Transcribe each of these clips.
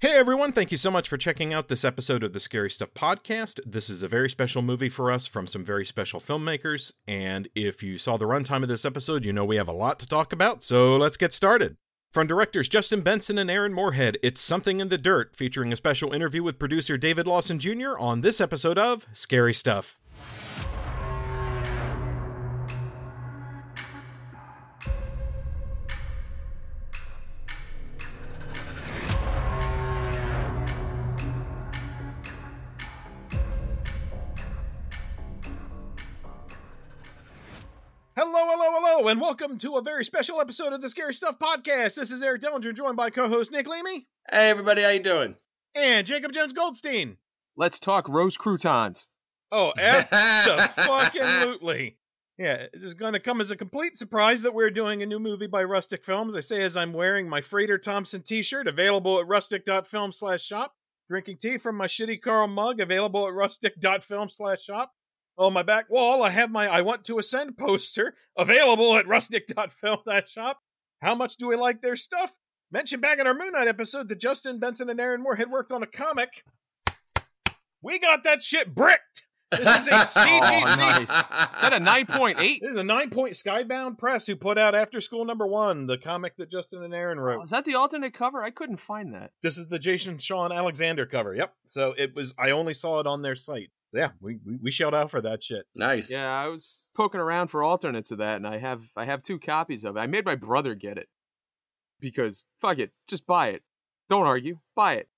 Hey everyone, thank you so much for checking out this episode of the Scary Stuff podcast. This is a very special movie for us from some very special filmmakers, and if you saw the runtime of this episode, you know we have a lot to talk about, so let's get started. From directors Justin Benson and Aaron Moorhead, it's Something in the Dirt, featuring a special interview with producer David Lawson Jr. on this episode of Scary Stuff. Hello, hello, hello, and welcome to a very special episode of the Scary Stuff podcast. This is Eric Dellinger, joined by co-host Nick Leamy Hey everybody, how you doing? and Jacob Jones Goldstein. Let's talk rose croutons. Oh, absolutely. Yeah, it is going to come as a complete surprise that we're doing a new movie by Rustic Films. I say as I'm wearing my Freighter Thompson t-shirt, available at rustic.film slash shop. Drinking tea from my shitty Carl mug, available at rustic.film slash shop. On my back wall, I have my I Want to Ascend poster, available at rustic.film slash shop. How much do we like their stuff? Mentioned back in our Moon Knight episode that Justin Benson and Aaron Moorhead worked on a comic. We got that shit bricked. This is a CGC. Oh, nice. Is that a 9.8? This is a nine point Skybound Press who put out After School Number One, the comic that Justin and Aaron wrote. Oh, is that the alternate cover? I couldn't find that. This is the Jason Shawn Alexander cover. Yep. So it was. I only saw it on their site. So yeah, we we, we shelled out for that shit. nice. Yeah, I was poking around for alternates of that, and I have I have two copies of it. I made my brother get it because fuck it, just buy it. Don't argue, buy it.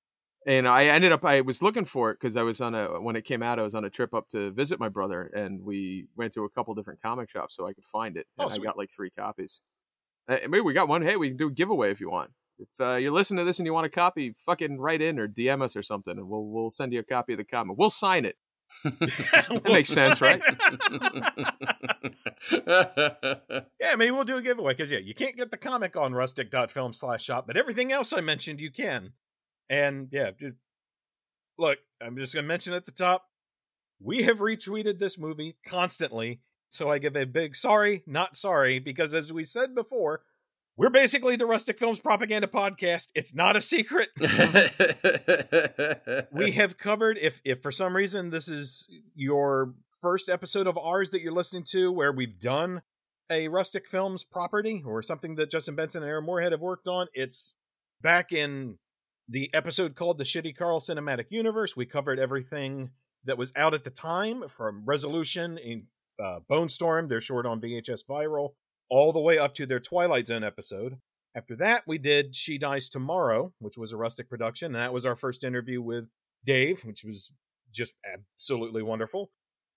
And I ended up I was looking for it because I was on a when it came out I was on a trip up to visit my brother, and we went to a couple different comic shops so I could find it. Oh, And I got like three copies. Uh, maybe we got one. Hey, we can do a giveaway if you want. If uh, you're listening to this and you want a copy, fucking write in or DM us or something, and we'll we'll send you a copy of the comic. We'll sign it. that makes sense, right? yeah, maybe we'll do a giveaway because yeah, you can't get the comic on rustic.film slash shop, but everything else I mentioned you can. And yeah, just look, I'm just gonna mention at the top. We have retweeted this movie constantly, so I give a big sorry, not sorry, because as we said before, we're basically the Rustic Films propaganda podcast. It's not a secret. we have covered if if for some reason this is your first episode of ours that you're listening to where we've done a rustic films property or something that justin benson and aaron moorhead have worked on it's back in the episode called the shitty carl cinematic universe we covered everything that was out at the time from resolution in uh, bone storm their short on vhs viral all the way up to their twilight zone episode after that, we did She Dies Tomorrow, which was a rustic production. And that was our first interview with Dave, which was just absolutely wonderful.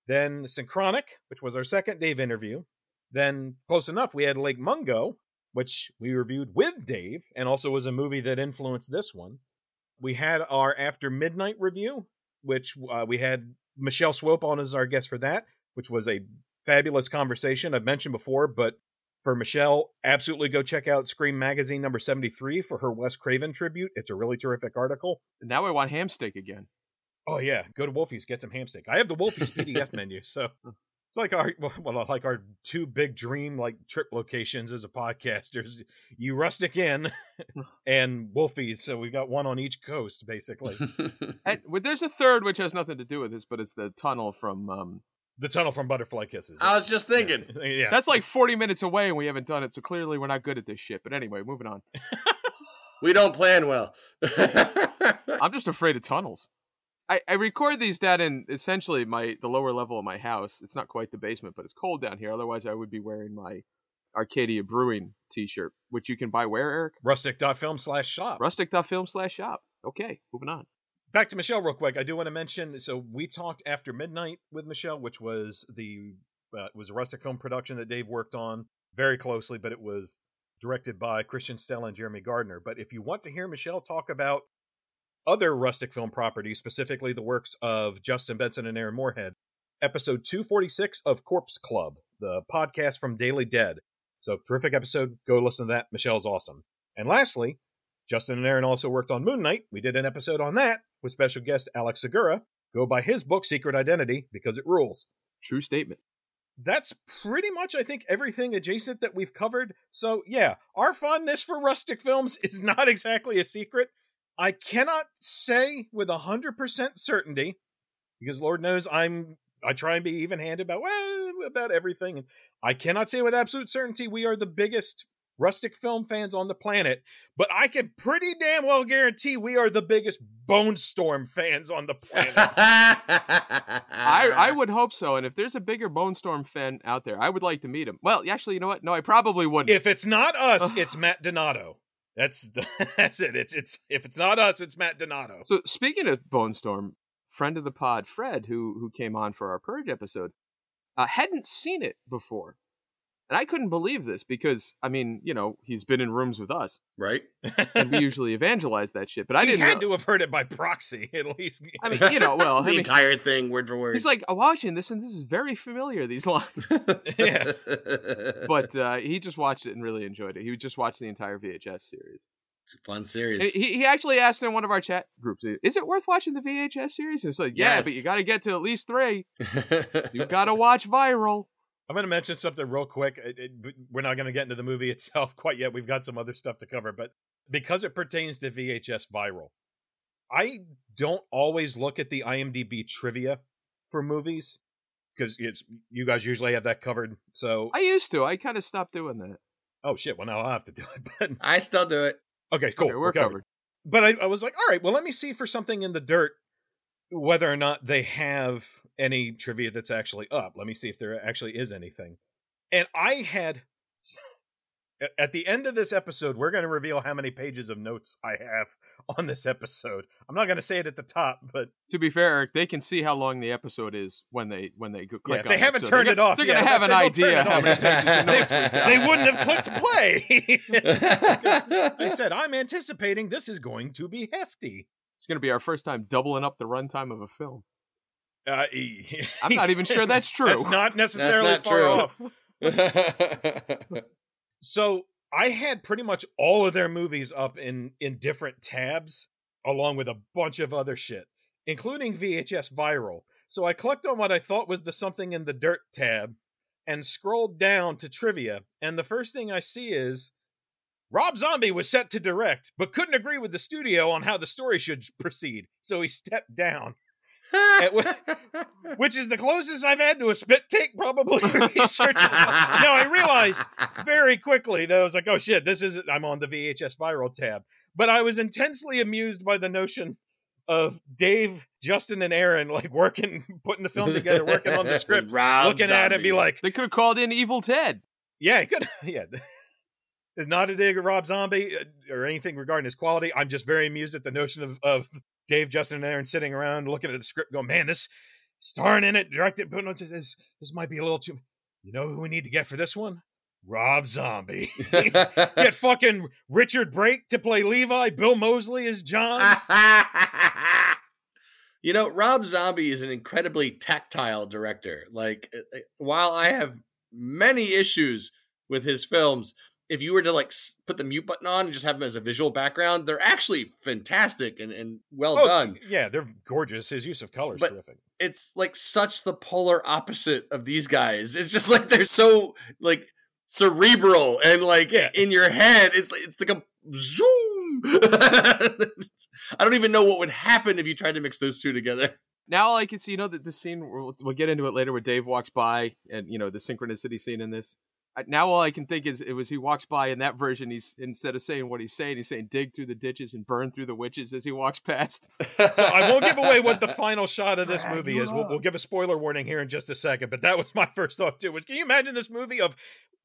Then Synchronic, which was our second Dave interview. Then Close Enough, we had Lake Mungo, which we reviewed with Dave and also was a movie that influenced this one. We had our After Midnight review, which uh, we had Michelle Swope on as our guest for that, which was a fabulous conversation. I've mentioned before, but for Michelle, absolutely go check out Scream Magazine number 73 for her Wes Craven tribute. It's a really terrific article. And Now I want ham steak again. Oh yeah, go to Wolfie's, get some ham steak. I have the Wolfie's PDF menu, so it's like our well, like our two big dream like trip locations as a podcasters. You Rustic Inn and Wolfie's, so we got one on each coast basically. And, well, there's a third which has nothing to do with this, but it's the tunnel from. Um, the tunnel from Butterfly Kisses. I was just thinking. yeah, That's like 40 minutes away, and we haven't done it. So clearly, we're not good at this shit. But anyway, moving on. We don't plan well. I'm just afraid of tunnels. I, I record these down in essentially my the lower level of my house. It's not quite the basement, but it's cold down here. Otherwise, I would be wearing my Arcadia Brewing T-shirt, which you can buy where Eric rustic.film slash shop. rustic.film slash shop. Okay, moving on. back to Michelle real quick. I do want to mention. So we talked after midnight with Michelle, which was the uh, was a rustic film production that Dave worked on very closely, but it was directed by Christian Stella and Jeremy Gardner. But if you want to hear Michelle talk about other rustic film properties, specifically the works of Justin Benson and Aaron Moorhead, episode 246 of Corpse Club, the podcast from Daily Dead. So terrific episode. Go listen to that. Michelle's awesome. And lastly, Justin and Aaron also worked on Moon Knight. We did an episode on that with special guest Alex Segura. Go buy his book, Secret Identity, because it rules. True statement. That's pretty much, I think, everything adjacent that we've covered. So, yeah, our fondness for rustic films is not exactly a secret. I cannot say with a hundred percent certainty, because Lord knows I'm I try and be even handed about well about everything. And I cannot say with absolute certainty we are the biggest rustic film fans on the planet, but I can pretty damn well guarantee we are the biggest Bone Storm fans on the planet. I, I would hope so. And if there's a bigger Bone Storm fan out there, I would like to meet him. Well, actually, you know what? No, I probably wouldn't. if it's not us, it's Matt Donato. That's that's it. It's it's if it's not us, it's Matt Donato. So speaking of Bone Storm, friend of the pod, Fred, who who came on for our Purge episode, uh, hadn't seen it before, and I couldn't believe this because I mean, you know, he's been in rooms with us, right? and we usually evangelize that shit. But I he didn't. had know- to have heard it by proxy at least. I mean, you know, well, I the mean, entire thing, word for word. he's like "I'm watching this, and this is very familiar. These lines, Yeah. but uh, he just watched it and really enjoyed it. He just watched the entire VHS series. it's a fun series. He, he actually asked in one of our chat groups, "Is it worth watching the VHS series?" And it's like, "Yeah, but you got to get to at least three. You got to watch Viral." I'm going to mention something real quick. It- it- we're not going to get into the movie itself quite yet. We've got some other stuff to cover, but because it pertains to VHS viral, I don't always look at the IMDb trivia for movies because you guys usually have that covered. So, I used to. I kind of stopped doing that. oh shit, well now I'll have to do it. But I still do it. okay, cool, Okay, we're covered. covered. But I, I was like, all right, well let me see for something in the dirt whether or not they have any trivia that's actually up. Let me see if there actually is anything. And I had at- the end of this episode, we're going to reveal how many pages of notes I have on this episode. I'm not going to say it at the top, but To be fair, Eric, they can see how long the episode is when they when they click Yeah, on they it. haven't So turned it gonna- off They're gonna have an I said don't turn idea how many pages of notes they wouldn't have clicked play. I said, I'm anticipating this is going to be hefty. It's going to be our first time doubling up the runtime of a film. Uh, I'm not even sure that's true. That's not necessarily not far true. off. So I had pretty much all of their movies up in in different tabs, along with a bunch of other shit, including VHS Viral. So I clicked on what I thought was the something in the dirt tab, and scrolled down to trivia. And the first thing I see is Rob Zombie was set to direct, but couldn't agree with the studio on how the story should proceed, so he stepped down. Which is the closest I've had to a spit take, probably researching. now I realized very quickly that I was like, oh shit, this is I'm on the VHS viral tab. But I was intensely amused by the notion of Dave, Justin, and Aaron like working, putting the film together, working on the script, looking at it, and be like, They could have called in Evil Ted. yeah, it could, yeah. It's not a dig at Rob Zombie uh, or anything regarding his quality. I'm just very amused at the notion of, of Dave, Justin, and Aaron sitting around looking at the script, going, "Man, this starring in it, directed, putting on this, this might be a little too." You know who we need to get for this one? Rob Zombie. get fucking Richard Brake to play Levi, Bill Moseley is John. you know, Rob Zombie is an incredibly tactile director. Like, uh, uh, while I have many issues with his films, if you were to like put the mute button on and just have them as a visual background, they're actually fantastic and, and well Oh, done. Yeah, they're gorgeous. His use of color is But- terrific. It's like such the polar opposite of these guys. It's just like they're so like cerebral and like Yeah. in your head. It's like it's like a zoom. I don't even know what would happen if you tried to mix those two together. Now all I can see, you know, that the scene we'll, we'll get into it later, where Dave walks by, and you know the synchronicity scene in this. I- Now all I can think is it was he walks by in that version. He's instead of saying what he's saying, he's saying dig through the ditches and burn through the witches as he walks past. So I won't give away what the final shot of this movie is. We'll, we'll give a spoiler warning here in just a second. But that was my first thought too. Was can you imagine this movie of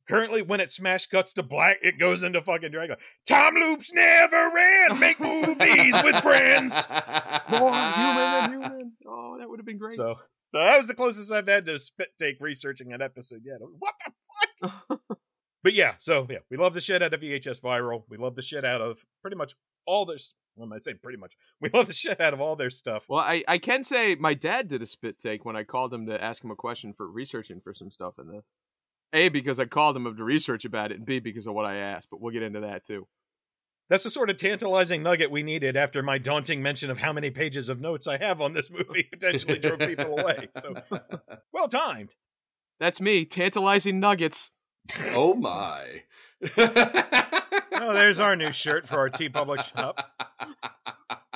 currently when it smash cuts to black, it goes into fucking Dragula. Time loops never end. Make movies with friends. More human than human. Oh, that would have been great. So so that was the closest I've had to spit take researching an episode yet. What the fuck? but yeah, so yeah, we love the shit out of VHS Viral. We love the shit out of pretty much all their. When I say pretty much, we love the shit out of all their stuff. Well, I, I can say my dad did a spit take when I called him to ask him a question for researching for some stuff in this. A, because I called him to research about it, and B, because of what I asked. But we'll get into that too. That's the sort of tantalizing nugget we needed after my daunting mention of how many pages of notes I have on this movie potentially drove people away. So well timed. That's me, tantalizing nuggets. oh my. oh, there's our new shirt for our TeePublic shop.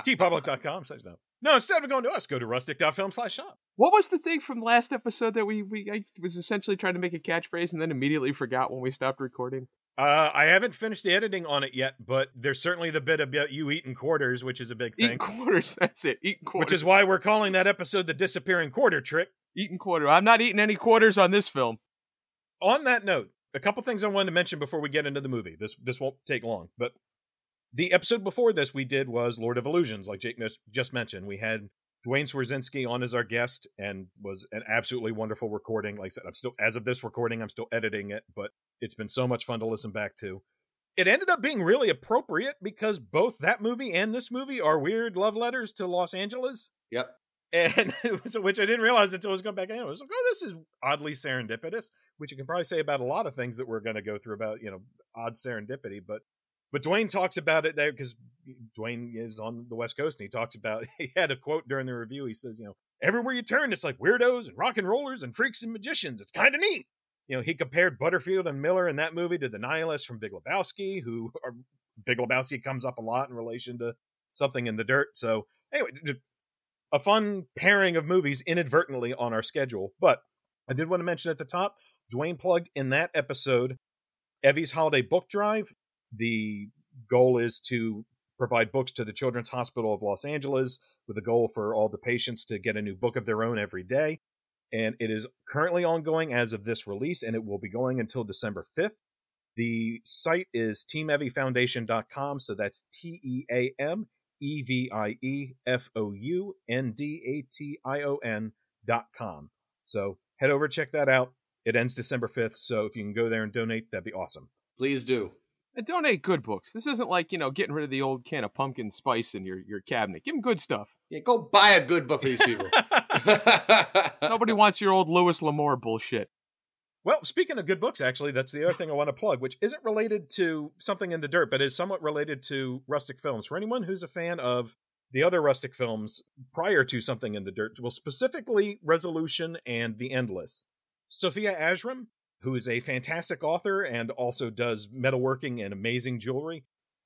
teepublic.com slash no. No, instead of going to us, go to rustic.film slash shop. What was the thing from last episode that we we I was essentially trying to make a catchphrase and then immediately forgot when we stopped recording? Uh, I haven't finished the editing on it yet, but there's certainly the bit about you eating quarters, which is a big thing. Eating quarters, that's it. Eating quarters. Which is why we're calling that episode the disappearing quarter trick. eating quarter. I'm not eating any quarters on this film. On that note, a couple things I wanted to mention before we get into the movie. This this won't take long, but the episode before this we did was Lord of Illusions, like Jake just mentioned. We had Duane Swierczynski on as our guest and was an absolutely wonderful recording. Like I said, I'm still as of this recording, I'm still editing it, but it's been so much fun to listen back to. It ended up being really appropriate because both that movie and this movie are weird love letters to Los Angeles. Yep. And which I didn't realize until I was going back in. I was like, oh, this is oddly serendipitous, which you can probably say about a lot of things that we're going to go through about, you know, odd serendipity. But but Duane talks about it there because Duane is on the West Coast and he talks about he had a quote during the review. He says, you know, everywhere you turn, it's like weirdos and rock and rollers and freaks and magicians. It's kind of neat. You know, he compared Butterfield and Miller in that movie to the nihilists from Big Lebowski, who are Big Lebowski comes up a lot in relation to something in the dirt. So anyway, a fun pairing of movies inadvertently on our schedule. But I did want to mention at the top, Duane plugged in that episode Evie's Holiday Book Drive. The goal is to provide books to the Children's Hospital of Los Angeles with a goal for all the patients to get a new book of their own every day. And it is currently ongoing as of this release, and it will be going until December 5th. The site is teameviefoundation.com, so that's T E A M E V I E F O U N D A T I O N dot com. So head over, check that out. It ends December 5th, so if you can go there and donate, that'd be awesome. Please do. And donate good books. This isn't like, you know, getting rid of the old can of pumpkin spice in your, your cabinet. Give them good stuff. Yeah, go buy a good book for these people. Nobody wants your old Louis L'Amour bullshit. Well, speaking of good books, actually, that's the other thing I want to plug, which isn't related to something in the dirt, but is somewhat related to rustic films. For anyone who's a fan of the other rustic films prior to something in the dirt, well, specifically Resolution and The Endless. Sofia Ajram, who is a fantastic author and also does metalworking and amazing jewelry.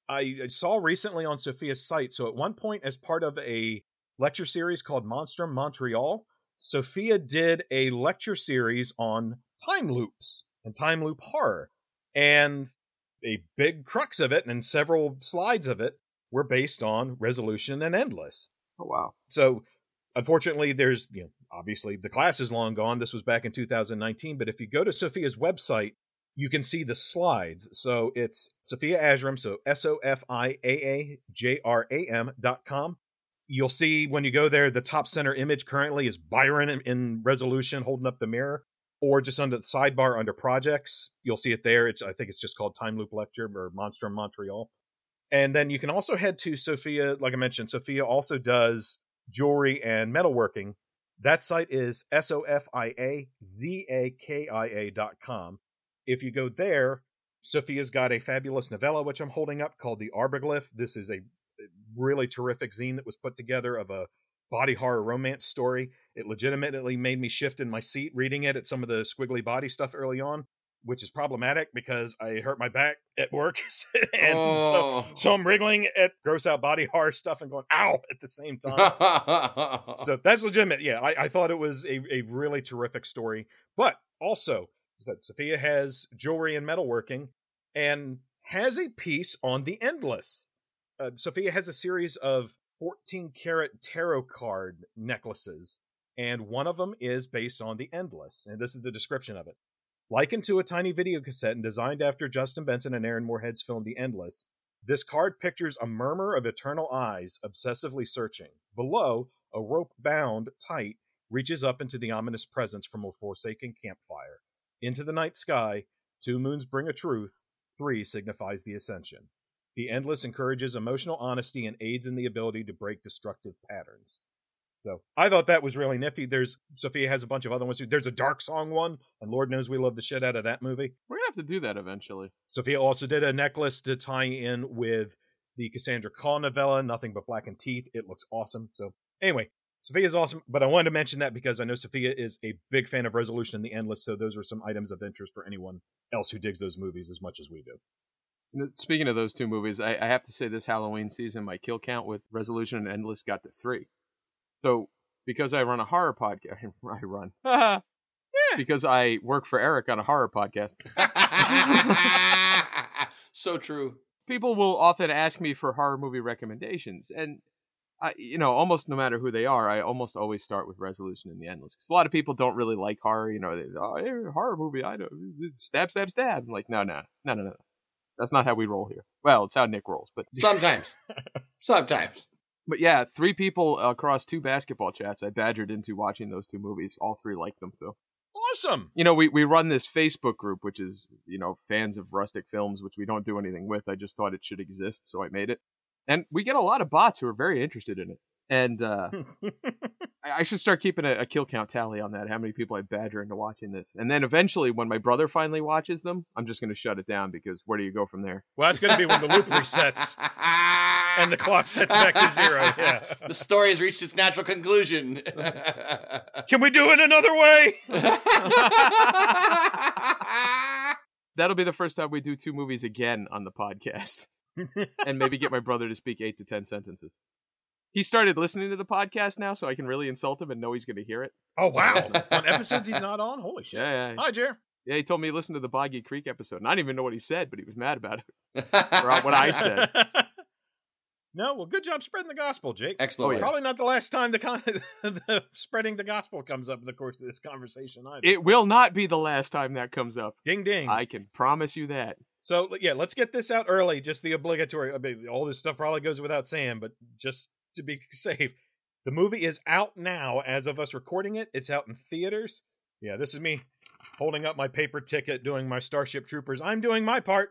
I saw recently on Sofia's site. So, at one point, as part of a lecture series called Monstrum Montreal, Sofia did a lecture series on time loops and time loop horror. And a big crux of it and several slides of it were based on Resolution and Endless. Oh, wow. So, unfortunately, there's, you know, obviously the class is long gone. This was back in 2019. But if you go to Sofia's website, you can see the slides. So it's Sofia Ajram, so S O F I A A J R A M dot com. You'll see when you go there, the top center image currently is Byron in, in resolution holding up the mirror, or just under the sidebar under projects. You'll see it there. It's I think it's just called Time Loop Lecture or Monstrum Montreal. And then you can also head to Sofia, like I mentioned, Sofia also does jewelry and metalworking. That site is S O F I A Z A K I A dot com. If you go there, Sofia's got a fabulous novella, which I'm holding up, called The Arborglyph. This is a really terrific zine that was put together of a body horror romance story. It legitimately made me shift in my seat reading it at some of the squiggly body stuff early on, which is problematic because I hurt my back at work. and Oh. so, so I'm wriggling at gross out body horror stuff and going, ow, at the same time. so that's legitimate. Yeah, I, I thought it was a, a really terrific story. But also, so Sofia has jewelry and metalworking and has a piece on the endless. Uh, Sofia has a series of 14 karat tarot card necklaces, and one of them is based on the endless. And this is the description of it. Likened to a tiny video cassette and designed after Justin Benson and Aaron Moorhead's film The Endless, this card pictures a murmur of eternal eyes obsessively searching. Below, a rope bound tight reaches up into the ominous presence from a forsaken campfire. Into the night sky, two moons bring a truth, three signifies the ascension. The endless encourages emotional honesty and aids in the ability to break destructive patterns. So I thought that was really nifty. There's Sofia has a bunch of other ones. Too. There's a Dark Song one, and Lord knows we love the shit out of that movie. We're gonna have to do that eventually. Sofia also did a necklace to tie in with the Cassandra Khaw novella, Nothing But Blackened Teeth. It looks awesome. So anyway, Sofia's awesome, but I wanted to mention that because I know Sofia is a big fan of Resolution and the Endless, so those were some items of interest for anyone else who digs those movies as much as we do. Speaking of those two movies, I, I have to say this Halloween season, my kill count with Resolution and Endless got to three. So because I run a horror podcast, I run. Uh-huh. yeah. Because I work for Eric on a horror podcast. so true. People will often ask me for horror movie recommendations, and I, you know, almost no matter who they are, I almost always start with Resolution and the Endless because a lot of people don't really like horror. You know, they oh, hey, horror movie, I know, stab, stab, stab. I'm like, no, no, no, no, no. That's not how we roll here. Well, it's how Nick rolls, but sometimes, sometimes. But yeah, three people across two basketball chats I badgered into watching those two movies. All three liked them, so awesome. You know, we we run this Facebook group, which is you know fans of rustic films, which we don't do anything with. I just thought it should exist, so I made it, and we get a lot of bots who are very interested in it. And uh, I should start keeping a, a, kill count tally on that. How many people I badger into watching this, and then eventually, when my brother finally watches them, I'm just going to shut it down because where do you go from there? Well, that's going to be when the loop resets and the clock sets back to zero. Yeah, the story has reached its natural conclusion. Can we do it another way? That'll be the first time we do two movies again on the podcast, and maybe get my brother to speak eight to ten sentences he started listening to the podcast now, so I can really insult him and know he's going to hear it. Oh wow! on episodes he's not on. Holy shit! Yeah, yeah. Hi, Jer. Yeah, he told me he listened to the Boggy Creek episode, and I didn't even know what he said, but he was mad about it for what I said. No, well, good job spreading the gospel, Jake. Excellent. Oh, yeah. Probably not the last time the, con- the spreading the gospel comes up in the course of this conversation either. It will not be the last time that comes up. Ding ding. I can promise you that. So yeah, let's get this out early. Just the obligatory. I mean, all this stuff probably goes without saying, but just to be safe, the movie is out now as of us recording it. It's out in theaters. Yeah, this is me holding up my paper ticket, doing my Starship Troopers. I'm doing my part.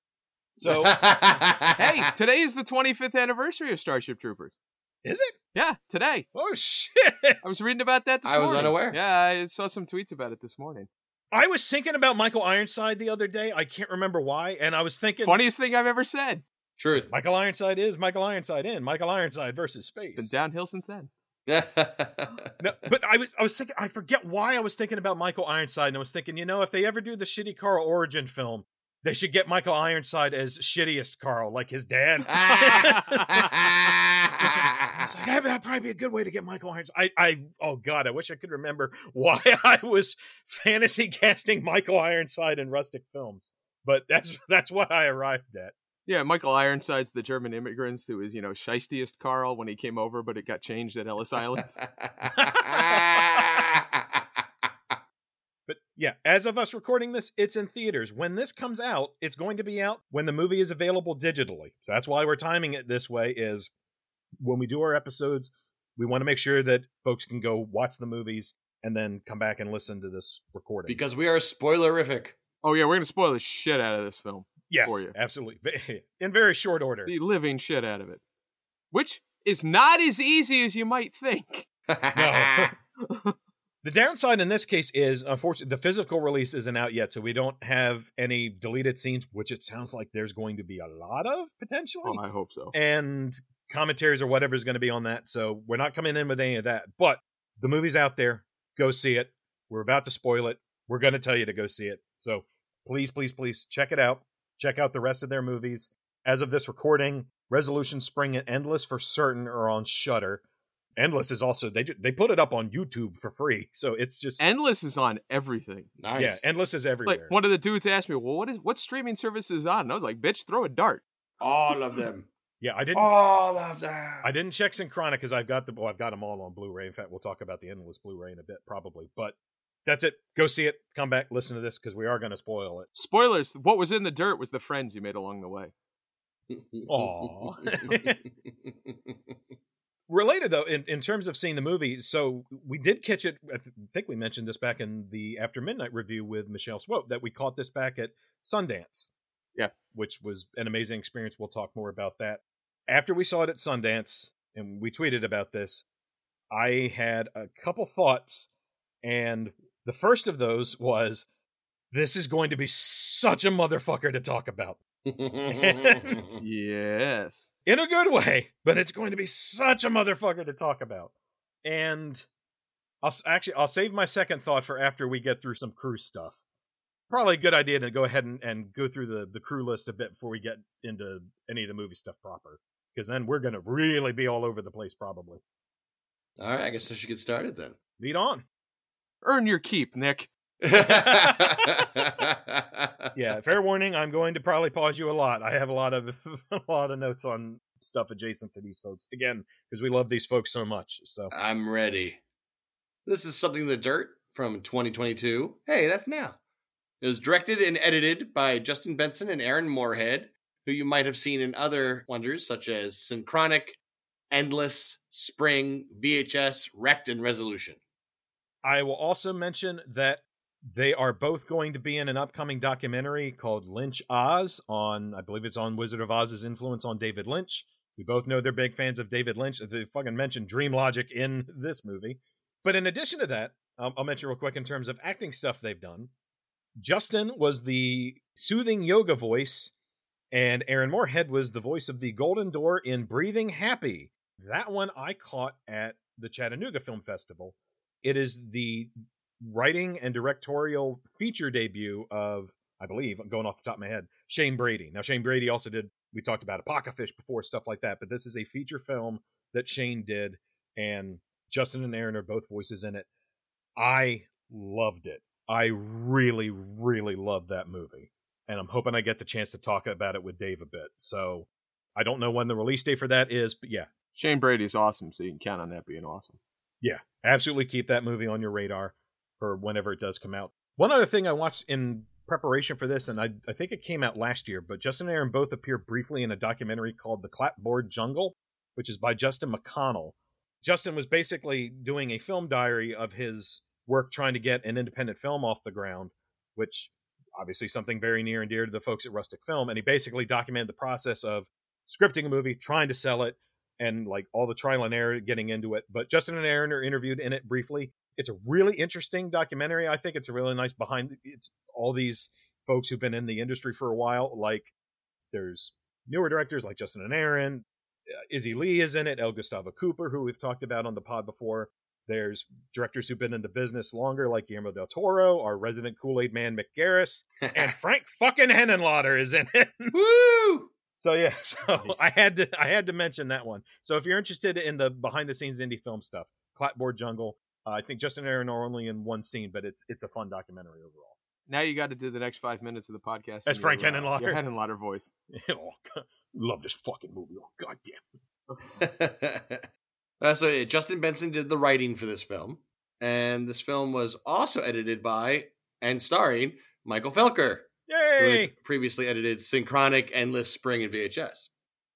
So, hey, today is the 25th anniversary of Starship Troopers. Is it? Yeah, today. Oh shit! I was reading about that this I morning. was unaware. Yeah, I saw some tweets about it this morning. I was thinking about Michael Ironside the other day. I can't remember why, and I was thinking funniest thing I've ever said. Truth. Michael Ironside is Michael Ironside in Michael Ironside versus space. It's been downhill since then. no, but I was I was thinking I forget why I was thinking about Michael Ironside and I was thinking, you know, if they ever do the shitty Carl origin film, they should get Michael Ironside as shittiest Carl, like his dad. I was like, that'd probably be a good way to get Michael Ironside. I, I, oh god, I wish I could remember why I was fantasy casting Michael Ironside in rustic films, but that's that's what I arrived at. Yeah, Michael Ironside's the German immigrants who was, you know, shystiest Carl when he came over, but it got changed at Ellis Island. but yeah, as of us recording this, it's in theaters. When this comes out, it's going to be out when the movie is available digitally. So that's why we're timing it this way is when we do our episodes, we want to make sure that folks can go watch the movies and then come back and listen to this recording. Because we are spoilerific. Oh yeah, we're going to spoil the shit out of this film. Yes, absolutely. In very short order. The living shit out of it. Which is not as easy as you might think. no. the downside in this case is, unfortunately, the physical release isn't out yet, so we don't have any deleted scenes, which it sounds like there's going to be a lot of potentially. Oh, I hope so. And commentaries or whatever is going to be on that. So we're not coming in with any of that. But the movie's out there. Go see it. We're about to spoil it. We're going to tell you to go see it. So please, please, please check it out. Check out the rest of their movies. As of this recording, Resolution Spring and Endless for certain are on Shudder. Endless is also they they put it up on YouTube for free, so it's just Endless is on everything. Nice. Yeah, Endless is everywhere. Like one of the dudes asked me, "Well, what is what streaming service is on?" And I was like, "Bitch, throw a dart." All of them. Yeah, I didn't. All of them. I didn't check Synchronic because I've got the. Well, I've got them all on Blu-ray. In fact, we'll talk about the Endless Blu-ray in a bit, probably. But that's it. Go see it. Come back, listen to this because we are going to spoil it. Spoilers. What was in the dirt was the friends you made along the way. Aww. Related though, in, in terms of seeing the movie, so we did catch it. I think we mentioned this back in the After Midnight review with Michelle Swope that we caught this back at Sundance. Yeah, which was an amazing experience. We'll talk more about that after we saw it at Sundance, and we tweeted about this. I had a couple thoughts, and the first of those was, "This is going to be such a motherfucker to talk about." yes. In a good way, but it's going to be such a motherfucker to talk about. And I'll actually I'll save my second thought for after we get through some crew stuff. probably a good idea to go ahead and, and go through the, the crew list a bit before we get into any of the movie stuff proper. Because then we're going to really be all over the place, probably. All right, I guess I should get started then. Lead on. Earn your keep, Nick. Yeah, fair warning. I'm going to probably pause you a lot. I have a lot of a lot of notes on stuff adjacent to these folks again because we love these folks so much. So I'm ready. This is Something in the Dirt from 2022. Hey, that's now. It was directed and edited by Justin Benson and Aaron Moorhead, who you might have seen in other wonders such as Synchronic, Endless, Spring, VHS, Wrecked, and Resolution. I will also mention that they are both going to be in an upcoming documentary called Lynch Oz on, I believe it's on Wizard of Oz's influence on David Lynch. We both know they're big fans of David Lynch. They fucking mentioned Dream Logic in this movie. But in addition to that, I'll mention real quick in terms of acting stuff they've done. Justin was the soothing yoga voice, and Aaron Moorhead was the voice of the Golden Door in Breathing Happy. That one I caught at the Chattanooga Film Festival. It is the writing and directorial feature debut of, I believe, I'm going off the top of my head, Shane Brady. Now, Shane Brady also did, we talked about Apocalypse before, stuff like that, but this is a feature film that Shane did, and Justin and Aaron are both voices in it. I loved it. I really, really loved that movie. And I'm hoping I get the chance to talk about it with Dave a bit. So I don't know when the release date for that is, but yeah, Shane Brady's awesome, so you can count on that being awesome. Yeah, absolutely keep that movie on your radar for whenever it does come out. One other thing I watched in preparation for this, and I, I think it came out last year, but Justin and Aaron both appear briefly in a documentary called The Clapboard Jungle, which is by Justin McConnell. Justin was basically doing a film diary of his work trying to get an independent film off the ground, which obviously something very near and dear to the folks at Rustic Film. And he basically documented the process of scripting a movie, trying to sell it, and like all the trial and error getting into it. But Justin and Aaron are interviewed in it briefly. It's a really interesting documentary. I think it's a really nice behind it's all these folks who've been in the industry for a while. Like there's newer directors like Justin and Aaron. Uh, Izzy Lee is in it. El Gustavo Cooper, who we've talked about on the pod before. There's directors who've been in the business longer, like Guillermo del Toro, our resident Kool Aid man Mick Garris, and Frank fucking Henenlotter is in it. Woo! So yeah, so Nice. I had to I had to mention that one. So if you're interested in the behind the scenes indie film stuff, Clapboard Jungle. Uh, I think Justin and Aaron are only in one scene, but it's it's a fun documentary overall. Now you got to do the next five minutes of the podcast. as Frank your, uh, Henenlotter. Your Henenlotter voice. oh, God, love this fucking movie. Oh god damn. uh, so yeah, Justin Benson did the writing for this film, and this film was also edited by and starring Michael Felker, who Yay! previously edited Synchronic, Endless, Spring, and VHS.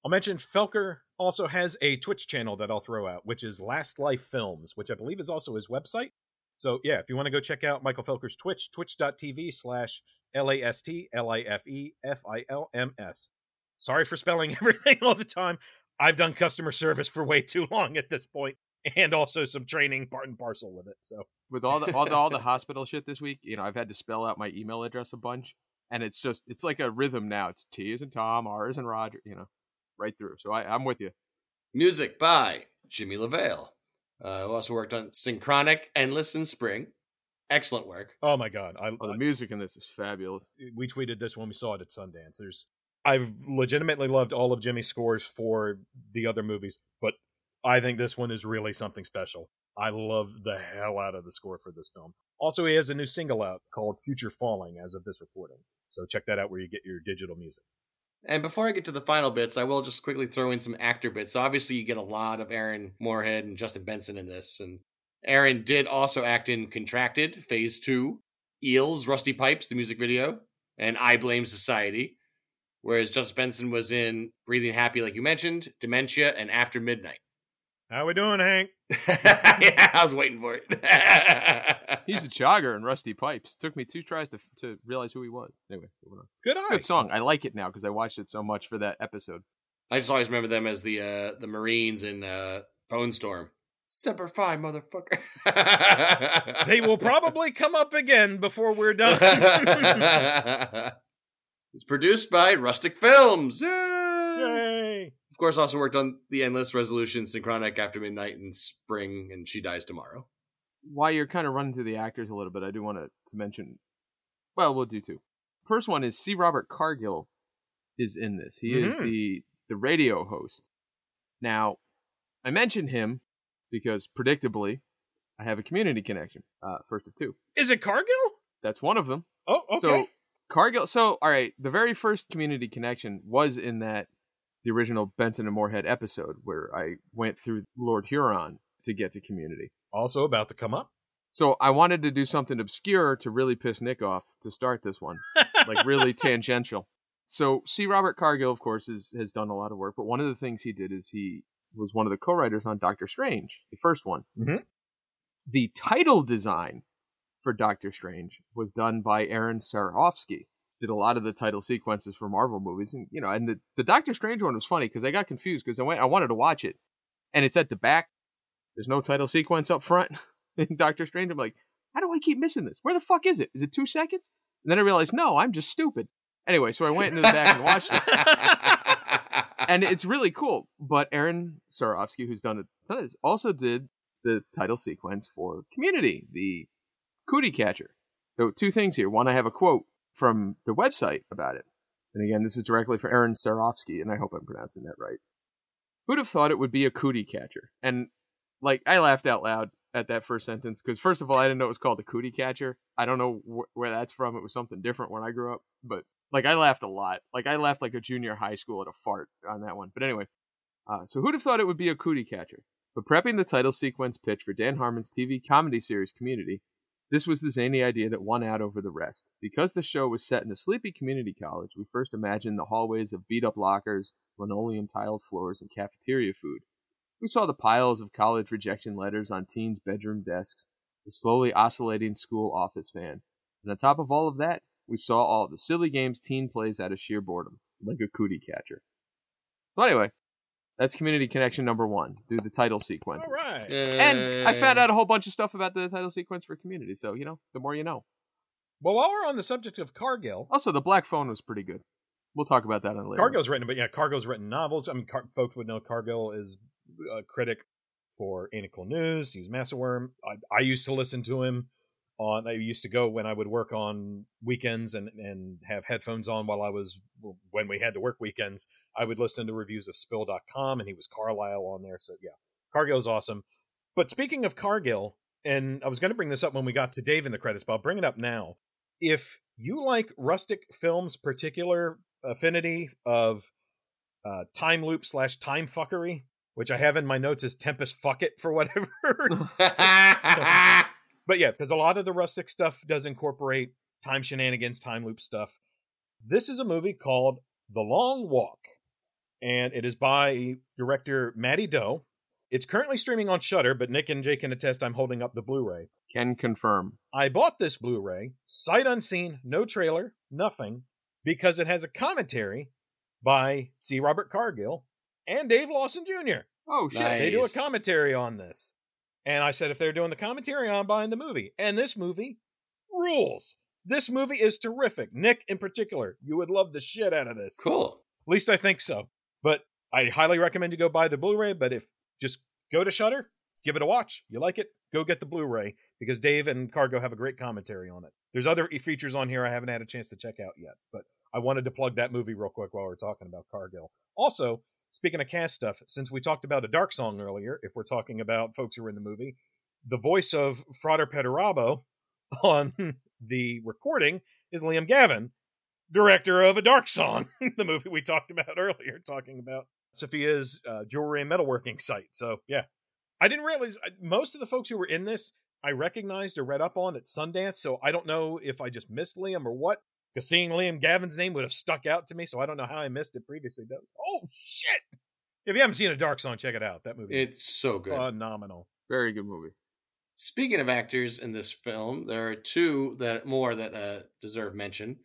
I'll mention Felker also has a Twitch channel that I'll throw out, which is Last Life Films, which I believe is also his website. So yeah, if you want to go check out Michael Felker's Twitch, twitch.tv slash L A S T L I F E F I L M S. Sorry for spelling everything all the time. I've done customer service for way too long at this point, and also some training part and parcel with it. So With all the all the all the hospital shit this week, you know, I've had to spell out my email address a bunch, and it's just it's like a rhythm now. It's T is and Tom, R is and Roger, you know, right through. So I, I'm with you. Music by Jimmy LaValle, uh, who also worked on Synchronic, Endless, and Spring. Excellent work. oh my god, I, Oh, the I music in this is fabulous. we tweeted this when we saw it at Sundance. There's I've legitimately loved all of Jimmy's scores for the other movies, but I think this one is really something special. I love the hell out of the score for this film. Also, he has a new single out called Future Falling as of this recording. So check that out where you get your digital music. And before I get to the final bits, I will just quickly throw in some actor bits. So obviously, you get a lot of Aaron Moorhead and Justin Benson in this. And Aaron did also act in Contracted, Phase 2, Eels, Rusty Pipes, the music video, and I Blame Society. Whereas Justin Benson was in Breathing Happy, like you mentioned, Dementia, and After Midnight. How we doing, Hank? yeah, I was waiting for it. He's a chogger and Rusty Pipes. Took me two tries to to realize who he was. Anyway, on. Good eye. good song. I like it now because I watched it so much for that episode. I just always remember them as the uh, the Marines in uh, Bone Storm. Semper Fi, motherfucker. They will probably come up again before we're done. it's produced by Rustic Films. Yay! Yay! Of course, also worked on The Endless Resolution, Synchronic After Midnight, and Spring, and She Dies Tomorrow. While you're kind of running through the actors a little bit, I do want to, to mention Well, we'll do two. First one is C. Robert Cargill is in this. He is Mhm. the the radio host. Now, I mentioned him because predictably, I have a community connection. Uh, first of two. Is it Cargill? That's one of them. Oh, okay. So Cargill. So all right, the very first community connection was in that the original Benson and Moorhead episode where I went through Lord Huron to get to community. also about to come up. So I wanted to do something obscure to really piss Nick off to start this one, like really tangential. So C. Robert Cargill, of course, is, has done a lot of work, but one of the things he did is he was one of the co-writers on Doctor Strange, the first one. Mhm. The title design for Doctor Strange was done by Erin Sarofsky. Did a lot of the title sequences for Marvel movies, and you know, and the, the Doctor Strange one was funny because I got confused because I went, I wanted to watch it, and it's at the back. There's no title sequence up front in Doctor Strange. I'm like, how do I keep missing this? Where the fuck is it? Is it two seconds? And then I realized, no, I'm just stupid. Anyway, so I went into the back and watched it and it's really cool. But Erin Sarofsky, who's done it, also did the title sequence for Community, the Cootie Catcher. So two things here. One, I have a quote from the website about it, and again, this is directly for Erin Sarofsky, and I hope I'm pronouncing that right. Who'd have thought it would be a cootie catcher? And like, I laughed out loud at that first sentence because first of all, I didn't know it was called a cootie catcher. I don't know wh- where that's from. It was something different when I grew up, but like I laughed a lot. Like I laughed like a junior high school at a fart on that one. But anyway, uh, so who'd have thought it would be a cootie catcher? But prepping the title sequence pitch for Dan Harmon's TV comedy series Community, this was the zany idea that won out over the rest. Because the show was set in a sleepy community college, we first imagined the hallways of beat up lockers, linoleum tiled floors, and cafeteria food. We saw the piles of college rejection letters on teens' bedroom desks, the slowly oscillating school office fan. And on top of all of that, we saw all the silly games teen plays out of sheer boredom, like a cootie catcher. So anyway, that's community connection number one. Do the title sequence. All right. And I found out a whole bunch of stuff about the title sequence for community, so you know, the more you know. Well, while we're on the subject of Cargill, Also, the black phone was pretty good. We'll talk about that on later. Cargill's written, but yeah, Cargill's written novels. I mean, Car- folks would know Cargill is a critic for Ain't It Cool News. He's Massawyrm. I, I used to listen to him on. I used to go when I would work on weekends and and have headphones on while I was when we had to work weekends. I would listen to reviews of Spill.com, and he was Carlisle on there. So yeah, Cargill's awesome. But speaking of Cargill, and I was going to bring this up when we got to Dave in the credits, but I'll bring it up now. If you like rustic films, particular affinity of uh, time loop slash time fuckery, which I have in my notes as Tempest fuck it for whatever. but yeah, because a lot of the rustic stuff does incorporate time shenanigans, time loop stuff. This is a movie called The Long Walk, and it is by director Mattie Do. It's currently streaming on Shudder, but Nick and Jake can attest I'm holding up the Blu-ray. Can confirm. I bought this Blu-ray, sight unseen, no trailer, nothing, because it has a commentary by C. Robert Cargill and Dave Lawson Jr. Oh shit! Nice. They do a commentary on this. And I said if they're doing the commentary, I'm buying the movie. And this movie rules. This movie is terrific. Nick, in particular, you would love the shit out of this. cool. At least I think so. But I highly recommend you go buy the Blu-ray. But if just go to Shudder, give it a watch. You like it? Go get the Blu-ray because Dave and Cargo have a great commentary on it. There's other features on here I haven't had a chance to check out yet, but I wanted to plug that movie real quick while we're talking about Cargill. Also, speaking of cast stuff, since we talked about a dark song earlier, if we're talking about folks who are in the movie, the voice of Frater Perdurabo on the recording is Liam Gavin, director of A Dark Song, the movie we talked about earlier, talking about Sofia's uh, jewelry and metalworking site. So, yeah. I didn't realize I- most of the folks who were in this, I recognized or read up on at Sundance. So, I don't know if I just missed Liam or what, because seeing Liam Gavin's name would have stuck out to me. So, I don't know how I missed it previously. That was, oh, shit. If you haven't seen A Dark Song, check it out. That movie It's so good. phenomenal. Very good movie. Speaking of actors in this film, there are two that more that uh, deserve mention.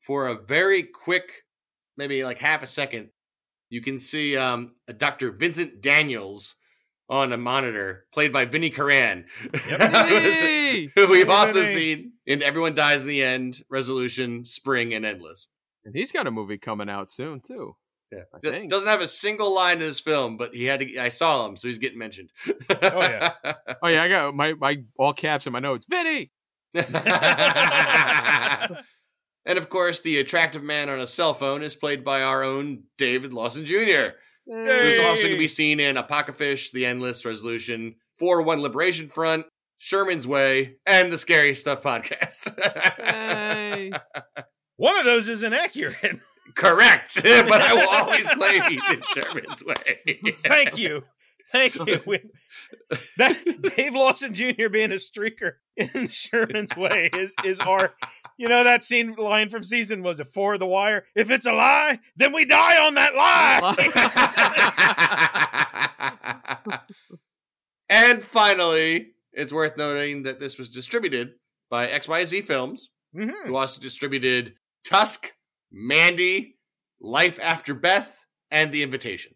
For a very quick, maybe like half a second, you can see um, a Dr. Vincent Daniels on a monitor, played by Vinny Curran, Hey! who we've also seen in Everyone Dies in the End, Resolution, Spring, and Endless. and he's got a movie coming out soon too. Yeah, I D- think. doesn't have a single line in this film, but he had to. I saw him, so he's getting mentioned. Oh, yeah. Oh yeah, I got my my all caps in my notes. Vinny. and of course, the attractive man on a cell phone is played by our own David Lawson Jr., who's also going to be seen in Apocalypse, The Endless Resolution, 4 1 Liberation Front, Sherman's Way, and the Scary Stuff podcast. Hey. One of those is inaccurate. Correct, but I will always claim he's in Sherman's Way. Thank you. Thank you. We- that Dave Lawson Jr. being a streaker in Sherman's Way is is our you know that scene line from season was it for the wire? If it's a lie, then we die on that lie. and finally, it's worth noting that this was distributed by XYZ Films, Mhm. who also distributed Tusk, Mandy, Life After Beth, and The Invitation.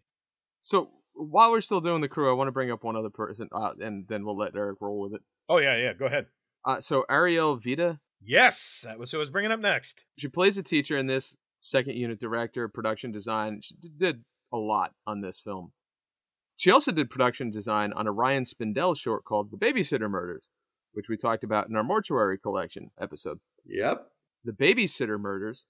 So while we're still doing the crew, I want to bring up one other person, uh, and then we'll let Eric roll with it. Oh yeah, yeah. Go ahead. Uh, so Ariel Vida, Yes, that was who I was bringing up next. she plays a teacher in this, second unit director, production design. She did a lot on this film. She also did production design on a Ryan Spindell short called The Babysitter Murders, which we talked about in our Mortuary Collection episode. Yep. The Babysitter Murders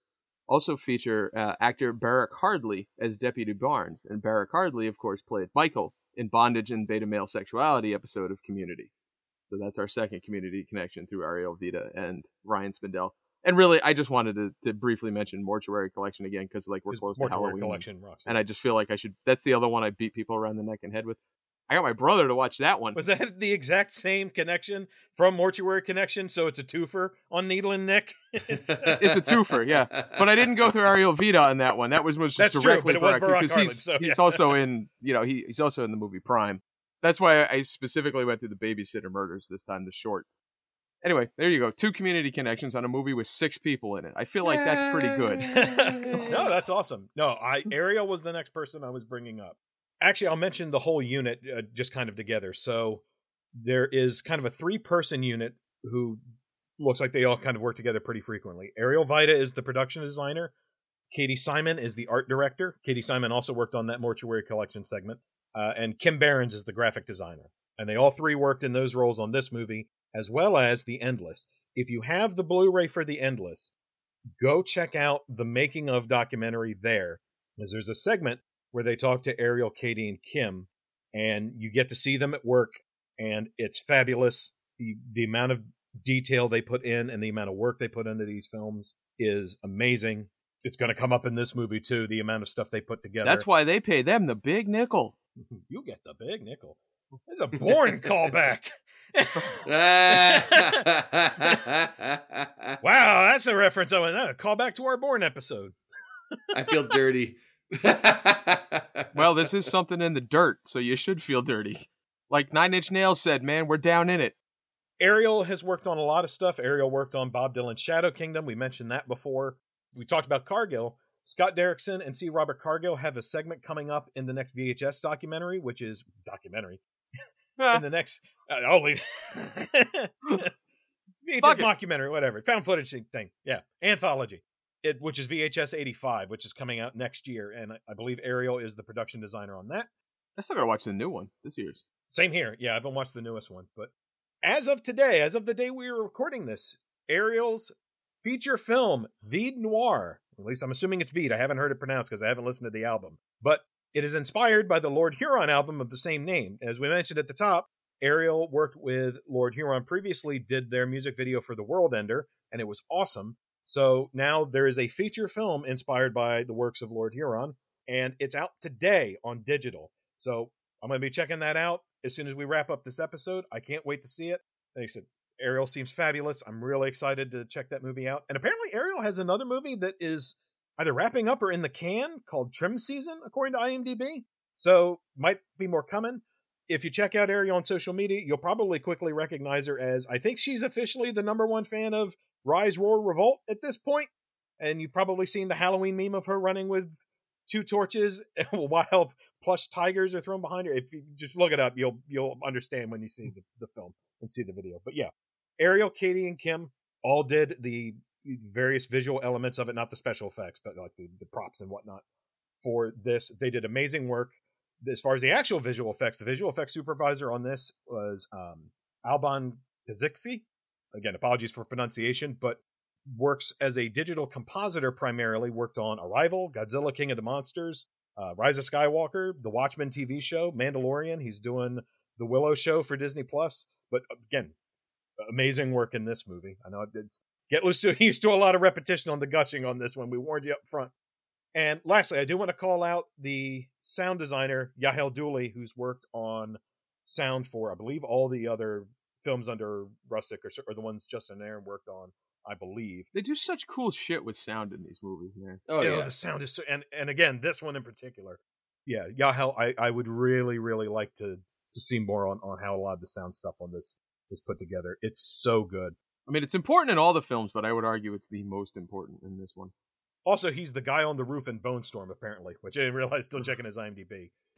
also feature uh, actor Barak Hardley as Deputy Barnes, and Barak Hardley, of course, played Michael in Bondage and Beta Male Sexuality episode of Community. So that's our second Community connection through Ariel Vida and Ryan Spindell. And really, I just wanted to, to briefly mention Mortuary Collection again because like we're close to Halloween, collection rocks. and I just feel like I should. That's the other one I beat people around the neck and head with. I got my brother to watch that one. was that the exact same connection from Mortuary Connection? So it's a twofer on Needle and Nick. It's a twofer, yeah. But I didn't go through Ariel Vida on that one. That was was That's just true, directly but it was Barak because Harlan, he's so, he's also in you know he, he's also in the movie Prime. That's why I specifically went through the Babysitter Murders this time, the short. Anyway, there you go. Two community connections on a movie with six people in it. I feel like that's pretty good. no, that's awesome. No, I Ariel was the next person I was bringing up. Actually, I'll mention the whole unit uh, just kind of together. So there is kind of a three-person unit who looks like they all kind of work together pretty frequently. Ariel Vida is the production designer. Katie Simon is the art director. Katie Simon also worked on that mortuary collection segment. Uh, and Kim Behrens is the graphic designer. And they all three worked in those roles on this movie, as well as The Endless. If you have the Blu ray for The Endless, go check out the making of documentary there, as there's a segment where they talk to Ariel, Katie, and Kim, and you get to see them at work, and it's fabulous. The, the amount of detail they put in and the amount of work they put into these films is amazing. It's going to come up in this movie too. The amount of stuff they put together. That's why they pay them the big nickel. you get the big nickel. It's a boring callback. wow, that's a reference. I went, oh, call back to our born episode. I feel dirty. Well, this is something in the dirt, so you should feel dirty. Like Nine Inch Nails said, man, we're down in it. Ariel has worked on a lot of stuff. Ariel worked on Bob Dylan's Shadow Kingdom. We mentioned that before. We talked about Cargill. Scott Derrickson and C. Robert Cargill have a segment coming up in the next VHS documentary, which is documentary in the next. Uh, I'll leave. VHS Fuck it. mockumentary, whatever, found footage thing. Yeah, anthology. It, which is VHS 85, which is coming out next year, and I, I believe Ariel is the production designer on that. I still gotta watch the new one this year's. Same here. Yeah, I haven't watched the newest one, but as of today, as of the day we were recording this, Ariel's feature film, Vide Noir, at least I'm assuming it's Vide. I haven't heard it pronounced because I haven't listened to the album, but it is inspired by the Lord Huron album of the same name. As we mentioned at the top, Ariel worked with Lord Huron previously, did their music video for The World Ender, and it was awesome. So now there is a feature film inspired by the works of Lord Huron, and it's out today on digital. So I'm going to be checking that out as soon as we wrap up this episode. I can't wait to see it. Like I said, Ariel seems fabulous. I'm really excited to check that movie out. And apparently, Ariel has another movie that is either wrapping up or in the can called Trim Season, according to IMDb. So might be more coming. If you check out Ariel on social media, you'll probably quickly recognize her as I think she's officially the number one fan of Rise, Roar, Revolt at this point. And you've probably seen the Halloween meme of her running with two torches while plush tigers are thrown behind her. If you just look it up, you'll you'll understand when you see the, the film and see the video. But yeah, Ariel, Katie, and Kim all did the various visual elements of it, not the special effects, but like the, the props and whatnot for this. They did amazing work. As far as the actual visual effects, the visual effects supervisor on this was um, Alban Kazixi. again, apologies for pronunciation, but works as a digital compositor primarily. Worked on Arrival, Godzilla King of the Monsters, uh, Rise of Skywalker, the Watchmen TV show, Mandalorian. He's doing the Willow show for Disney Plus. But again, amazing work in this movie. I know it's get used to used to a lot of repetition on the gushing on this one. We warned you up front. And lastly, I do want to call out the sound designer Yahel Dooley, who's worked on sound for, I believe, all the other films under Rustic or, or the ones Justin and Aaron worked on. I believe They do such cool shit with sound in these movies, man. Oh you know, yeah. the sound is so, and and again this one in particular yeah yahel i i would really really like to to see more on on how a lot of the sound stuff on this is put together it's so good I mean, it's important in all the films, but I would argue it's the most important in this one. also he's the guy on the roof in bone storm apparently which i didn't realize still checking his imdb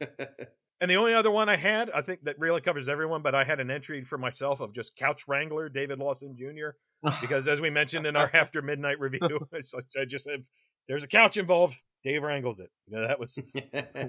and the only other one i had i think that really covers everyone but i had an entry for myself of just couch wrangler david lawson jr because as we mentioned in our after midnight review i just said there's a couch involved dave wrangles it you know that was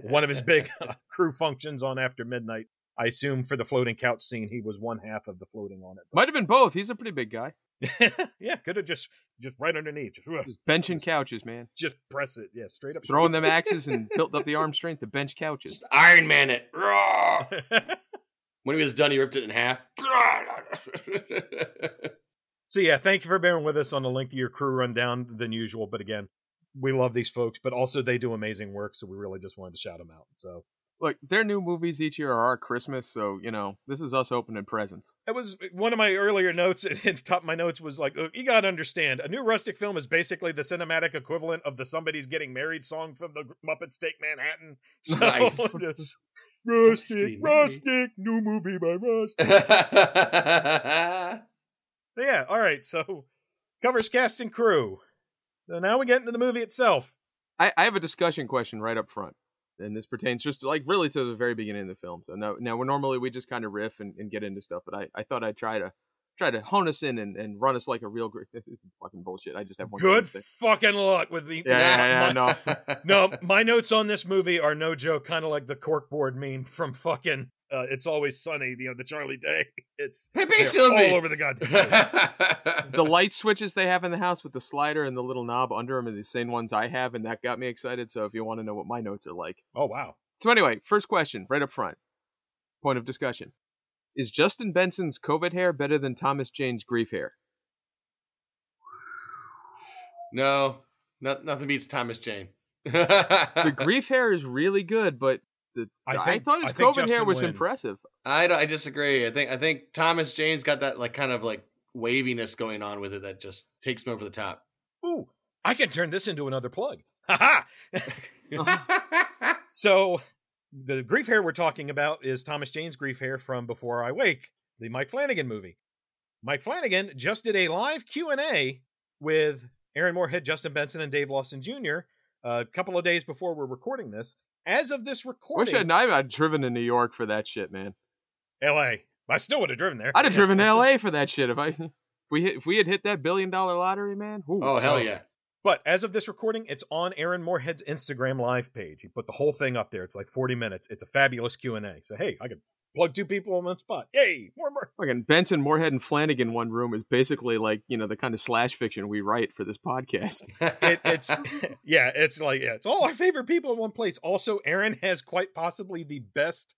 one of his big uh, crew functions on After Midnight. I assume for the floating couch scene, he was one half of the floating on it. Might have been both. He's a pretty big guy. yeah, could have just just right underneath, just, Just benching couches, man. just press it. Yeah, straight up. Just throwing them axes and built up the arm strength to bench couches. Just Iron Man it. Raw. When he was done, he ripped it in half. so yeah, thank you for bearing with us on a lengthier crew rundown than usual. But again, we love these folks, but also they do amazing work, so we really just wanted to shout them out. So Look, their new movies each year are our Christmas, so you know this is us opening presents. That was eh, one of my earlier notes. At the top of my notes was like, "Look, you got to understand, a new rustic film is basically the cinematic equivalent of the "Somebody's Getting Married" song from the Muppets Take Manhattan. So, Nice. just, rustic, rustic, new movie by Rustic. yeah, all right. So covers cast and crew. So now we get into the movie itself. I, I have a discussion question right up front, and this pertains just like really to the very beginning of the film. So now, now we're normally we just kind of riff and, and get into stuff, but I, I thought I'd try to try to hone us in and, and run us like a real great. It's fucking bullshit. I just have one. Good thing to say. fucking luck with the. Yeah, yeah, yeah, my- no. no, my notes on this movie are no joke, kind of like the corkboard meme from fucking uh, "It's Always Sunny," you know, the Charlie Day. It's Hey, they're all over the goddamn. the light switches they have in the house with the slider and the little knob under them are the same ones I have, and that got me excited. So if you want to know what my notes are like, oh wow, so anyway, first question right up front, point of discussion: Is Justin Benson's COVID hair better than Thomas Jane's grief hair? no, no, nothing beats Thomas Jane. The grief hair is really good, but the I I, thought his I COVID hair was wins. impressive. I, I disagree. I think I think Thomas Jane's got that like kind of like waviness going on with it that just takes him over the top. ooh, I can turn this into another plug. Ha ha. So the grief hair we're talking about is Thomas Jane's grief hair from Before I Wake, the Mike Flanagan movie. Mike Flanagan just did a live Q&A with Aaron Moorhead, Justin Benson, and Dave Lawson Jr. a uh, couple of days before we're recording this. As of this Wish recording, I'd, I'd driven to New York for that shit, man. L.A. I still would have driven there. I'd have driven to L.A. for that shit if I. If we, hit, if we had hit that billion dollar lottery, man. Ooh. oh hell yeah! But as of this recording, it's on Aaron Moorhead's Instagram live page. He put the whole thing up there. It's like 40 minutes. It's a fabulous Q&A. So, hey, I could plug two people on one spot. Yay, more, more. Fucking Benson, Moorhead, and Flanagan in one room is basically like you know the kind of slash fiction we write for this podcast. It, it's, yeah, it's like, yeah, it's all our favorite people in one place. Also, Aaron has quite possibly the best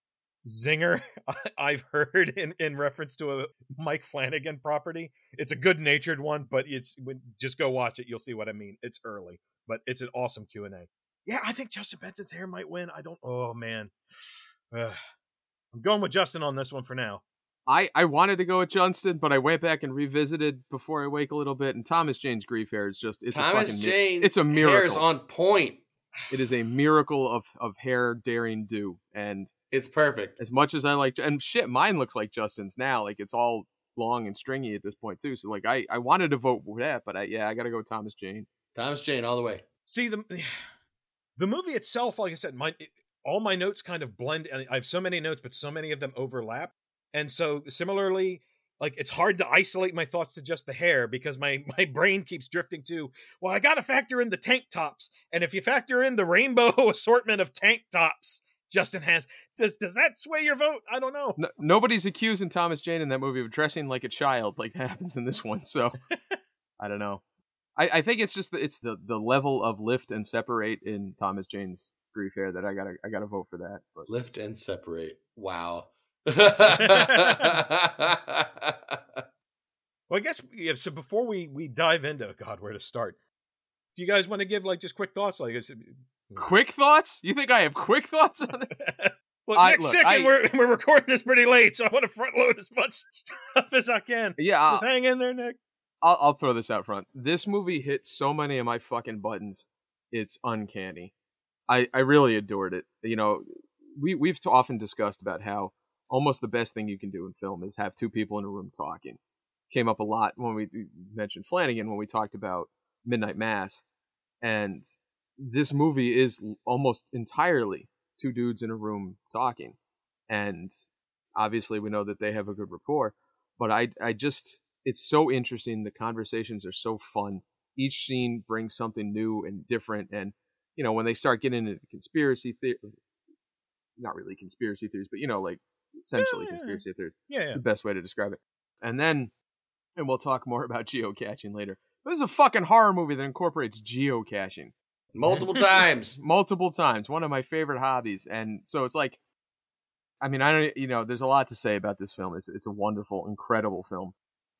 zinger I've heard in, in reference to a Mike Flanagan property. It's a good natured one, but it's when just go watch it. You'll see what I mean. It's early, but it's an awesome Q and A. Yeah, I think Justin Benson's hair might win. I don't. Oh man, Ugh. I'm going with Justin on this one for now. I, I wanted to go with Johnston, but I went back and revisited before I wake a little bit, and Thomas Jane's grief hair is just it's a Thomas fucking mi- Jane, it's a hair is miracle. on point. It is a miracle of of hair daring do, and It's perfect. as much as I like, and shit, mine looks like Justin's now. Like it's all long and stringy at this point too. So like I I wanted to vote for that, but I, yeah, I got to go with Thomas Jane. Thomas Jane all the way. See the the movie itself, like I said, my it, all my notes kind of blend, and I have so many notes, but so many of them overlap. And so similarly, like it's hard to isolate my thoughts to just the hair because my my brain keeps drifting to, well, I got to factor in the tank tops, and if you factor in the rainbow assortment of tank tops Justin has, does does that sway your vote? I don't know. No, nobody's accusing Thomas Jane in that movie of dressing like a child, like that happens in this one. So I don't know. I, I think it's just the, it's the the level of lift and separate in Thomas Jane's Grief Hair that I gotta I gotta vote for that. But Lift and separate. Wow. Well, I guess yeah, so. Before we we dive into God, where to start? Do you guys want to give like just quick thoughts? Like, is it, quick thoughts? You think I have quick thoughts on it? look, I- Nick's look, sick, I- we're we're recording this pretty late, so I want to front load as much stuff as I can. Yeah, I'll, Just hang in there, Nick. I'll, I'll throw this out front. This movie hit so many of my fucking buttons. It's uncanny. I, I really adored it. You know, we we've often discussed about how almost the best thing you can do in film is have two people in a room talking. Came up a lot when we mentioned Flanagan when we talked about Midnight Mass, and this movie is almost entirely two dudes in a room talking, and obviously we know that they have a good rapport. But I I just it's so interesting. The conversations are so fun. Each scene brings something new and different. And you know, when they start getting into conspiracy theory, not really conspiracy theories, but you know, like essentially Yeah, yeah, yeah. conspiracy theories, Yeah, yeah. the best way to describe it. And then, and we'll talk more about geocaching later. But this is a fucking horror movie that incorporates geocaching Multiple times. multiple times. One of my favorite hobbies, and so it's like, I mean, I don't, you know, there's a lot to say about this film. It's it's a wonderful, incredible film,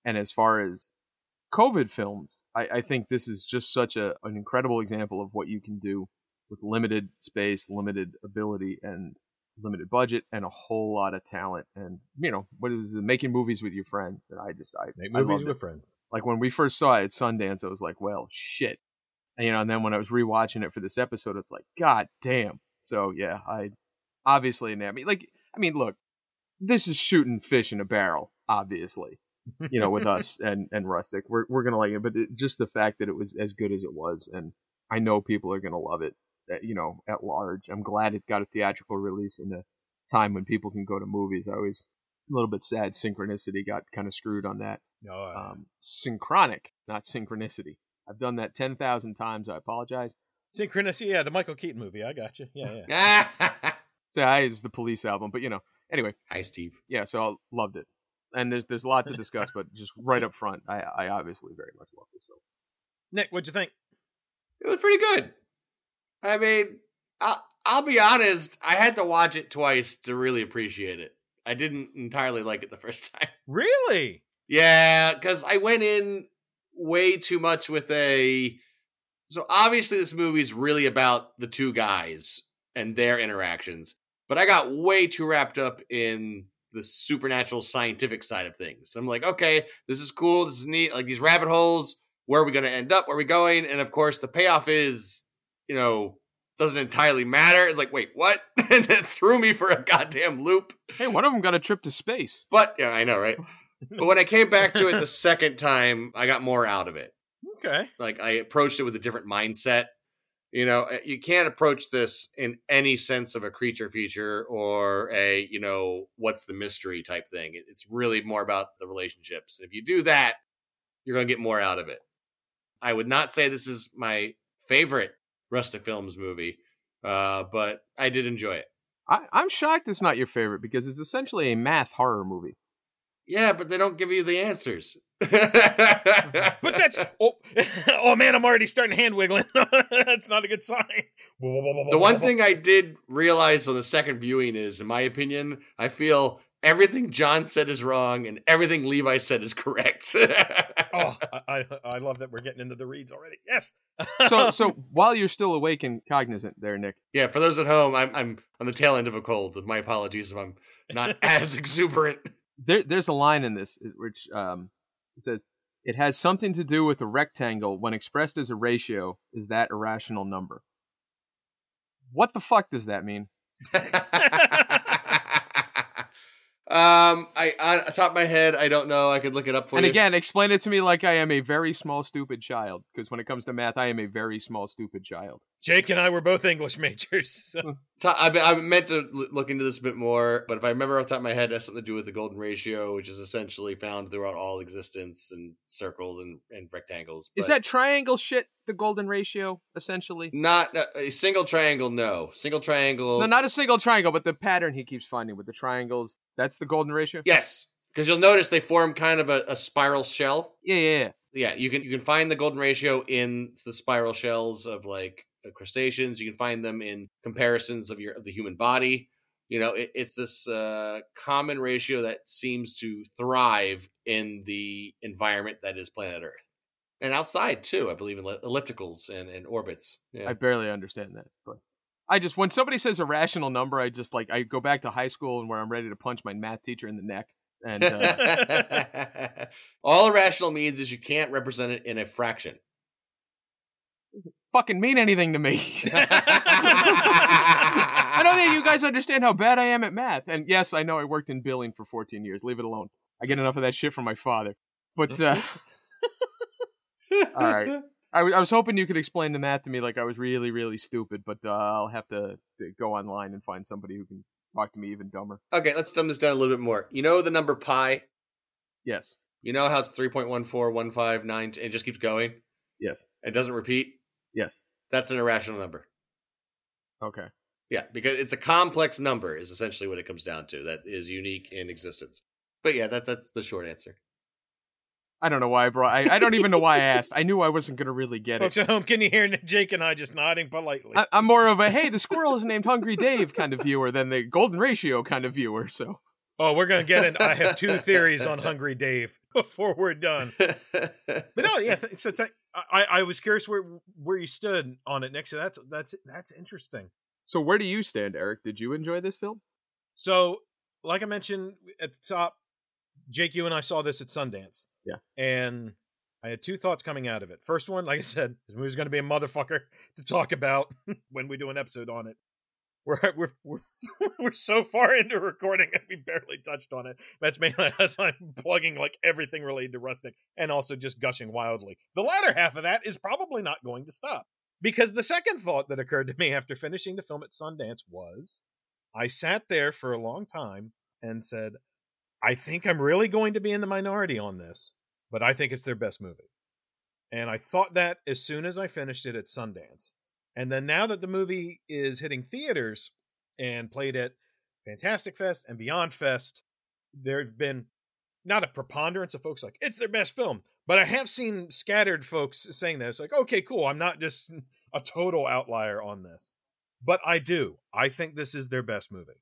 and as far as COVID films, I, I think this is just such a an incredible example of what you can do with limited space, limited ability, and limited budget, and a whole lot of talent. And you know, what is it, making movies with your friends? And I just I Make I movies loved it with friends. like when we first saw it at Sundance, I was like, well, shit. And, you know, and then when I was rewatching it for this episode, it's like, god damn. So yeah, I obviously, I mean, like, I mean, look, this is shooting fish in a barrel, obviously. You know, with us and and Rustic, we're we're gonna like it, but it, just the fact that it was as good as it was, and I know people are gonna love it. uh, You know, at large, I'm glad it got a theatrical release in a time when people can go to movies. I was a little bit sad synchronicity got kind of screwed on that No, uh, um, synchronic, not synchronicity. I've done that 10,000 times. I apologize. synchronicity. Yeah, the Michael Keaton movie. I got you. Yeah, yeah. So I is the police album, but you know, anyway, Hi, Steve. yeah, so I loved it. And there's there's a lot to discuss, but just right up front, I, I obviously very much love this film. Nick, what'd you think? It was pretty good. I mean, I'll, I'll be honest. I had to watch it twice to really appreciate it. I didn't entirely like it the first time. Really? Yeah, because I went in way too much with a. So obviously, this movie is really about the two guys and their interactions, but I got way too wrapped up in the supernatural scientific side of things. I'm like, okay, this is cool, this is neat. Like these rabbit holes, where are we going to end up? Where are we going? And of course, the payoff is, you know, doesn't entirely matter. It's like, wait, what? and it threw me for a goddamn loop. Hey, one of them got a trip to space. But yeah, I know, right? but when I came back to it the second time, I got more out of it. Okay. Like I approached it with a different mindset. You know, uh, you can't approach this in any sense of a creature feature or a, you know, what's the mystery type thing. It's really more about the relationships. And if you do that, you're going to get more out of it. I would not say this is my favorite Rustic Films movie, uh, but I did enjoy it. I, I'm shocked it's not your favorite because it's essentially a math horror movie. Yeah, but they don't give you the answers. But that's oh, oh man, I'm already starting hand wiggling. that's not a good sign. The one thing I did realize on the second viewing is, in my opinion, I feel everything John said is wrong and everything Levi said is correct. oh, I, I I love that we're getting into the reads already. Yes. So, so while you're still awake and cognizant, there, Nick, yeah, for those at home, I'm I'm on the tail end of a cold. My apologies if I'm not as exuberant. there, there's a line in this which um, it says it has something to do with a rectangle when expressed as a ratio is that irrational number. What the fuck does that mean? um, I on top of my head, I don't know. I could look it up for and you. And again, explain it to me like I am a very small, stupid child. Because when it comes to math, I am a very small, stupid child. Jake and I were both English majors. So. I, I meant to look into this a bit more, but if I remember off the top of my head, it has something to do with the golden ratio, which is essentially found throughout all existence and circles and, and rectangles. Is that triangle shit the golden ratio, essentially? Not uh, a single triangle, no. Single triangle. No, not a single triangle, but the pattern he keeps finding with the triangles, that's the golden ratio? Yes. Because you'll notice they form kind of a, a spiral shell. Yeah, yeah, yeah. Yeah, you can you can find the golden ratio in the spiral shells of like crustaceans. You can find them in comparisons of your of the human body. You know, it, it's this uh, common ratio that seems to thrive in the environment that is planet Earth, and outside too. I believe in ellipticals and, and orbits. Yeah. I barely understand that, but I just when somebody says a rational number, I just like I go back to high school and where I'm ready to punch my math teacher in the neck. And uh... all irrational means is you can't represent it in a fraction. Fucking mean anything to me. I don't think you guys understand how bad I am at math. And yes, I know I worked in billing for 14 years. Leave it alone. I get enough of that shit from my father. But uh, all right. I, I was hoping you could explain the math to me like I was really, really stupid, but uh, I'll have to, to go online and find somebody who can talk to me even dumber. Okay, let's dumb this down a little bit more. You know the number pi? Yes. You know how it's 3.14159 it just keeps going? Yes. It doesn't repeat? Yes. That's an irrational number. Okay. Yeah, because it's a complex number is essentially what it comes down to that is unique in existence. But yeah, that that's the short answer. I don't know why I brought. I, I don't even know why I asked. I knew I wasn't going to really get Folks it. Folks at home, can you hear Jake and I just nodding politely? I, am more of a "Hey, the squirrel is named Hungry Dave" kind of viewer than the Golden Ratio kind of viewer. So. Oh, we're gonna get in. I have two theories on Hungry Dave before we're done. but no, yeah. Th- so th- I I was curious where where you stood on it, Nick. So that's that's that's interesting. So where do you stand, Eric? Did you enjoy this film? So, like I mentioned at the top, Jake, you and I saw this at Sundance. Yeah. And I had two thoughts coming out of it. First one, like I said, this movie's going to be a motherfucker to talk about when we do an episode on it. We're we're we're, we're so far into recording and we barely touched on it. That's mainly as I'm plugging like everything related to Rustic and also just gushing wildly. The latter half of that is probably not going to stop because the second thought that occurred to me after finishing the film at Sundance was, I sat there for a long time and said, I think I'm really going to be in the minority on this, but I think it's their best movie. And I thought that as soon as I finished it at Sundance. And then now that the movie is hitting theaters and played at Fantastic Fest and Beyond Fest, there have been not a preponderance of folks like it's their best film, but I have seen scattered folks saying this like, okay, cool, I'm not just a total outlier on this. But I do. I think this is their best movie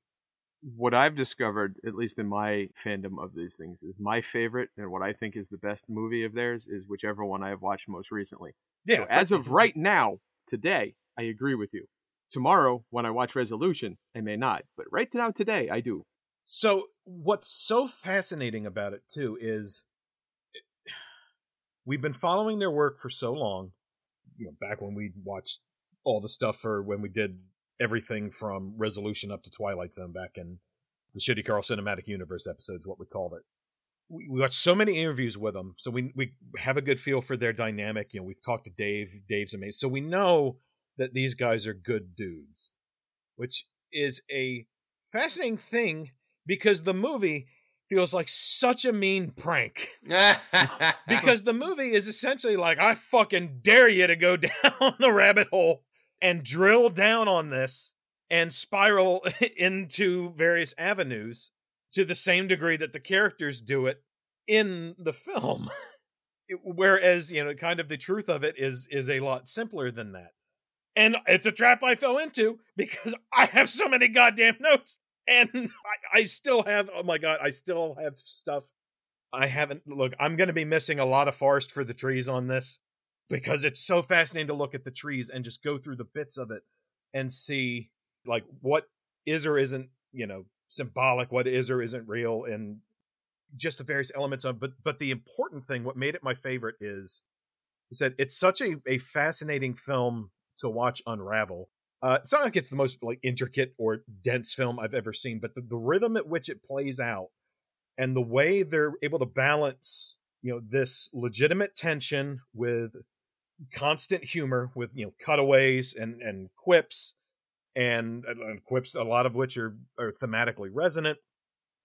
what I've discovered, at least in my fandom of these things, is my favorite and what I think is the best movie of theirs is whichever one I have watched most recently. Yeah. So as of right now, today, I agree with you. Tomorrow, when I watch Resolution, I may not, but right now, today, I do. So, what's so fascinating about it too is eh, we've been following their work for so long. You know, back when we watched all the stuff for when we did everything from Resolution up to Twilight Zone back in the Shitty Carl Cinematic Universe episodes, what we called it. We, we watched so many interviews with them, so we we have a good feel for their dynamic. You know, we've talked to Dave. Dave's amazing, so we know that these guys are good dudes, which is a fascinating thing because the movie feels like such a mean prank. because the movie is essentially like, I fucking dare you to go down the rabbit hole and drill down on this and spiral into various avenues to the same degree that the characters do it in the film. Whereas, you know, kind of the truth of it is is a lot simpler than that. And it's a trap I fell into because I have so many goddamn notes. And I, I still have oh my god, I still have stuff I haven't look, I'm gonna be missing a lot of forest for the trees on this because it's so fascinating to look at the trees and just go through the bits of it and see like what is or isn't you know symbolic what is or isn't real and just the various elements of but but the important thing what made it my favorite is is that it's such a, a fascinating film to watch unravel. Uh it's not like it's the most like intricate or dense film i've ever seen but the, the rhythm at which it plays out and the way they're able to balance you know this legitimate tension with constant humor with you know cutaways and and quips and, and quips a lot of which are are thematically resonant.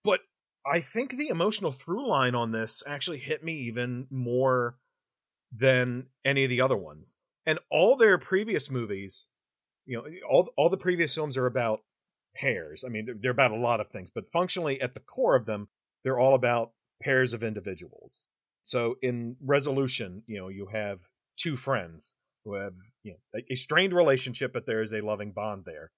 But i think the emotional through line on this actually hit me even more than any of the other ones and all their previous movies you know all all the previous films are about pairs i mean they're, they're about a lot of things but functionally at the core of them they're all about pairs of individuals so in resolution you know you have two friends who have you know a, strained relationship, but there is a loving bond there.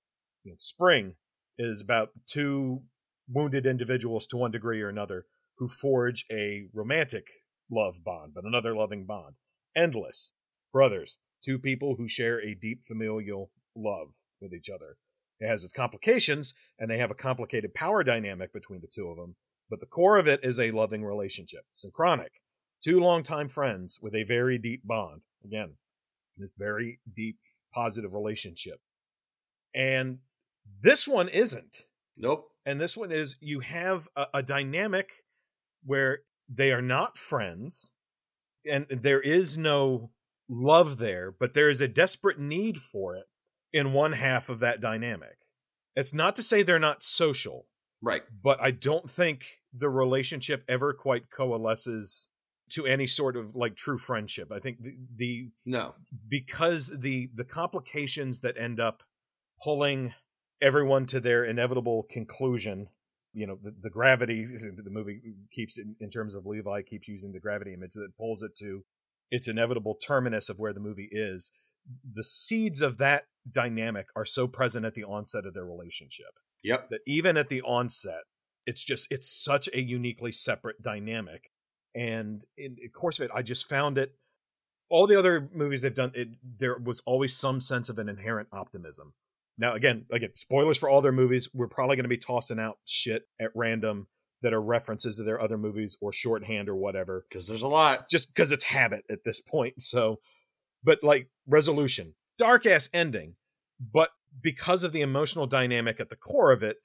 You know, Spring is about two wounded individuals to one degree or another who forge a romantic love bond, but another loving bond. Endless brothers, two people who share a deep familial love with each other. It has its complications, and they have a complicated power dynamic between the two of them, but the core of it is a loving relationship. Synchronic, two longtime friends with a very deep bond. Again, this very deep, positive relationship. And this one isn't. Nope. And this one is you have a, a dynamic where they are not friends and there is no love there, but there is a desperate need for it in one half of that dynamic. It's not to say they're not social. Right. But I don't think the relationship ever quite coalesces to any sort of like true friendship. I think the, the no because the the complications that end up pulling everyone to their inevitable conclusion. You know, the, the gravity the movie keeps in, in terms of Levi keeps using the gravity image that pulls it to its inevitable terminus of where the movie is. The seeds of that dynamic are so present at the onset of their relationship. Yep. That even at the onset, it's just it's such a uniquely separate dynamic and in, the course of it, I just found it. All the other movies they've done, it, there was always some sense of an inherent optimism. Now, again, again, spoilers for all their movies. We're probably going to be tossing out shit at random that are references to their other movies or shorthand or whatever. Because there's a lot. Just because it's habit at this point. So, but like resolution, dark ass ending, but because of the emotional dynamic at the core of it,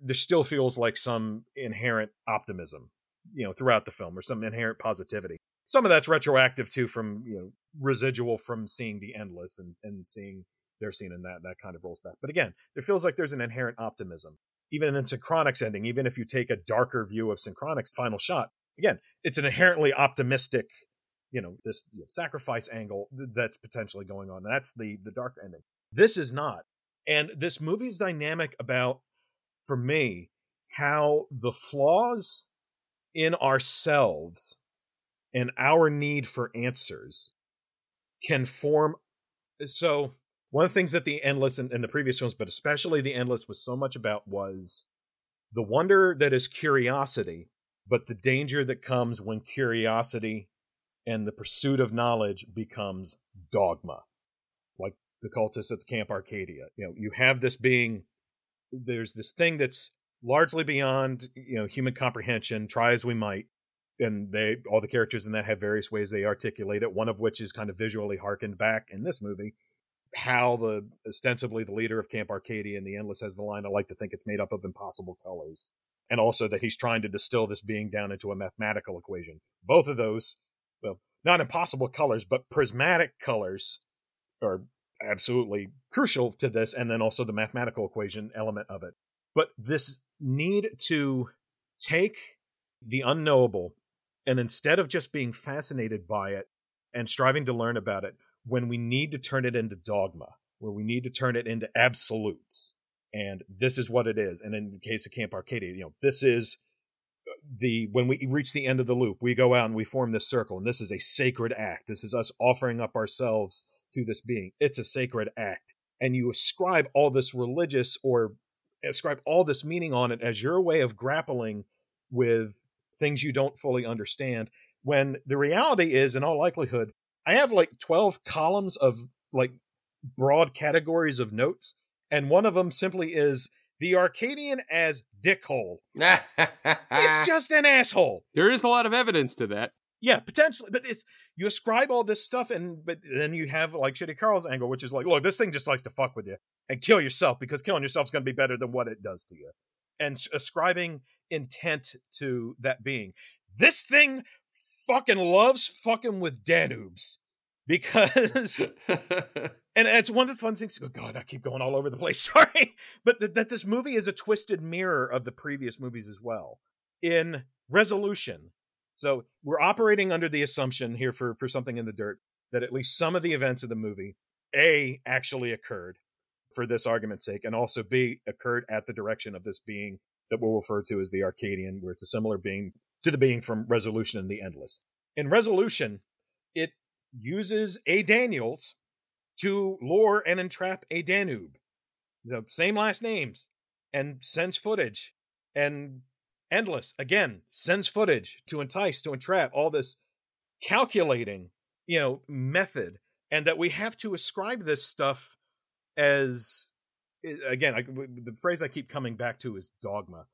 there still feels like some inherent optimism you know throughout the film or some inherent positivity some of that's retroactive too from you know residual from seeing the endless and and seeing their scene in that that kind of rolls back but again it feels like there's an inherent optimism even in synchronic's ending even if you take a darker view of synchronic's final shot again it's an inherently optimistic you know this you know, sacrifice angle that's potentially going on. That's the the dark ending. This is not. And this movie's dynamic about for me how the flaws in ourselves and our need for answers can form so one of the things that the endless and, the previous films but especially the endless was so much about was the wonder that is curiosity but the danger that comes when curiosity and the pursuit of knowledge becomes dogma. Like the cultists at camp arcadia you know you have this being there's this thing that's largely beyond you know human comprehension try as we might and they all the characters in that have various ways they articulate it one of which is kind of visually harkened back in this movie how the ostensibly the leader of camp arcadia and the endless has the line i like to think it's made up of impossible colors. And also that he's trying to distill this being down into a mathematical equation. Both of those well not impossible colors but prismatic colors are absolutely crucial to this and then also the mathematical equation element of it. But this need to take the unknowable and instead of just being fascinated by it and striving to learn about it, when we need to turn it into dogma, where we need to turn it into absolutes, and this is what it is. And in the case of Camp Arcadia, you know, this is uh, the when we reach the end of the loop, we go out and we form this circle, and this is a sacred act. This is us offering up ourselves to this being. It's a sacred act. And you ascribe all this religious or ascribe all this meaning on it as your way of grappling with things you don't fully understand when the reality is in all likelihood i have like 12 columns of like broad categories of notes and one of them simply is the arcadian as dickhole. It's just an asshole. There is a lot of evidence to that. Yeah, potentially, but it's you ascribe all this stuff, and but then you have like Shitty Carl's angle, which is like, look, this thing just likes to fuck with you and kill yourself because killing yourself is going to be better than what it does to you, and ascribing intent to that being. This thing fucking loves fucking with Danubes. because and it's one of the fun things. Oh God, I keep going all over the place. Sorry, but th- that this movie is a twisted mirror of the previous movies as well. In resolution, so we're operating under the assumption here for for something in the dirt that at least some of the events of the movie a actually occurred for this argument's sake, and also b occurred at the direction of this being that we'll refer to as the Arcadian, where it's a similar being to the being from Resolution and the Endless. In Resolution, it uses a Daniels to lure and entrap a Danube. The same last names and sends footage. And Endless, again, sends footage to entice, to entrap, all this calculating, you know, method. And that we have to ascribe this stuff as, again, I, the phrase I keep coming back to is dogma.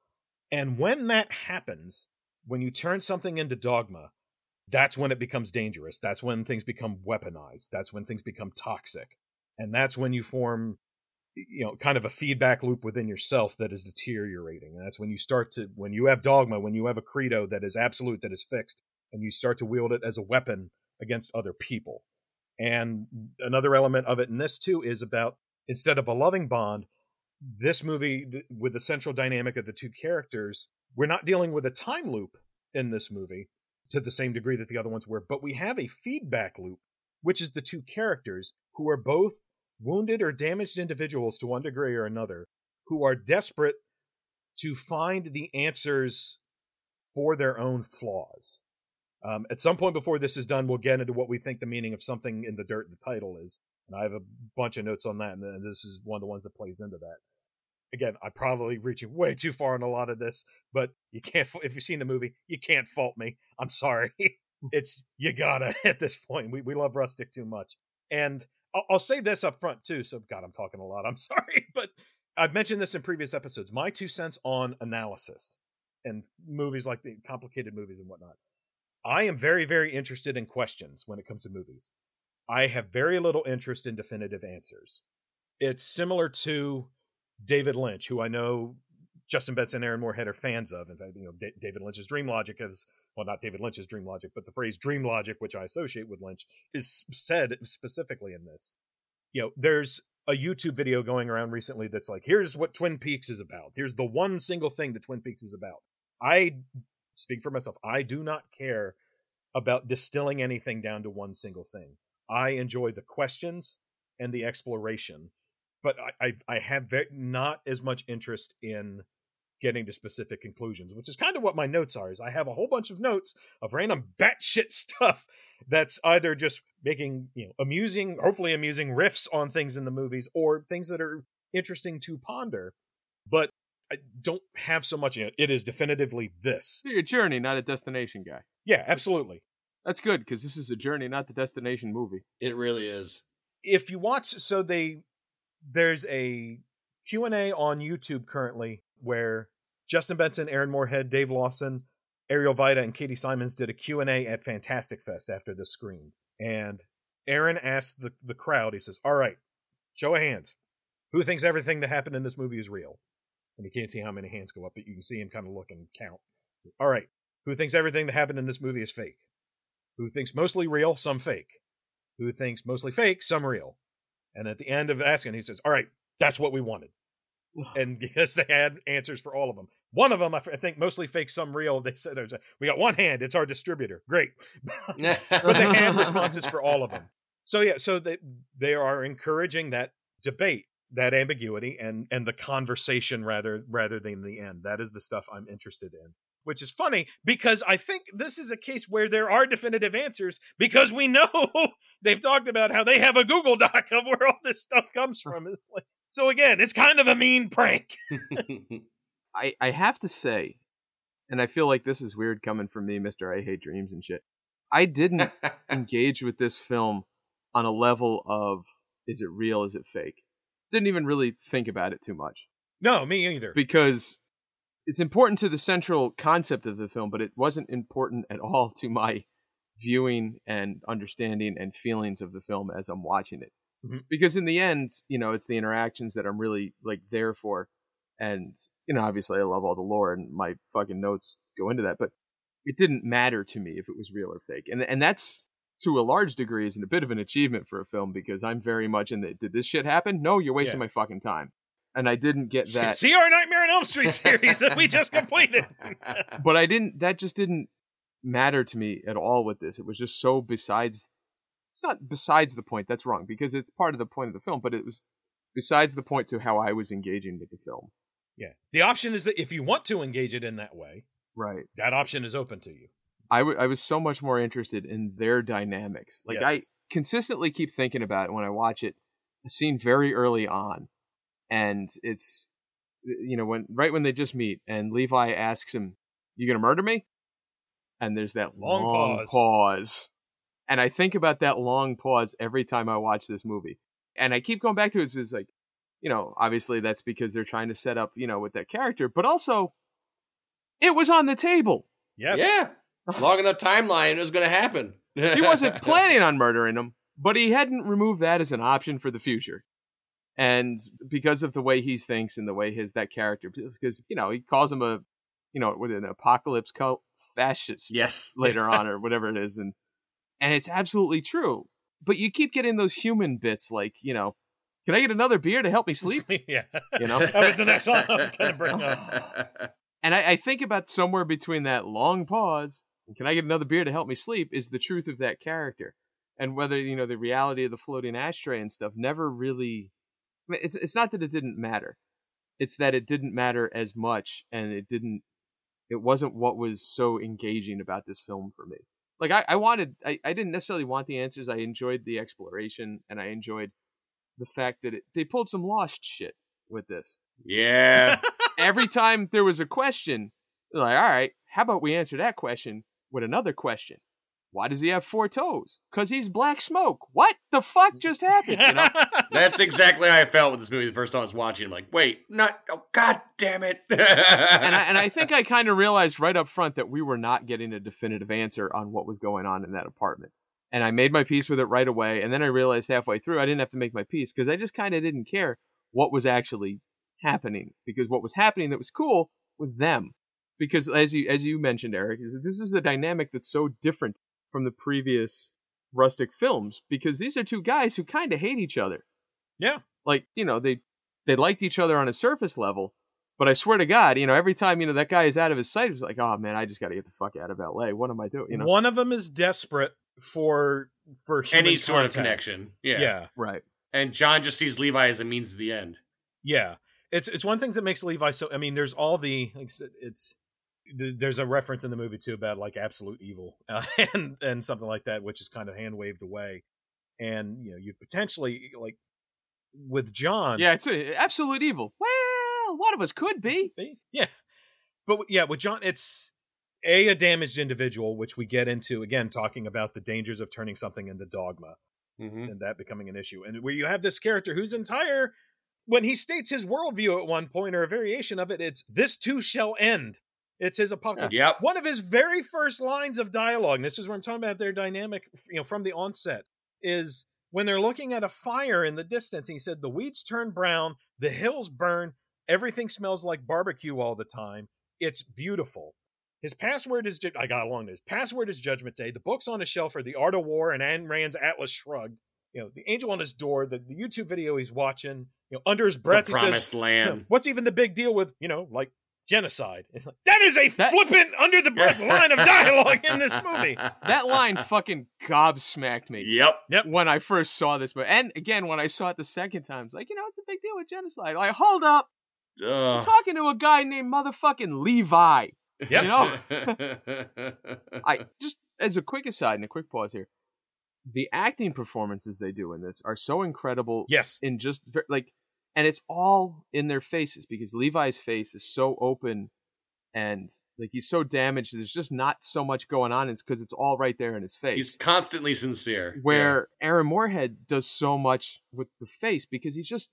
And when that happens, when you turn something into dogma, that's when it becomes dangerous. That's when things become weaponized. That's when things become toxic. And that's when you form you know kind of a feedback loop within yourself that is deteriorating and that's when you start to when you have dogma when you have a credo that is absolute that is fixed and you start to wield it as a weapon against other people and another element of it in this too is about instead of a loving bond this movie with the central dynamic of the two characters we're not dealing with a time loop in this movie to the same degree that the other ones were, but we have a feedback loop, which is the two characters who are both wounded or damaged individuals to one degree or another, who are desperate to find the answers for their own flaws. Um, at some point before this is done, we'll get into what we think the meaning of something in the dirt, the title is. And I have a bunch of notes on that, and this is one of the ones that plays into that again, I'm probably reaching way too far on a lot of this, but you can't. If you've seen the movie, you can't fault me. I'm sorry. Mm. it's you gotta at this point. We we love Rustic too much, and I'll, I'll say this up front too. So God, I'm talking a lot. I'm sorry, but I've mentioned this in previous episodes. My two cents on analysis and movies like the complicated movies and whatnot. I am very very interested in questions when it comes to movies. I have very little interest in definitive answers. It's similar to David Lynch, who I know Justin Benson and Aaron Moorhead are fans of. In fact, you know, D- David Lynch's dream logic is well, not David Lynch's dream logic, but the phrase dream logic, which I associate with Lynch, is said specifically in this. You know, there's a YouTube video going around recently that's like, here's what Twin Peaks is about. Here's the one single thing that Twin Peaks is about. I speak for myself. I do not care about distilling anything down to one single thing. I enjoy the questions and the exploration but I, I, I have very, not as much interest in getting to specific conclusions, which is kind of what my notes are. Is I have a whole bunch of notes of random batshit stuff that's either just making you know amusing, hopefully amusing riffs on things in the movies, or things that are interesting to ponder. But I don't have so much in it. It is definitively this. You're a journey, not a destination guy. Yeah, absolutely. That's good because this is a journey, not the destination movie. It really is. If you watch, so they there's a Q&A on YouTube currently where Justin Benson, Aaron Moorhead, Dave Lawson, Ariel Vida, and Katie Simons did a Q&A at Fantastic Fest after this screen. And Aaron asked the, the crowd, he says, all right, show of hands. Who thinks everything that happened in this movie is real? And you can't see how many hands go up, but you can see him kind of look and count. All right. Who thinks everything that happened in this movie is fake? Who thinks mostly real, some fake? Who thinks mostly fake, some real? And at the end of asking, he says, "All right, that's what we wanted." and because they had answers for all of them, one of them I think mostly fake, some real. They said, "We got one hand; it's our distributor." Great, but they had responses for all of them. So yeah, so they they are encouraging that debate, that ambiguity, and and the conversation rather rather than the end. That is the stuff I'm interested in which is funny because I think this is a case where there are definitive answers because we know they've talked about how they have a Google Doc of where all this stuff comes from. It's like, so again, it's kind of a mean prank. I I have to say, and I feel like this is weird coming from me, Mister I Hate Dreams and shit. I didn't engage with this film on a level of is it real, is it fake? Didn't even really think about it too much. No, me either. Because it's important to the central concept of the film, but it wasn't important at all to my viewing and understanding and feelings of the film as I'm watching it. Mm-hmm. Because in the end, you know, it's the interactions that I'm really like there for. And, you know, obviously I love all the lore and my fucking notes go into that, but it didn't matter to me if it was real or fake. And and that's to a large degree is a bit of an achievement for a film because I'm very much in the did this shit happen? No, you're wasting Yeah. my fucking time. And I didn't get that. See our Nightmare on Elm Street series that we just completed. but I didn't. That just didn't matter to me at all with this. It was just so besides. It's not besides the point. That's wrong because it's part of the point of the film. But it was besides the point to how I was engaging with the film. yeah. The option is that if you want to engage it in that way, Right. that option is open to you. I, w- I was so much more interested in their dynamics. Like I consistently keep thinking about it when I watch it. A scene very early on, and it's you know when right when they just meet, and Levi asks him, "You gonna murder me?" And there's that Long long, pause. pause. and I think about that long pause every time I watch this movie, and I keep going back to it. It's like, you know, obviously that's because they're trying to set up, you know, with that character, but also, it was on the table. Yes. Yeah. Long enough timeline, it was going to happen. he wasn't planning on murdering him, but he hadn't removed that as an option for the future. And because of the way he thinks and the way his that character, because you know he calls him a, you know, with an apocalypse cult fascist Yes. later on or whatever it is, and and it's absolutely true. But you keep getting those human bits, like you know, can I get another beer to help me sleep? yeah. You know, That was the next song I was going to bring up. And I, I think about somewhere between that long pause and can I get another beer to help me sleep is the truth of that character. And whether, you know, the reality of the floating ashtray and stuff never really I mean, it's it's not that it didn't matter. It's that it didn't matter as much and it didn't it wasn't what was so engaging about this film for me. Like I, I wanted I, I didn't necessarily want the answers. I enjoyed the exploration and I enjoyed the fact that it, they pulled some lost shit with this yeah. every time there was a question, like, all right, how about we answer that question with another question? Why does he have four toes? Because he's black smoke. What the fuck just happened? You know? That's exactly how I felt with this movie the first time I was watching. I'm like, wait, not, oh, god damn it. and I, and I think I kind of realized right up front that we were not getting a definitive answer on what was going on in that apartment. And I made my peace with it right away. And then I realized halfway through I didn't have to make my peace because I just kind of didn't care what was actually happening. Because what was happening that was cool was them. Because as you as you mentioned, Eric, this is a dynamic that's so different from the previous rustic films because these are two guys who kind of hate each other. Yeah. Like, you know, they they liked each other on a surface level, but I swear to God, you know, every time you know that guy is out of his sight, it's like, oh man, I just got to get the fuck out of L.A. What am I doing? You know, One of them is desperate for for human Any sort of connection. Yeah. Yeah. right? And John just sees Levi as a means to the end. Yeah. It's it's one of the things that makes Levi so I mean there's all the like I said it's th- there's a reference in the movie too about like absolute evil uh, and and something like that which is kind of hand waved away and you know you potentially like with John Yeah, it's a, absolute evil. Well, one of us could be. yeah but yeah with John it's a a damaged individual which we get into again talking about the dangers of turning something into dogma Mm-hmm. and that becoming an issue. And where you have this character whose entire, when he states his worldview at one point or a variation of it, it's this too shall end. It's his apocalypse. Yep. One of his very first lines of dialogue, this is where I'm talking about their dynamic, you know, from the onset, is when they're looking at a fire in the distance. And he said, The weeds turn brown, the hills burn, everything smells like barbecue all the time. It's beautiful. His password is, I got along this. Password is Judgment Day. The books on his shelf are The Art of War and Ayn Rand's Atlas Shrugged. You know, the angel on his door, the, the YouTube video he's watching, you know, under his breath, the he promised says, land. you know, what's even the big deal with, you know, like genocide? It's like, that is a That- flippant under the breath line of dialogue in this movie. That line fucking gobsmacked me. Yep. When I first saw this movie, and again when I saw it the second time, it's like you know it's a big deal with genocide. Like, hold up, I'm talking to a guy named motherfucking Levi. Yep. You know, I just as a quick aside and a quick pause here, the acting performances they do in this are so incredible. Yes. in just like, and it's all in their faces because Levi's face is so open and like he's so damaged. There's just not so much going on. It's because it's all right there in his face. He's constantly sincere. where Aaron Moorhead does so much with the face because he's just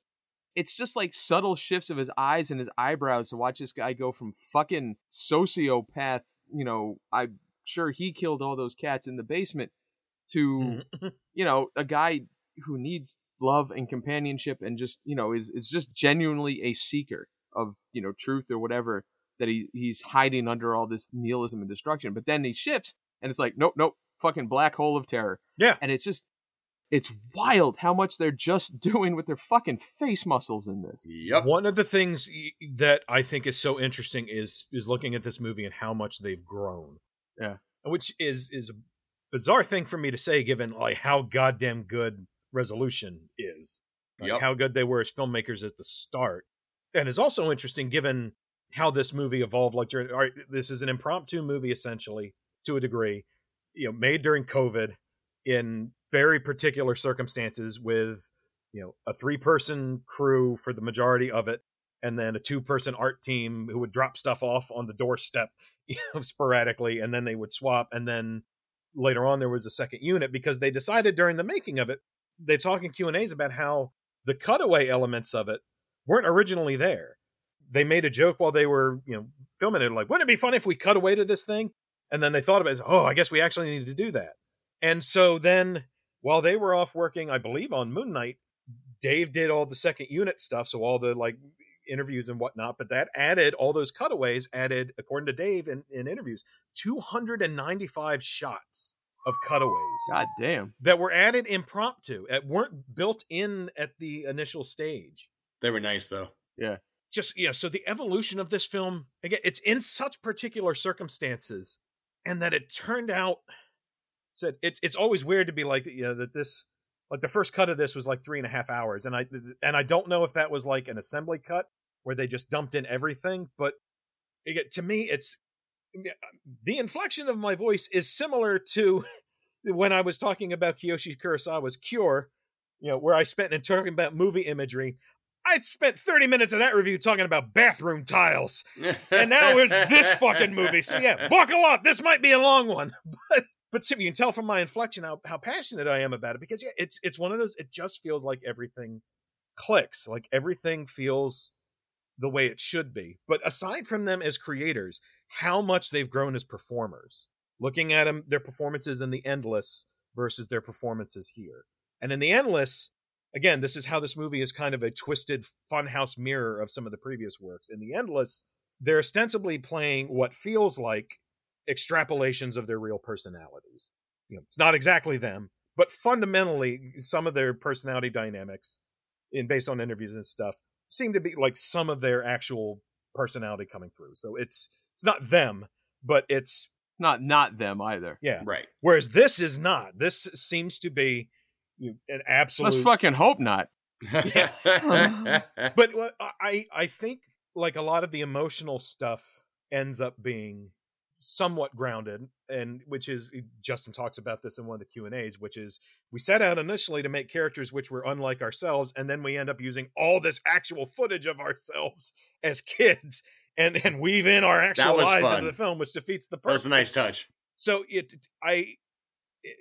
it's just like subtle shifts of his eyes and his eyebrows to watch this guy go from fucking sociopath, you know, I'm sure he killed all those cats in the basement to mm-hmm. you know, a guy who needs love and companionship and just, you know, is is just genuinely a seeker of, you know, truth or whatever that he he's hiding under all this nihilism and destruction. But then he shifts and it's like, nope, nope, fucking black hole of terror. Yeah. And it's just it's wild how much they're just doing with their fucking face muscles in this. Yep. One of the things that I think is so interesting is is looking at this movie and how much they've grown. Yeah. Which is is a bizarre thing for me to say given like how goddamn good resolution is. Like Yep. how good they were as filmmakers at the start. And is also interesting given how this movie evolved like during all right, this is an impromptu movie essentially to a degree, you know, made during COVID in very particular circumstances with you know a three person crew for the majority of it and then a two person art team who would drop stuff off on the doorstep you know sporadically and then they would swap and then later on there was a second unit because they decided during the making of it they talk in q&a's about how the cutaway elements of it weren't originally there. They made a joke while they were you know filming it like wouldn't it be funny if we cut away to this thing? And then they thought about it oh i guess we actually need to do that. And so then while they were off working i believe on moon knight dave did all the second unit stuff so all the like interviews and whatnot but that added all those cutaways added according to dave in, in interviews 295 shots of cutaways God damn. that were added impromptu that weren't built in at the initial stage They were nice though. Yeah. Just yeah so the evolution of this film again it's in such particular circumstances and that it turned out said it's it's always weird to be like you know that this like the first cut of this was like three and a half hours and i and i don't know if that was like an assembly cut where they just dumped in everything but again, to me it's the inflection of my voice is similar to when i was talking about kiyoshi kurosawa's cure you know where i spent and talking about movie imagery I spent 30 minutes of that review talking about bathroom tiles. And now it's this fucking movie. So yeah, buckle up. This might be a long one. But but Sim, you can tell from my inflection how, how passionate I am about it because yeah, it's it's one of those it just feels like everything clicks. Like everything feels the way it should be. But aside from them as creators, how much they've grown as performers. Looking at them, their performances in the endless versus their performances here. And in the endless, again, this is how this movie is kind of a twisted funhouse mirror of some of the previous works. In the Endless, they're ostensibly playing what feels like extrapolations of their real personalities. You know, it's not exactly them, but fundamentally, some of their personality dynamics, in based on interviews and stuff, seem to be like some of their actual personality coming through. So it's it's not them, but it's It's not not them either. yeah. right. Whereas this is not. This seems to be an absolute Let's fucking hope not. yeah. but I I think like a lot of the emotional stuff ends up being somewhat grounded and which is eh, Justin talks about this in one of the Q&As which is we set out initially to make characters which were unlike ourselves and then we end up using all this actual footage of ourselves as kids and and weave in our actual lives fun. into the film which defeats the purpose. that was a nice touch. so it i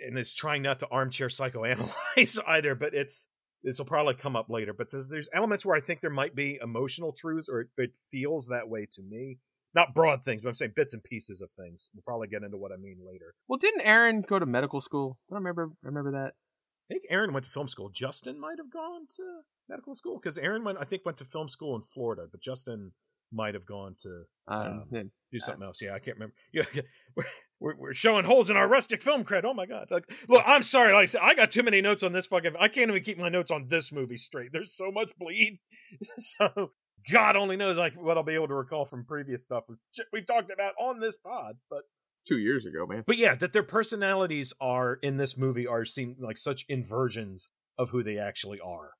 and it's trying not to armchair psychoanalyze either but it's this will probably come up later but there's, there's elements where i think there might be emotional truths or it, it feels that way to me not broad things but i'm saying bits and pieces of things we'll probably get into what i mean later Well, didn't Aaron go to medical school? I don't remember. Remember that? i think aaron went to film school justin might have gone to medical school because aaron went i think went to film school in florida but justin might have gone to Um, Um, yeah. do something else. Yeah, I can't remember. Yeah, we're, we're, we're showing holes in our rustic film cred. Oh my god! Like, look, I'm sorry. Like I said, I got too many notes on this fucking. I can't even keep my notes on this movie straight. There's so much bleed. so God only knows like what I'll be able to recall from previous stuff we've talked about on this pod. But two years ago, man. but yeah, that their personalities are in this movie are seem like such inversions of who they actually are.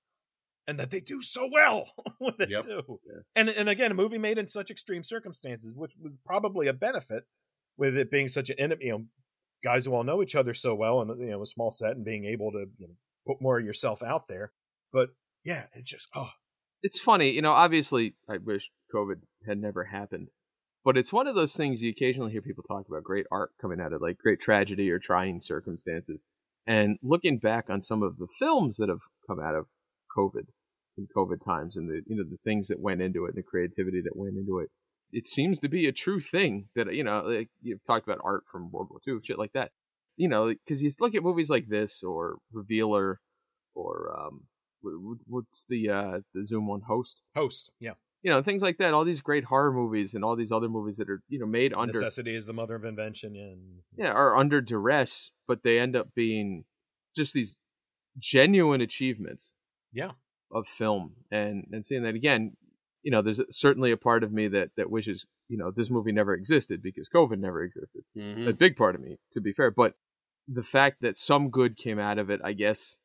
And that they do so well with it Yep. too. Yeah. And and again, a movie made in such extreme circumstances, which was probably a benefit with it being such an enemy, you know, guys who all know each other so well and you know, a small set and being able to you know, put more of yourself out there. But yeah, it's just oh It's funny, you know. Obviously, I wish COVID had never happened, but it's one of those things you occasionally hear people talk about great art coming out of like great tragedy or trying circumstances. And looking back on some of the films that have come out of COVID in COVID times and the you know the things that went into it and the creativity that went into it, it seems to be a true thing that you know like you've talked about art from World War II, shit like that. You know, because you look at movies like this or Revealer or um, wh- wh- what's the uh the Zoom one host? host, yeah. you know things like that. All these great horror movies and all these other movies that are you know made under Necessity is the mother of invention. And yeah are under duress, but they end up being just these genuine achievements. Yeah. Of film and and seeing that again, you know, there's certainly a part of me that that wishes you know this movie never existed because COVID never existed. Mhm. A big part of me, to be fair, but the fact that some good came out of it, I guess.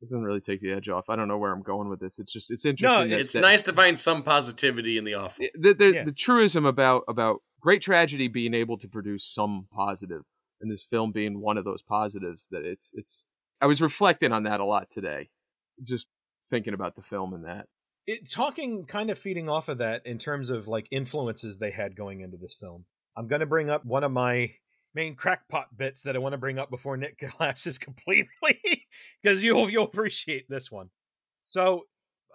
It doesn't really take the edge off. I don't know where I'm going with this. It's just it's interesting. that- It's that- nice to find some positivity in the awful. the, the, Yeah. the truism about about great tragedy being able to produce some positive and this film being one of those positives that it's it's i was reflecting on that a lot today just thinking about the film and that it talking kind of feeding off of that in terms of like influences they had going into this film. I'm going to bring up one of my main crackpot bits that I want to bring up before Nick collapses completely because you'll you'll appreciate this one. So,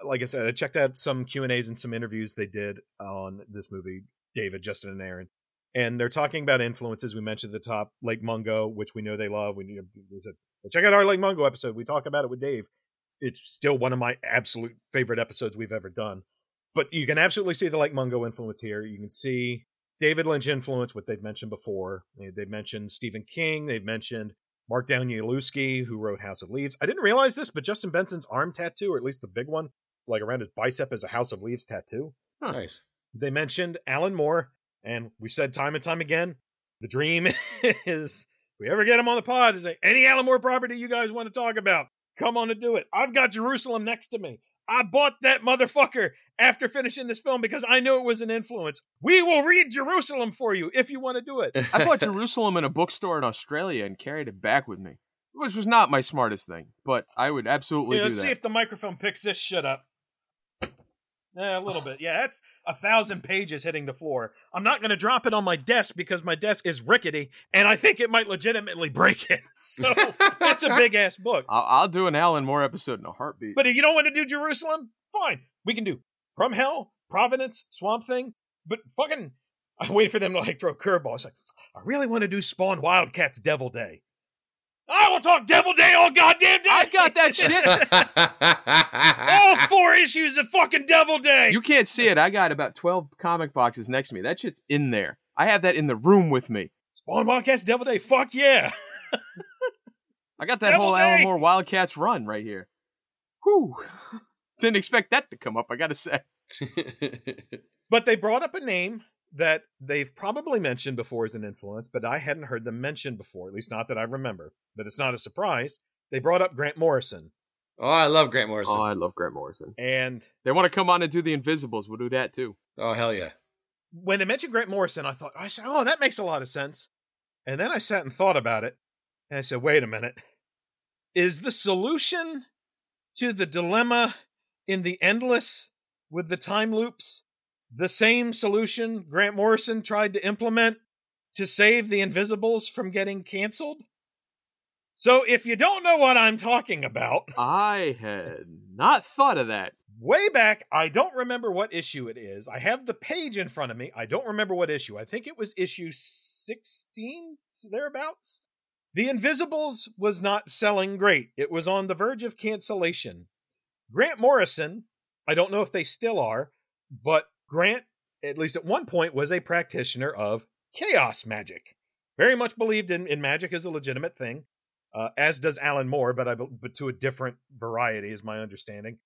like I said, I checked out some Q and A's and some interviews they did on this movie. David, Justin, and Aaron, and they're talking about influences. We mentioned at the top Lake Mungo, which we know they love. We, we said check out our Lake Mungo episode. We talk about it with Dave it's still one of my absolute favorite episodes we've ever done. But you can absolutely see the Lake Mungo influence here. You can see David Lynch influence, what they've mentioned before. They- They've mentioned Stephen King. They've mentioned Mark Danielewski, who wrote House of Leaves. I didn't realize this, but Justin Benson's arm tattoo, or at least the big one, like around his bicep, is a House of Leaves tattoo. Nice. They mentioned Alan Moore, and we said time and time again, the dream is if we ever get him on the pod, is like any Alan Moore property you guys want to talk about, come on and do it. I've got Jerusalem next to me. I bought that motherfucker after finishing this film because I knew it was an influence. We will read Jerusalem for you if you want to do it. i bought jerusalem in a bookstore in australia and carried it back with me which was not my smartest thing but i would absolutely do let's that see if the microphone picks this shit up. Yeah, a little bit. Yeah, that's a thousand pages hitting the floor. I'm not going to drop it on my desk because my desk is rickety, and I think it might legitimately break it. So that's a big ass book. I'll, I'll do an alan moore episode in a heartbeat But if you don't want to do Jerusalem, fine. We can do From Hell, Providence, Swamp Thing. But fucking, I wait for them to like throw curveballs. Like, I really want to do Spawn Wildcats Devil Day. I will talk Devil Day all goddamn day. i got that shit all four issues of fucking Devil Day. You can't see it. I got about 12 comic boxes next to me. That shit's in there. I have that in the room with me. Spawn Wildcats Devil Day. Fuck yeah. I got that Devil whole Day! Alan Moore Wildcats run right here. Whew. Didn't expect that to come up, I gotta say. But they brought up a name that they've probably mentioned before as an influence, but I hadn't heard them mentioned before, at least not that I remember. But it's not a surprise. They brought up Grant Morrison. oh, I love Grant oh, Morrison. Oh, I love Grant Morrison. And They want to come on and do the Invisibles. We'll do that too. oh, hell yeah. when they mentioned Grant Morrison, I thought, I said, oh, that makes a lot of sense. And then I sat and thought about it. And I said, wait a minute. Is the solution to the dilemma in the endless with the time loops the same solution Grant Morrison tried to implement to save the Invisibles from getting canceled? So if you don't know what I'm talking about, I had not thought of that. way back, I don't remember what issue it is. I have the page in front of me. I don't remember what issue. I think it was issue 16, thereabouts. The Invisibles was not selling great. It was on the verge of cancellation. Grant Morrison, I don't know if they still are, but Grant, at least at one point, was a practitioner of chaos magic. Very much believed in, in magic as a legitimate thing, uh, as does Alan Moore, but I, but to a different variety, is my understanding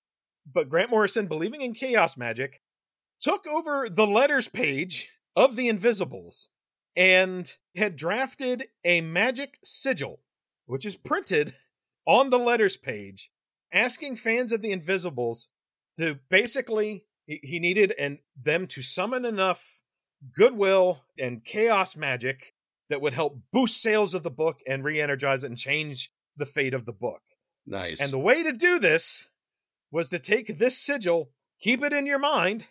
but Grant Morrison, believing in chaos magic, took over the letters page of the Invisibles and had drafted a magic sigil, which is printed on the letters page, asking fans of the Invisibles to basically he he needed and them to summon enough goodwill and chaos magic that would help boost sales of the book and re-energize it and change the fate of the book. Nice. And the way to do this was to take this sigil, keep it in your mind,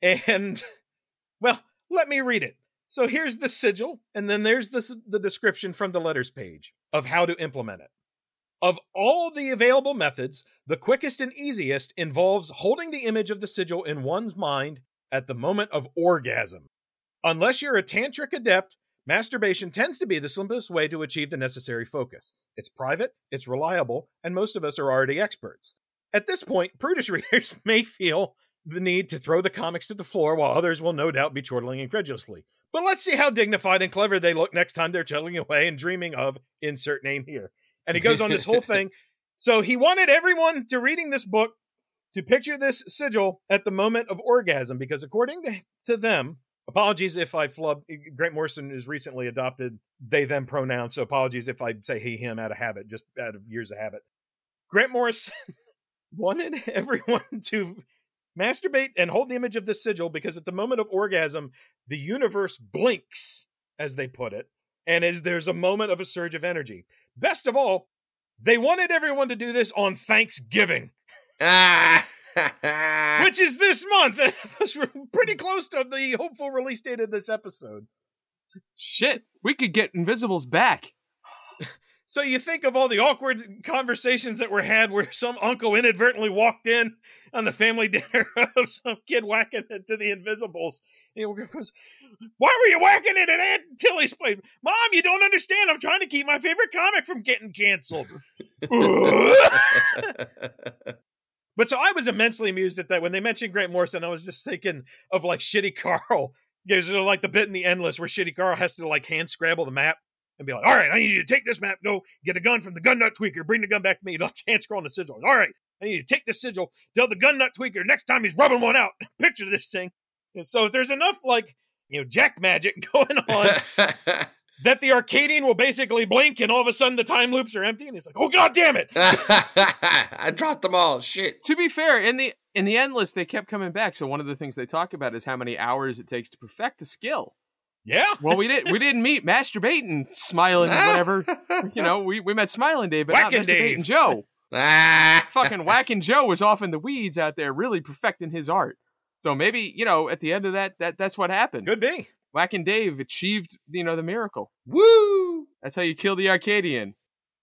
and, well, let me read it. So here's the sigil, and then there's the, the description from the letters page of how to implement it. Of all the available methods, the quickest and easiest involves holding the image of the sigil in one's mind at the moment of orgasm. Unless you're a tantric adept, masturbation tends to be the simplest way to achieve the necessary focus. It's private, it's reliable, and most of us are already experts. At this point, prudish readers may feel the need to throw the comics to the floor while others will no doubt be chortling incredulously. But let's see how dignified and clever they look next time they're chugging away and dreaming of insert name here. And he goes on this whole thing. So he wanted everyone to reading this book to picture this sigil at the moment of orgasm because according to, to them, apologies if I flub Grant Morrison has recently adopted they them pronouns, so apologies if I say he him out of habit, just out of years of habit. Grant Morrison wanted everyone to masturbate and hold the image of the sigil because at the moment of orgasm, the universe blinks, as they put it, and as there's a moment of a surge of energy. Best of all, they wanted everyone to do this on Thanksgiving. Ah. which is this month. It was pretty close to the hopeful release date of this episode. Shit, we could get Invisibles back. So you think of all the awkward conversations that were had where some uncle inadvertently walked in on the family dinner of some kid whacking it to the Invisibles. Goes, "Why were you whacking it at Aunt Tilly's place, Mom? You don't understand. I'm trying to keep my favorite comic from getting canceled." But so I was immensely amused at that when they mentioned Grant Morrison. I was just thinking of like Shitty Carl. There's like the bit in the Endless where Shitty Carl has to like hand scrabble the map and be like, "All right, I need you to take this map, go get a gun from the gun nut tweaker, bring the gun back to me." Don't hand scroll on the sigil. All right, I need you to take this sigil, tell the gun nut tweaker next time he's rubbing one out. Picture this thing. And so if there's enough like you know jack magic going on that the Arcadian will basically blink and all of a sudden the time loops are empty and he's like, "Oh god damn it!" I dropped them all. Shit. To be fair, in the in the endless, they kept coming back. So one of the things they talk about is how many hours it takes to perfect the skill. Yeah. Well, we did we didn't meet masturbating, smiling, or whatever. You know, we, we met smiling Dave, but Whacking not Dave. Joe. Ah. Fucking whacking Joe was off in the weeds out there, really perfecting his art. So maybe you know, at the end of that, that that's what happened. Could be. Whacking Dave achieved, you know, the miracle. Woo. That's how you kill the Arcadian.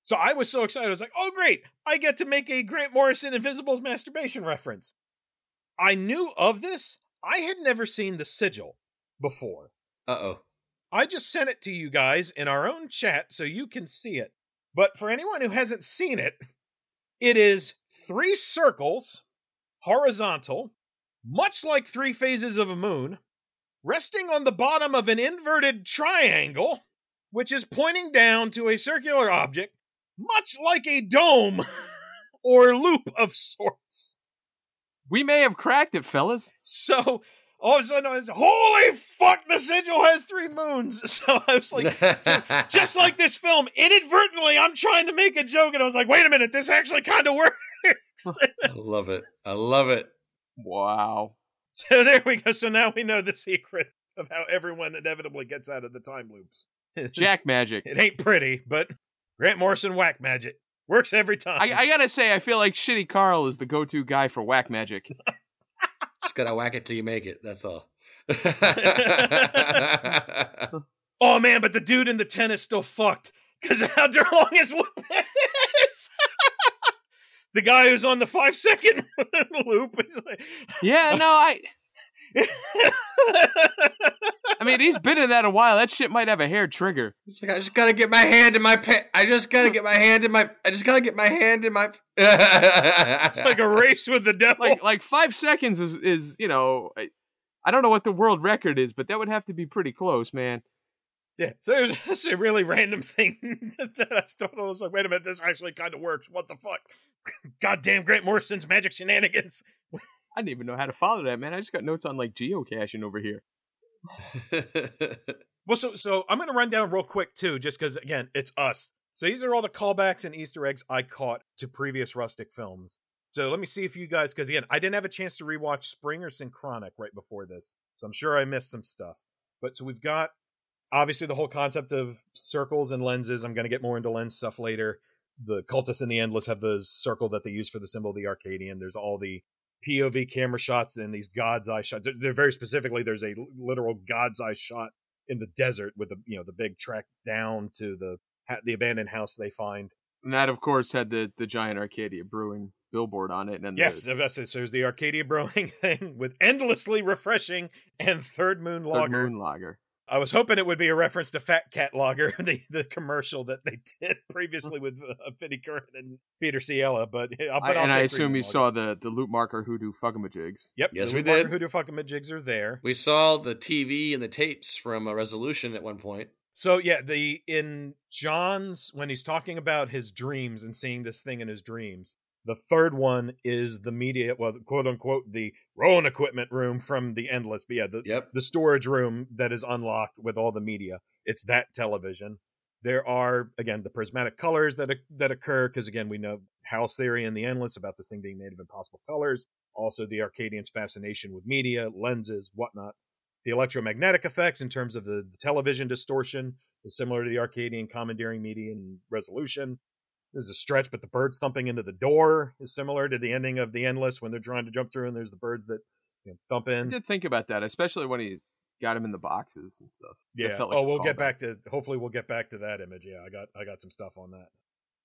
So I was so excited. I was like, "Oh great! I get to make a Grant Morrison Invisibles masturbation reference." I knew of this. I had never seen the sigil before. Uh oh. I just sent it to you guys in our own chat so you can see it. But for anyone who hasn't seen it, it is three circles, horizontal, much like three phases of a moon, resting on the bottom of an inverted triangle, which is pointing down to a circular object, much like a dome or loop of sorts. We may have cracked it, fellas. So all of a sudden, I was, holy fuck, the sigil has three moons. So I was like, so just like this film, inadvertently, I'm trying to make a joke, and I was like, wait a minute, this actually kind of works. I love it. I love it. Wow. so there we go. So now we know the secret of how everyone inevitably gets out of the time loops. Jack magic. it ain't pretty, but Grant Morrison whack magic works every time. I, I gotta say, I feel like Shitty Carl is the go-to guy for whack magic. Just gotta whack it till you make it. That's all. oh man, but the dude in the tent is still fucked because how long his loop is. the guy who's on the five second loop is like, Yeah, no, I. I mean, he's been in that a while. That shit might have a hair trigger. it's like I just gotta get my hand in my pa- I just gotta get my hand in my. I just gotta get my hand in my. it's it's like a race with the devil. Like, like five seconds is is you know, I, I don't know what the world record is, but that would have to be pretty close, man. yeah, so it was just a really random thing that I still I was like, wait a minute, this actually kind of works. What the fuck? Goddamn Grant Morrison's magic shenanigans. I didn't even know how to follow that, man. I just got notes on like geocaching over here. Well, so so I'm gonna run down real quick too, just because again, it's us. So these are all the callbacks and Easter eggs I caught to previous rustic films. So let me see if you guys, because again, I didn't have a chance to rewatch Spring or Synchronic right before this, so I'm sure I missed some stuff. But so we've got obviously the whole concept of circles and lenses. I'm gonna get more into lens stuff later. The cultists in the endless have the circle that they use for the symbol of the Arcadian. There's all the POV camera shots and these God's eye shots. They're- They're very specifically. There's a literal God's eye shot in the desert with the you know the big trek down to the the abandoned house they find. And that, of course, had the the giant Arcadia Brewing billboard on it. And then Yes, the that's. So there's the Arcadia Brewing thing with endlessly refreshing and Third Moon Third Moon Lager. I was hoping it would be a reference to Fat Cat Lager, the, the commercial that they did previously with uh, Vinny Curran and Peter Cilella, but, uh, but I, I'll and I assume you saw the the loop marker hoodoo fuckamajigs. Yep. Yes, the we Lou Martin did. Hoodoo fucking jigs are there. We saw the TV and the tapes from a resolution at one point. So yeah, the in John's when he's talking about his dreams and seeing this thing in his dreams, the third one is the media, well, quote unquote, the Rowan equipment room from the Endless. But yeah, the Yep. the storage room that is unlocked with all the media. It's that television. There are again the prismatic colors that that occur because again we know house theory in the endless about this thing being made of impossible colors. Also the Arcadians' fascination with media, lenses, whatnot. The electromagnetic effects in terms of the, the television distortion is similar to the Arcadian commandeering media and resolution. There's a stretch, but the birds thumping into the door is similar to the ending of the endless when they're trying to jump through and there's the birds that you know, thump in. I did think about that, especially when he got him in the boxes and stuff. Yeah. felt like oh, we'll get back to. Hopefully, we'll get back to that image. Yeah, I got I got some stuff on that.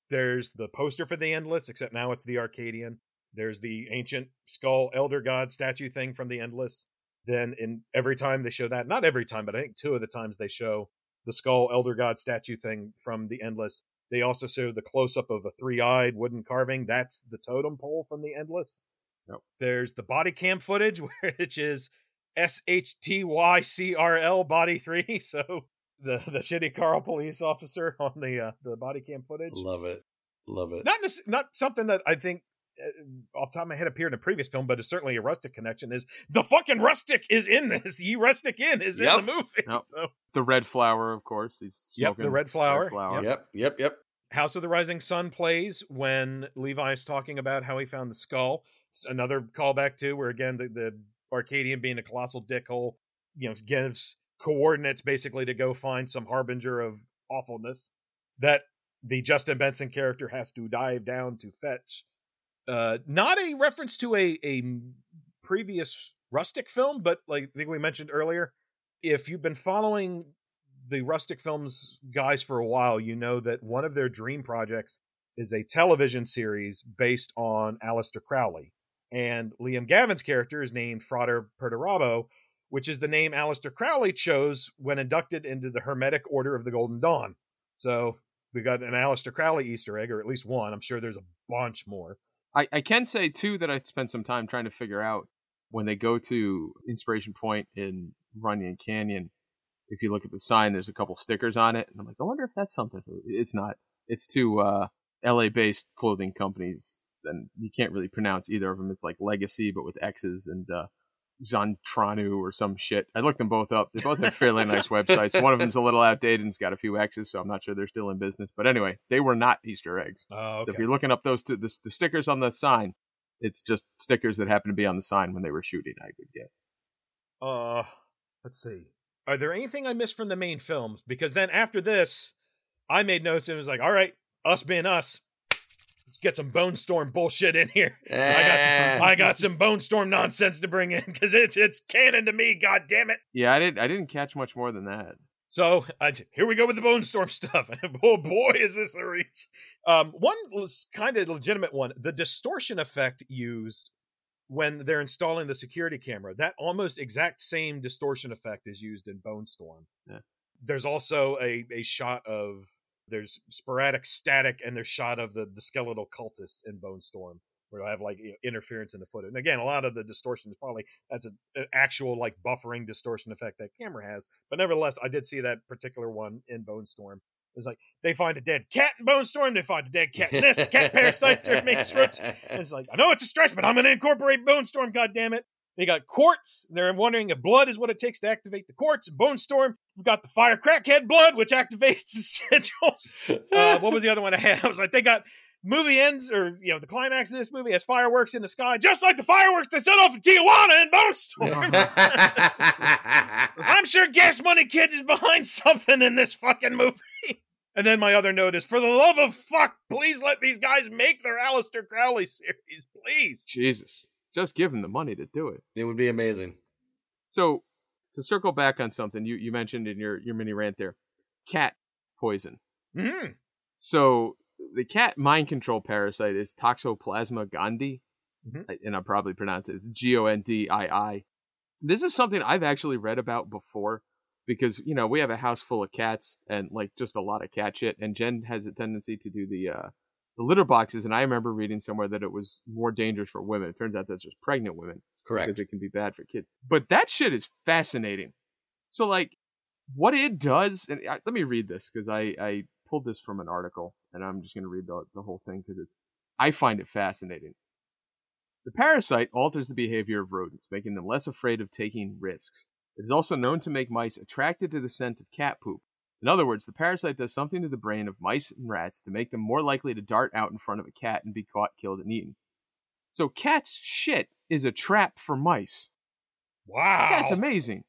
There's the poster for the Endless, except now it's the Arcadian. There's the ancient skull elder god statue thing from the Endless. Then in every time they show that, not every time, but I think two of the times they show the skull elder god statue thing from the Endless. They also show the close up of a three eyed wooden carving. That's the totem pole from the Endless. Yep. There's the body cam footage, which is S H T Y C R L body three. So the the shitty Carl police officer on the uh, the body cam footage. Love it. Love it. Not not something that I think Uh, off the top of my head appeared in a previous film, but it's certainly a rustic connection. Is the fucking rustic is in this? Ye rustic in is Yep. in the movie. Yep. So The red flower, of course. He's Yep, smoking the red flower. flower. Yep. Yep. Yep. House of the Rising Sun plays when Levi is talking about how he found the skull. It's another callback to where again the, the Arcadian being a colossal dickhole, you know, gives coordinates basically to go find some harbinger of awfulness that the Justin Benson character has to dive down to fetch. Uh, not a reference to a a previous rustic film, but like I think we mentioned earlier, if you've been following the rustic films guys for a while, you know that one of their dream projects is a television series based on Aleister Crowley. And Liam Gavin's character is named Frater Perdurabo, which is the name Aleister Crowley chose when inducted into the Hermetic Order of the Golden Dawn. So we got an Aleister Crowley Easter egg, or at least one. I'm sure there's a bunch more. I, I can say too that I spent some time trying to figure out when they go to Inspiration Point in Runyon Canyon. If you look at the sign, there's a couple stickers on it, and I'm like, I wonder if that's something. It's not. It's two uh, L.A.-based clothing companies, and you can't really pronounce either of them. It's like Legacy, but with X's and uh, Zontranu or some shit. I looked them both up. They both have fairly nice websites. One of them's a little outdated and it's got a few X's, so I'm not sure they're still in business. But anyway, they were not Easter eggs. Oh, So if you're looking up those two, the, the stickers on the sign, it's just stickers that happen to be on the sign when they were shooting. I would guess. Uh, let's see. Are there anything I missed from the main films? Because then after this, I made notes and it was like, all right, us being let's get some Bone Storm bullshit in here. I got some, I got some Bone Storm nonsense to bring in because it's it's canon to me. God damn it! Yeah, I didn't. I didn't catch much more than that. So I, here we go with the Bone Storm stuff. oh boy, is this a reach! Um, one was kind of legitimate one. The distortion effect used when they're installing the security camera, that almost exact same distortion effect is used in Bone Storm. Yeah. There's also a a shot of there's sporadic static and there's shot of the the skeletal cultist in Bone Storm where I have like you know, interference in the footage. And again, a lot of the distortion is probably that's a, an actual like buffering distortion effect that camera has. But nevertheless, I did see that particular one in Bone Storm. It was like they find a dead cat in Bone Storm, they find a dead cat in this, the cat parasites are making it's like, I know it's a stretch, but I'm gonna incorporate Bone Storm, god damn it. They got quartz. They're wondering if blood is what it takes to activate the quartz. Bone Storm. We've got the fire crackhead blood, which activates the sigils. Uh, what was the other one I had? I was like, they got movie ends, or you know, the climax of this movie has fireworks in the sky, just like the fireworks they set off in Tijuana in Bone Storm. I'm sure Gas Money Kids is behind something in this fucking movie. And then my other note is, for the love of fuck, please let these guys make their Aleister Crowley series, please. Jesus, just give them the money to do it. it would be amazing. So to circle back on something you you mentioned in your your mini rant there, cat poison. hmm So the cat mind control parasite is Toxoplasma gondii, Mhm. I- and I probably pronounce it. It's G O N D I I. This is something I've actually read about before. because you know we have a house full of cats and like just a lot of cat shit. And Jen has a tendency to do the uh, the litter boxes. And I remember reading somewhere that it was more dangerous for women. It turns out that's just pregnant women Correct. because it can be bad for kids. But that shit is fascinating. So like, what it does, and I, let me read this because I I pulled this from an article, and I'm just gonna read the the whole thing because it's I find it fascinating. The parasite alters the behavior of rodents, making them less afraid of taking risks. It is also known to make mice attracted to the scent of cat poop. In other words, the parasite does something to the brain of mice and rats to make them more likely to dart out in front of a cat and be caught, killed, and eaten. So cats' shit is a trap for mice. Wow. That's amazing.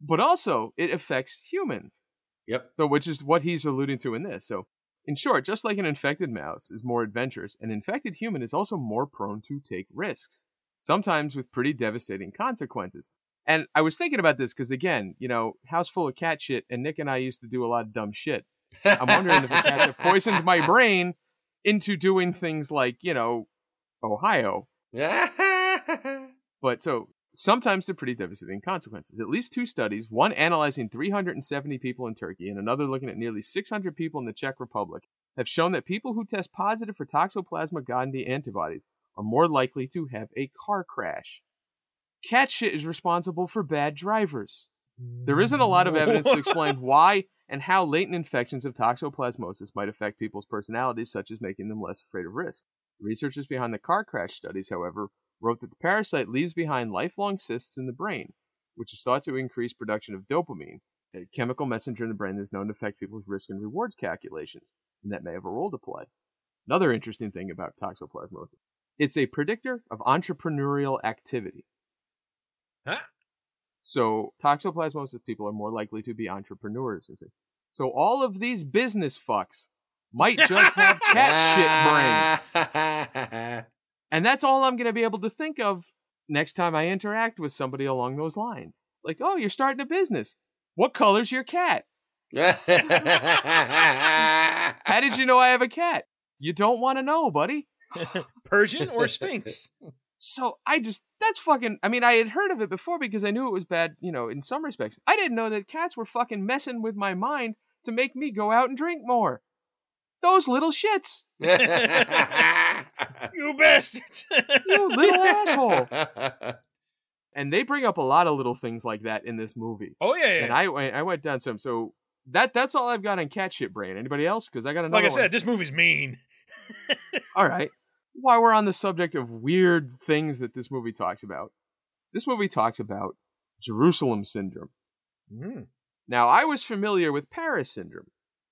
But also, it affects humans. Yep. So, which is what he's alluding to in this. So, in short, just like an infected mouse is more adventurous, an infected human is also more prone to take risks, sometimes with pretty devastating consequences. And I was thinking about this because, again, you know, house full of cat shit, and Nick and I used to do a lot of dumb shit. I'm wondering if the cats have poisoned my brain into doing things like, you know, Ohio. But so sometimes they're pretty devastating consequences. At least two studies, one analyzing 370 people in Turkey and another looking at nearly 600 people in the Czech Republic, have shown that people who test positive for Toxoplasma gondii antibodies are more likely to have a car crash. Cat shit is responsible for bad drivers. There isn't a lot of evidence to explain why and how latent infections of toxoplasmosis might affect people's personalities, such as making them less afraid of risk. Researchers behind the car crash studies, however, wrote that the parasite leaves behind lifelong cysts in the brain, which is thought to increase production of dopamine, a chemical messenger in the brain that is known to affect people's risk and rewards calculations, and that may have a role to play. Another interesting thing about toxoplasmosis it's a predictor of entrepreneurial activity. Huh? So, toxoplasmosis people are more likely to be entrepreneurs. So, all of these business fucks might just have cat shit brain. And that's all I'm going to be able to think of next time I interact with somebody along those lines. Like, oh, you're starting a business. What color's your cat? How did you know I have a cat? You don't want to know, buddy. Persian or Sphynx? So I just, that's fucking, I mean, I had heard of it before because I knew it was bad, you know, in some respects. I didn't know that cats were fucking messing with my mind to make me go out and drink more. Those little shits. you bastards! You little asshole. And they bring up a lot of little things like that in this movie. oh yeah, yeah. And I went, I went down some. So that that's all I've got on cat shit brain. Anybody else? Because I got another. like I one. said, this movie's mean. All right. While we're on the subject of weird things that this movie talks about, this movie talks about Jerusalem syndrome. Mm. Now, I was familiar with Paris syndrome,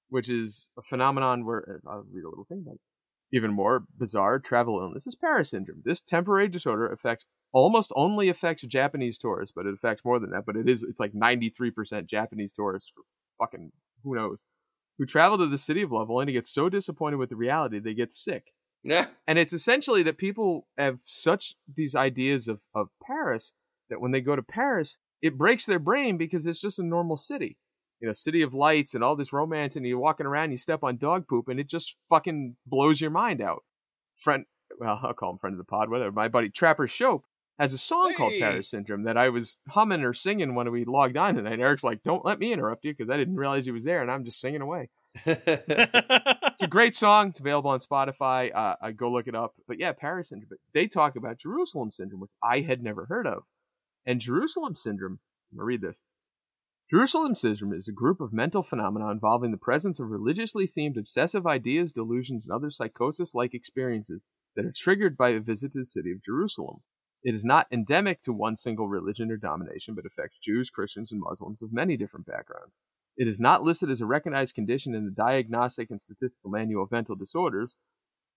which is a phenomenon where I'll read a little thing about it. Even more bizarre travel illness is Paris syndrome. This temporary disorder affects almost only affects Japanese tourists, but it affects more than that. But it is it's like 93% Japanese tourists for fucking who knows who travel to the city of love only to get so disappointed with the reality they get sick. Yeah. And it's essentially that people have such these ideas of, of Paris that when they go to Paris, it breaks their brain because it's just a normal city. You know, city of lights and all this romance, and you're walking around, and you step on dog poop, and it just fucking blows your mind out. Friend, well, I'll call him friend of the pod, whatever. My buddy Trapper Shope has a song called Paris Syndrome that I was humming or singing when we logged on tonight. Eric's like, "Don't let me interrupt you," because I didn't realize he was there, and I'm just singing away. It's a great song. It's available on Spotify. Uh, I go look it up. But yeah, Paris syndrome. But they talk about Jerusalem syndrome, which I had never heard of. And Jerusalem syndrome. I'm gonna read this. Jerusalem syndrome is a group of mental phenomena involving the presence of religiously themed obsessive ideas, delusions, and other psychosis-like experiences that are triggered by a visit to the city of Jerusalem. It is not endemic to one single religion or domination, but affects Jews, Christians, and Muslims of many different backgrounds. It is not listed as a recognized condition in the Diagnostic and Statistical Manual of Mental Disorders,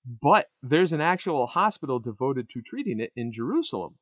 but there's an actual hospital devoted to treating it in Jerusalem.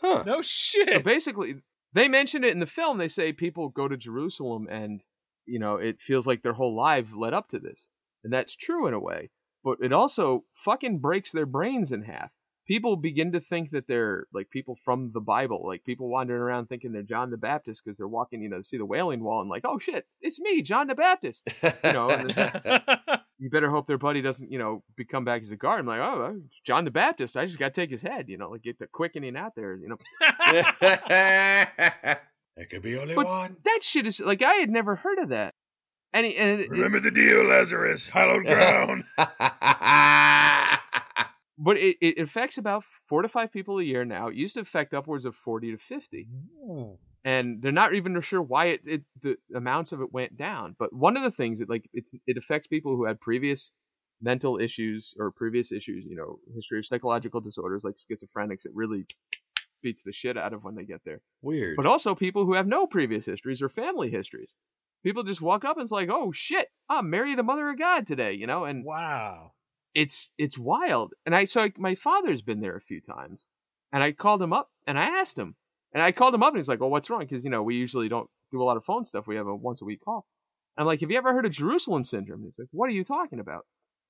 huh. no shit. So shit. basically, they mention it in the film. They say people go to Jerusalem and, you know, it feels like their whole life led up to this. And that's true in a way. But it also fucking breaks their brains in half. People begin to think that they're like people from the Bible, like people wandering around thinking they're John the Baptist because they're walking, you know, to see the Wailing Wall and like, oh shit, it's me, John the Baptist. You know, and you better hope their buddy doesn't, you know, become back as a guard. I'm like, oh, John the Baptist. I just got to take his head, you know, like get the quickening out there, you know. There could be only But- one. That shit is like I had never heard of that. And, it- and it- Remember the deal, Lazarus. Hallowed ground. but it, it affects about four to five people a year now. It used to affect upwards of forty to fifty, and they're not even sure why it, it the amounts of it went down. But one of the things that like it's it affects people who had previous mental issues or previous issues, you know, history of psychological disorders like schizophrenics. It really beats the shit out of when they get there. Weird. But also people who have no previous histories or family histories. People just walk up and it's like, oh shit, I'm married a mother of God today, you know, and wow. It's it's wild. And I so like, my father's been there a few times, and I called him up and I asked him, and I called him up and he's like, "Well, what's wrong?" Because you know we usually don't do a lot of phone stuff. We have a once a week call. I'm like, "Have you ever heard of Jerusalem syndrome?" And he's like, "What are you talking about?"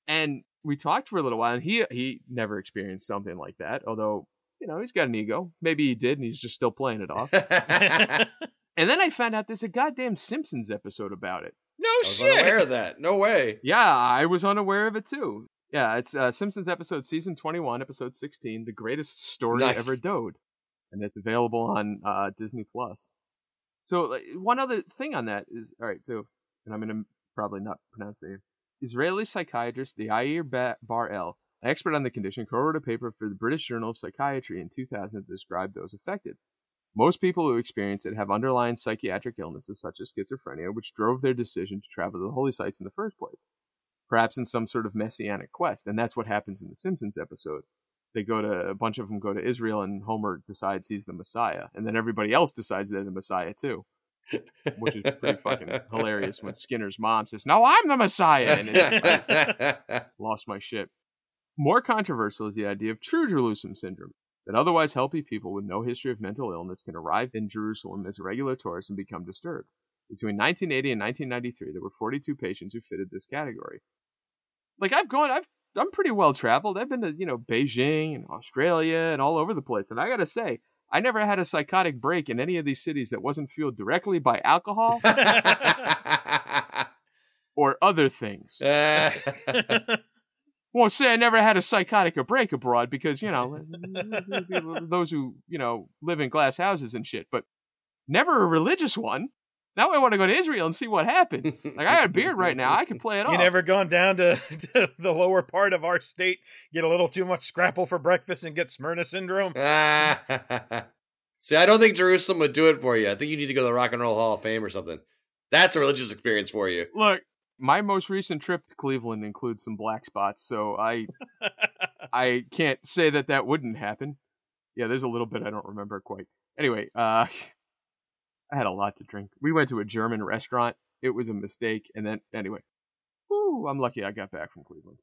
And we talked for a little while, and he he never experienced something like that. Although you know he's got an ego. Maybe he did, and he's just still playing it off. and then I found out there's a goddamn Simpsons episode about it. no I was shit. unaware of that. No way. Yeah, I was unaware of it too. Yeah, it's uh, Simpsons episode season 21, episode 16, the greatest story Nice. ever doed, and it's available on uh, Disney Plus. So like, one other thing on that is all right. So, and I'm gonna probably not pronounce the name. Israeli psychiatrist Yair Ba- Bar El, an expert on the condition, co-wrote a paper for the British Journal of Psychiatry in 2000 that described those affected. Most people who experience it have underlying psychiatric illnesses such as schizophrenia, which drove their decision to travel to the holy sites in the first place perhaps in some sort of messianic quest. And that's what happens in the Simpsons episode. They go to a bunch of them go to Israel, and Homer decides he's the Messiah, and then everybody else decides they're the Messiah too, which is pretty fucking hilarious. When Skinner's mom says, "No, I'm the Messiah," and it's like, lost my shit. More controversial is the idea of true Jerusalem syndrome. That otherwise healthy people with no history of mental illness can arrive in Jerusalem as regular tourists and become disturbed. Between 1980 and 1993, there were 42 patients who fitted this category. Like I've gone, I've I'm pretty well traveled. I've been to you know Beijing and Australia and all over the place, and I gotta say, I never had a psychotic break in any of these cities that wasn't fueled directly by alcohol or other things. Well, say I never had a psychotic break abroad because you know those who you know live in glass houses and shit, but never a religious one. Now I want to go to Israel and see what happens. Like I got a beard right now, I can play it off. You never gone down to, to the lower part of our state, get a little too much scrapple for breakfast, and get Smyrna syndrome? See, I don't think Jerusalem would do it for you. I think you need to go to the Rock and Roll Hall of Fame or something. That's a religious experience for you. Look, my most recent trip to Cleveland includes some black spots, so I I can't say that that wouldn't happen. Yeah, there's a little bit I don't remember quite. Anyway, uh, I had a lot to drink. We went to a German restaurant. It was a mistake, and then anyway, whoo, I'm lucky I got back from Cleveland.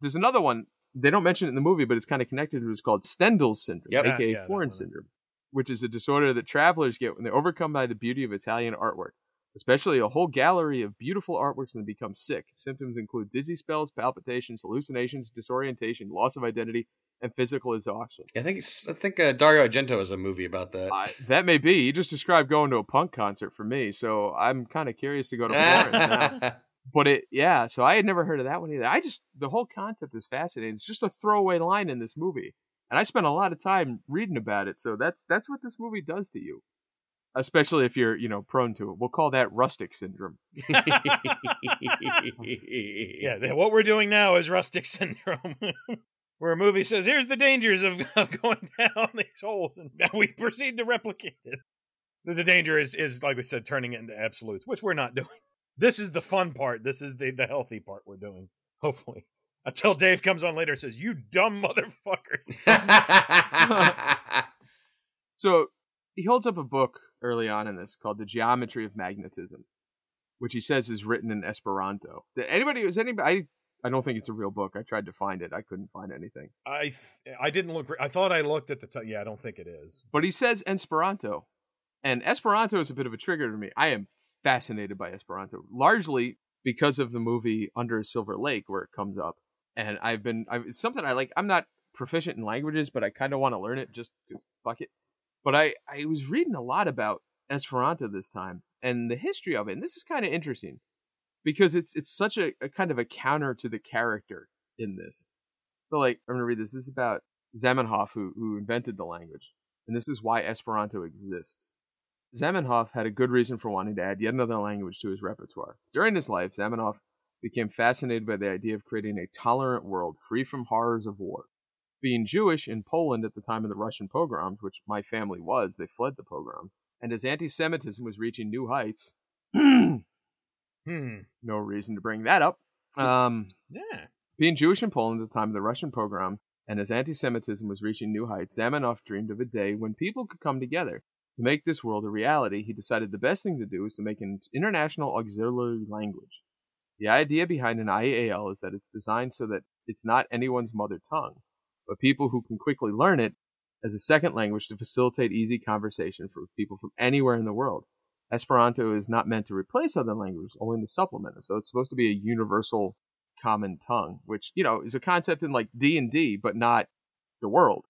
There's another one they don't mention it in the movie, but it's kind of connected. To it was called Stendhal's syndrome, Yep. aka Yeah, yeah, Florence syndrome, which is a disorder that travelers get when they're overcome by the beauty of Italian artwork especially a whole gallery of beautiful artworks and become sick. Symptoms include dizzy spells, palpitations, hallucinations, disorientation, loss of identity, and physical exhaustion. I think I think uh, Dario Argento has a movie about that. I, that may be. You just described going to a punk concert for me, so I'm kind of curious to go to Florence now. But it, yeah. So I had never heard of that one either. I just the whole concept is fascinating. It's just a throwaway line in this movie, and I spent a lot of time reading about it. So that's that's what this movie does to you, especially if you're you know prone to it. We'll call that rustic syndrome. Yeah, what we're doing now is rustic syndrome, where a movie says, "Here's the dangers of, of going down these holes," and now we proceed to replicate it. The, the danger is, is like we said, turning it into absolutes, which we're not doing. This is the fun part. This is the the healthy part we're doing. Hopefully, until Dave comes on later and says, "You dumb motherfuckers." So he holds up a book early on in this called The Geometry of Magnetism, which he says is written in Esperanto. Did anybody is anybody I I don't think it's a real book. I tried to find it. I couldn't find anything. I th- I didn't look. I thought I looked at the time. Yeah, I don't think it is. But he says Esperanto. And Esperanto is a bit of a trigger to me. I am fascinated by Esperanto, largely because of the movie Under a Silver Lake, where it comes up. And I've been, I've, it's something I like. I'm not proficient in languages, but I kind of want to learn it just because fuck it. But I, I was reading a lot about Esperanto this time and the history of it. And this is kind of interesting because it's it's such a, a kind of a counter to the character in this. So like I'm gonna read this. This is about Zamenhof who who invented the language. And this is why Esperanto exists. Zamenhof had a good reason for wanting to add yet another language to his repertoire. During his life, Zamenhof became fascinated by the idea of creating a tolerant world free from horrors of war. Being Jewish in Poland at the time of the Russian pogroms, which my family was, they fled the pogroms, and as anti Semitism was reaching new heights, Hmm. no reason to bring that up. Um, Yeah. being Jewish in Poland at the time of the Russian pogrom, and as anti Semitism was reaching new heights, Zamenhof dreamed of a day when people could come together. To make this world a reality, he decided the best thing to do is to make an international auxiliary language. The idea behind an IAL is that it's designed so that it's not anyone's mother tongue, but people who can quickly learn it as a second language to facilitate easy conversation for people from anywhere in the world. Esperanto is not meant to replace other languages, only to supplement them. So it's supposed to be a universal common tongue, which you know is a concept in like D and D, but not the world.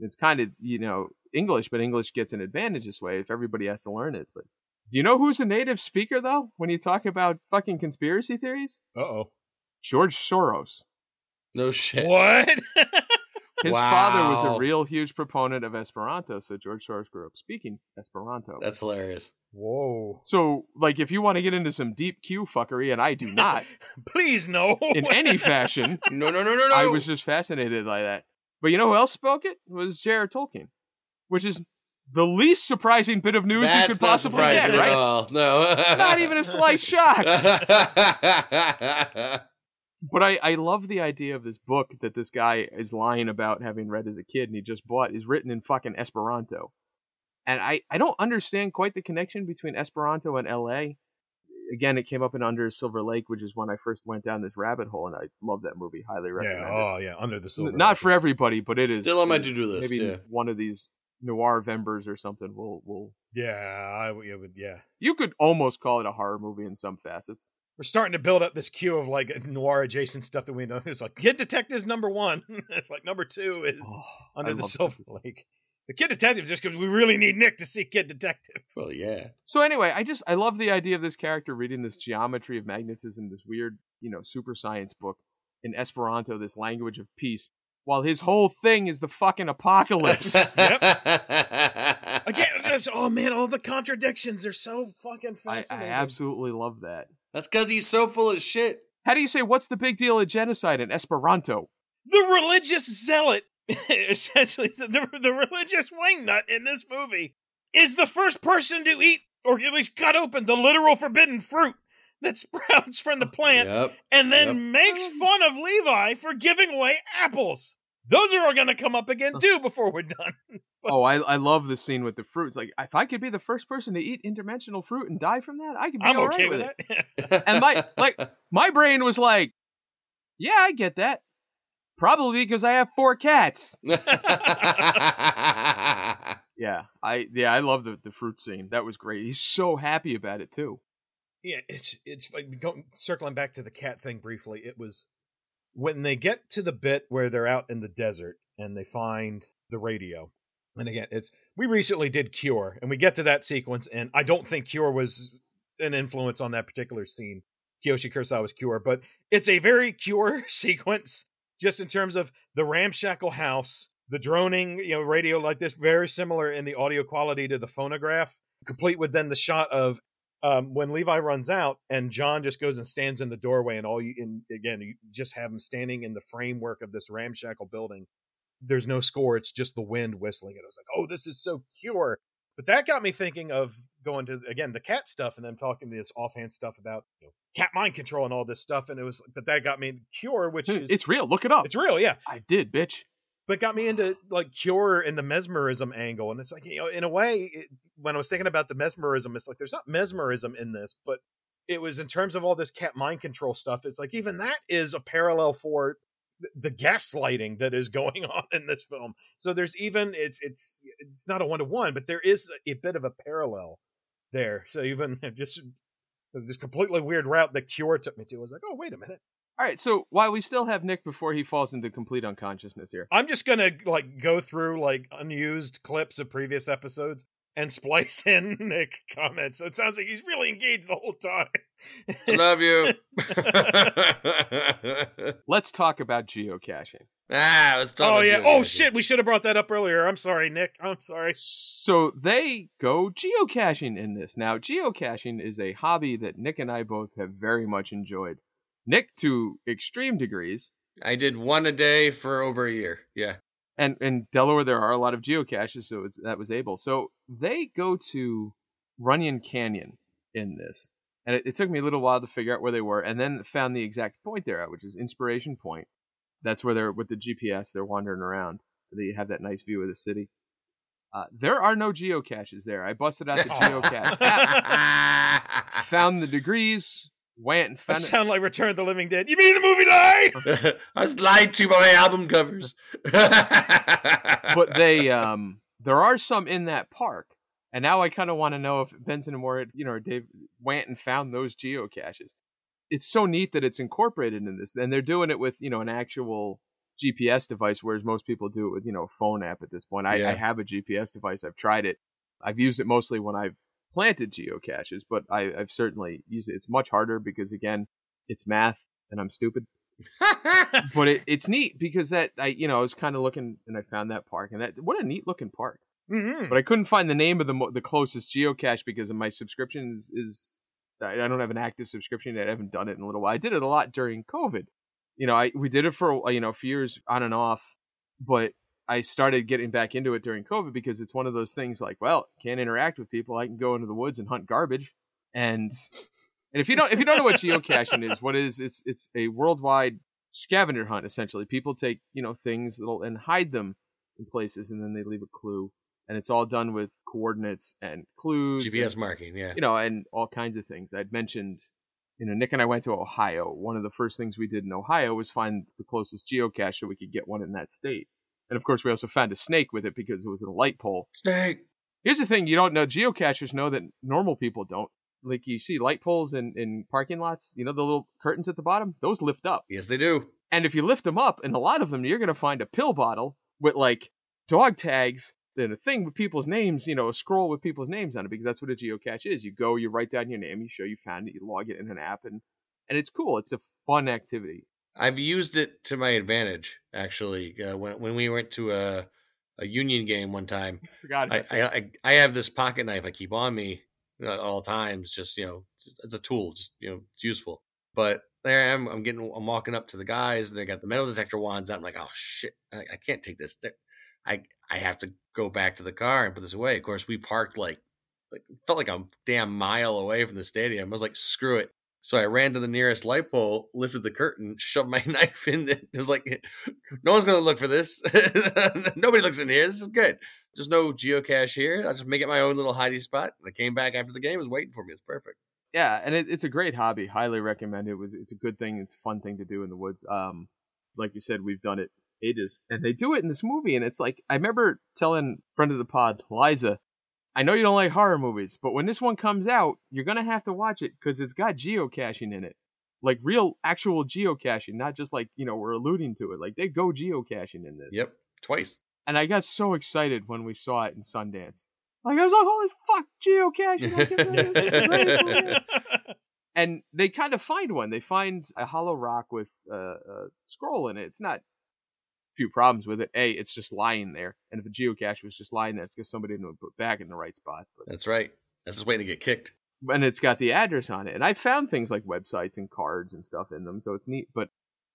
It's kind of you know English, but English gets an advantage this way if everybody has to learn it. But do you know who's a native speaker though? When you talk about fucking conspiracy theories, Uh oh. George Soros. No shit. What? His father was a real huge proponent of Esperanto, so George Soros grew up speaking Esperanto. That's hilarious. Whoa. so, like, if you want to get into some deep Q fuckery, and I do not Please no. in any fashion, No, no, no, no, no. I was just fascinated by that. But you know who else spoke it? Was J.R. Tolkien, which is the least surprising bit of news That's you could possibly get, at right? all. No, It's not even a slight shock. But I, I love the idea of this book that this guy is lying about having read as a kid and he just bought is written in fucking Esperanto. And I, I don't understand quite the connection between Esperanto and LA. Again, it came up in Under Silver Lake, which is when I first went down this rabbit hole, and I love that movie. Highly recommend Yeah. it. Oh yeah. Under the silver. Not for is- everybody, but it is Still on my to-do list, Maybe yeah. one of these noir vembers or something will will. Yeah. I would. Yeah, would- yeah. You could almost call it a horror movie in some facets. We're starting to build up this queue of like noir adjacent stuff that we know. It's like Kid Detective's number one. it's like number two is Oh, Under I the love Silver Lake. The Kid Detective just because we really need Nick to see Kid Detective. well, yeah. So anyway, I just I love the idea of this character reading this geometry of magnetism, this weird, you know, super science book in Esperanto, this language of peace, while his whole thing is the fucking apocalypse. Again, that's, oh man, all the contradictions. They're so fucking I, fascinating. I absolutely love that. That's because he's so full of shit. How do you say what's the big deal of genocide in Esperanto? the religious zealot, essentially the, the religious wingnut in this movie, is the first person to eat or at least cut open the literal forbidden fruit that sprouts from the plant Yep. and then Yep. makes um. fun of Levi for giving away apples. Those are all going to come up again too before we're done. Oh, I I love the scene with the fruits. Like if I could be the first person to eat interdimensional fruit and die from that, I could be I'm all okay right with it. that. And my- like- My brain was like, "Yeah, I get that." Probably because I have four cats. Yeah, I yeah I love the the fruit scene. That was great. He's so happy about it too. yeah, it's it's like going circling back to the cat thing briefly. It was when they get to the bit where they're out in the desert and they find the radio. And again, it's we recently did Cure, and we get to that sequence, and I don't think Cure was an influence on that particular scene. Kiyoshi Kurosawa's Cure, but it's a very Cure sequence, just in terms of the ramshackle house, the droning, you know, radio like this, very similar in the audio quality to the phonograph, complete with then the shot of um, when Levi runs out and John just goes and stands in the doorway, and all you, and again, you just have him standing in the framework of this ramshackle building. There's no score; it's just the wind whistling. And I was like, "Oh, this is so Cure." But that got me thinking of going to again the cat stuff, and then talking to this offhand stuff about you know, cat mind control and all this stuff. And it was, but that got me Cure, which hmm, is It's real. Look it up. it's real, yeah I did, bitch. but got me into like cure and the mesmerism angle and it's like you know in a way it, when i was thinking about the mesmerism it's like there's not mesmerism in this but it was in terms of all this cat mind control stuff it's like even that is a parallel for the gaslighting that is going on in this film. So there's even it's it's it's not a one-to-one but there is a bit of a parallel there. So even just this completely weird route that cure took me to. I was like oh wait a minute. All right. So while we still have Nick before he falls into complete unconsciousness here, I'm just gonna like go through like unused clips of previous episodes and splice in Nick comments. So it sounds like he's really engaged the whole time. I love you. let's talk about geocaching. Ah, let's talk Oh yeah. geocaching. Oh shit. We should have brought that up earlier. I'm sorry, Nick. I'm sorry. So they go geocaching in this. Now, geocaching is a hobby that Nick and I both have very much enjoyed. Nick to extreme degrees, I did one a day for over a year. Yeah. and in Delaware there are a lot of geocaches, so it's, that was able. So they go to Runyon Canyon in this, and it, it took me a little while to figure out where they were, and then found the exact point they're at, which is Inspiration Point. That's where they're with the GPS. They're wandering around. They have that nice view of the city. Uh, there are no geocaches there. I busted out the geocache app, found the degrees, went and I found it. sound like Return of the Living Dead. You mean the movie Die? I was lied to by my album covers. but they um there are some in that park and now i kind of want to know if benson and moore you know or dave went and found those geocaches. It's so neat that it's incorporated in this and they're doing it with you know an actual gps device whereas most people do it with you know a phone app at this point. I, Yeah. I have a gps device. I've tried it. I've used it mostly when i've planted geocaches but I, i've certainly used it. It's much harder because again it's math and i'm stupid but it, it's neat because that I you know I was kind of looking and I found that park and that what a neat looking park. Mhm. But I couldn't find the name of the mo- the closest geocache because of my subscription is, is I I don't have an active subscription. I haven't done it in a little while. I did it a lot during COVID. You know, I we did it for you know a few years on and off, but I started getting back into it during COVID because it's one of those things like, well, can't interact with people. I can go into the woods and hunt garbage, and and if you don't if you don't know what geocaching is, what is it is it's it's a worldwide scavenger hunt essentially. People take you know things that'll and hide them in places, and then they leave a clue, and it's all done with coordinates and clues, GPS and, marking, yeah. you know, and all kinds of things. I'd mentioned, you know, Nick and I went to Ohio. One of the first things we did in Ohio was find the closest geocache so we could get one in that state. And of course, we also found a snake with it because it was in a light pole. Snake. Here's the thing you don't know geocachers know that normal people don't. Like you see light poles in, in parking lots, you know, the little curtains at the bottom? Those lift up. Yes, they do. And if you lift them up, and a lot of them, you're going to find a pill bottle with like dog tags and a thing with people's names, you know, a scroll with people's names on it, because that's what a geocache is. You go, you write down your name, you show you found it, you log it in an app, and, and it's cool. It's a fun activity. I've used it to my advantage, actually. Uh, when when we went to a a union game one time, I. I I I have this pocket knife I keep on me at all times. Just you know, it's, it's a tool. Just you know, it's useful. But there I am. I'm getting. I'm walking up to the guys. and They got the metal detector wands out. I'm like, oh shit, I, I can't take this. There- I I have to go back to the car and put this away. Of course, we parked like like felt like a damn mile away from the stadium. I was like, screw it. So I ran to the nearest light pole, lifted the curtain, shoved my knife in. It was like, no one's going to look for this. Nobody looks in here. This is good. There's no geocache here. I'll just make it my own little hiding spot. And I came back after the game. It was waiting for me. It's perfect. yeah, and it, it's a great hobby. Highly recommend it. it. Was it's a good thing. It's a fun thing to do in the woods. Um, like you said, we've done it ages, and they do it in this movie, and it's like I remember telling friend of the pod, Liza, I know you don't like horror movies, but when this one comes out, you're gonna have to watch it because it's got geocaching in it, like real actual geocaching, not just like you know we're alluding to it. Like they go geocaching in this. Yep. Twice. And I got so excited when we saw it in Sundance. Like I was like, holy fuck, geocaching! Like, it's the greatest movie and they kind of find one. They find a hollow rock with uh, a scroll in it. It's not few problems with it. A, it's just lying there, and if a geocache was just lying there, it's because somebody didn't put back in the right spot. But, That's right. That's just waiting to get kicked. and it's got the address on it. And I found things like websites and cards and stuff in them, so it's neat. But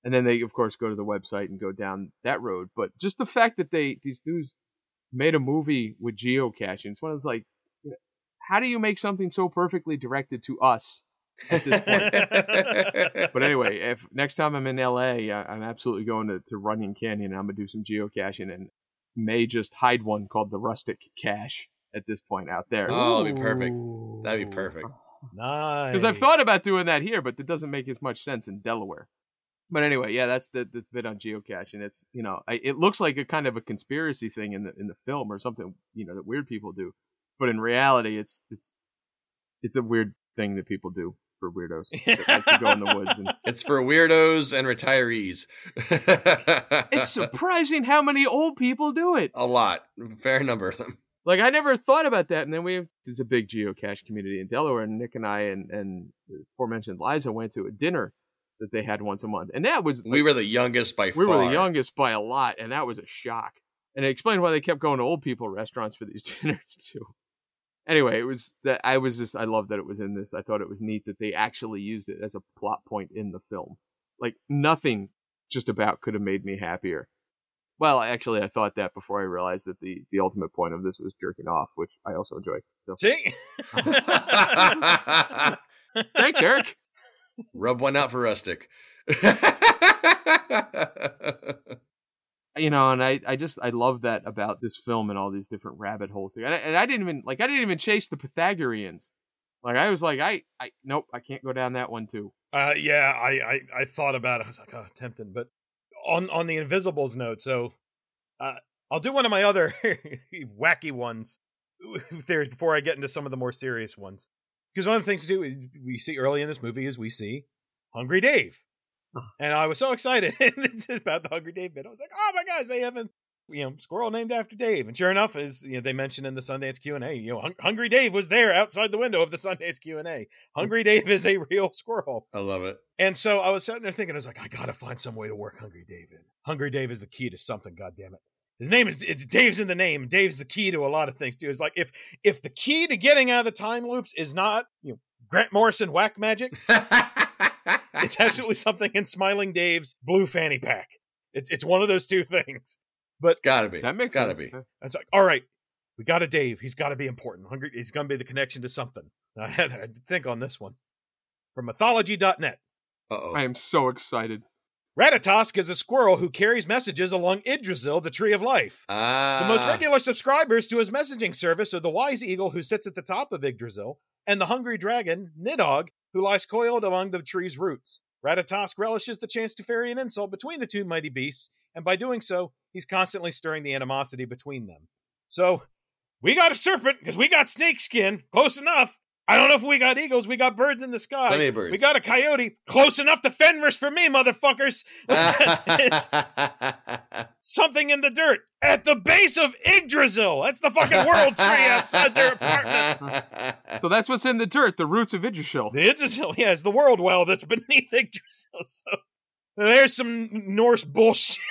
and then they of course go to the website and go down that road. But just the fact that they these dudes made a movie with geocaching, it's one of those like, how do you make something so perfectly directed to us? At this point. But anyway, if next time I'm in LA, I, I'm absolutely going to, to Runyon Canyon. And I'm gonna do some geocaching and may just hide one called the Rustic Cache at this point out there. Oh, that'd be perfect. That'd be perfect. Nice. Because I've thought about doing that here, but it doesn't make as much sense in Delaware. But anyway, yeah, that's the, the bit on geocaching. It's you know, I, it looks like a kind of a conspiracy thing in the in the film or something you know that weird people do, but in reality, it's it's it's a weird thing that people do for weirdos that like to go in the woods and It's for weirdos and retirees. it's surprising how many old people do it. a lot. Fair number of them. Like I never thought about that, and then we have there's a big geocache community in Delaware, and Nick and I and and the aforementioned Liza went to a dinner that they had once a month, and that was we were the youngest by we far. were the youngest by a lot, and that was a shock. And it explained why they kept going to old people restaurants for these dinners too. Anyway, it was that I was just I love that it was in this. I thought it was neat that they actually used it as a plot point in the film. Like nothing just about could have made me happier. Well, actually, I thought that before I realized that the the ultimate point of this was jerking off, which I also enjoy. So See? thanks, Eric. Rub one out for Rustic. you know, and I, I just I love that about this film and all these different rabbit holes. And I, and I didn't even like I didn't even chase the Pythagoreans. Like I was like I I nope I can't go down that one too. Uh, yeah, I, I, I thought about it. I was like, oh, tempting. But on on the Invisibles note, so uh, I'll do one of my other wacky ones there before I get into some of the more serious ones. Because one of the things to do is we see early in this movie is we see Hungry Dave, Uh-huh. and I was so excited about the Hungry Dave bit. I was like, oh my gosh, they have a you know squirrel named after Dave, and sure enough, as you know, they mentioned in the Sundance Q and A, you know, Hung- Hungry Dave was there outside the window of the Sundance Q and A. Hungry Dave is a real squirrel. I love it. And so I was sitting there thinking, I was like, I gotta find some way to work Hungry Dave in. Hungry Dave is the key to something. God damn it! His name is it's Dave's in the name. Dave's the key to a lot of things too. It's like if if the key to getting out of the time loops is not you know Grant Morrison whack magic, it's absolutely something in Smiling Dave's blue fanny pack. It's it's one of those two things. But it's gotta be. That makes gotta sense. be. It's like, all right, we got a Dave. He's got to be important. Hungry. He's going to be the connection to something. I had to think on this one from Mythology.net. Uh oh. I am so excited. Ratatosk is a squirrel who carries messages along Yggdrasil, the Tree of Life. Ah. The most regular subscribers to his messaging service are the wise eagle who sits at the top of Yggdrasil and the hungry dragon, Nidhogg, who lies coiled among the tree's roots. Ratatosk relishes the chance to ferry an insult between the two mighty beasts, and by doing so, he's constantly stirring the animosity between them. So, we got a serpent because we got snake skin. Close enough. I don't know if we got eagles. We got birds in the sky. Plenty of birds. We got a coyote. Close enough to Fenris for me, motherfuckers. Something in the dirt at the base of Yggdrasil. That's the fucking world tree outside their apartment. So that's what's in the dirt, the roots of Yggdrasil. The Yggdrasil, yeah, it's the world well that's beneath Yggdrasil. So there's some Norse bullshit.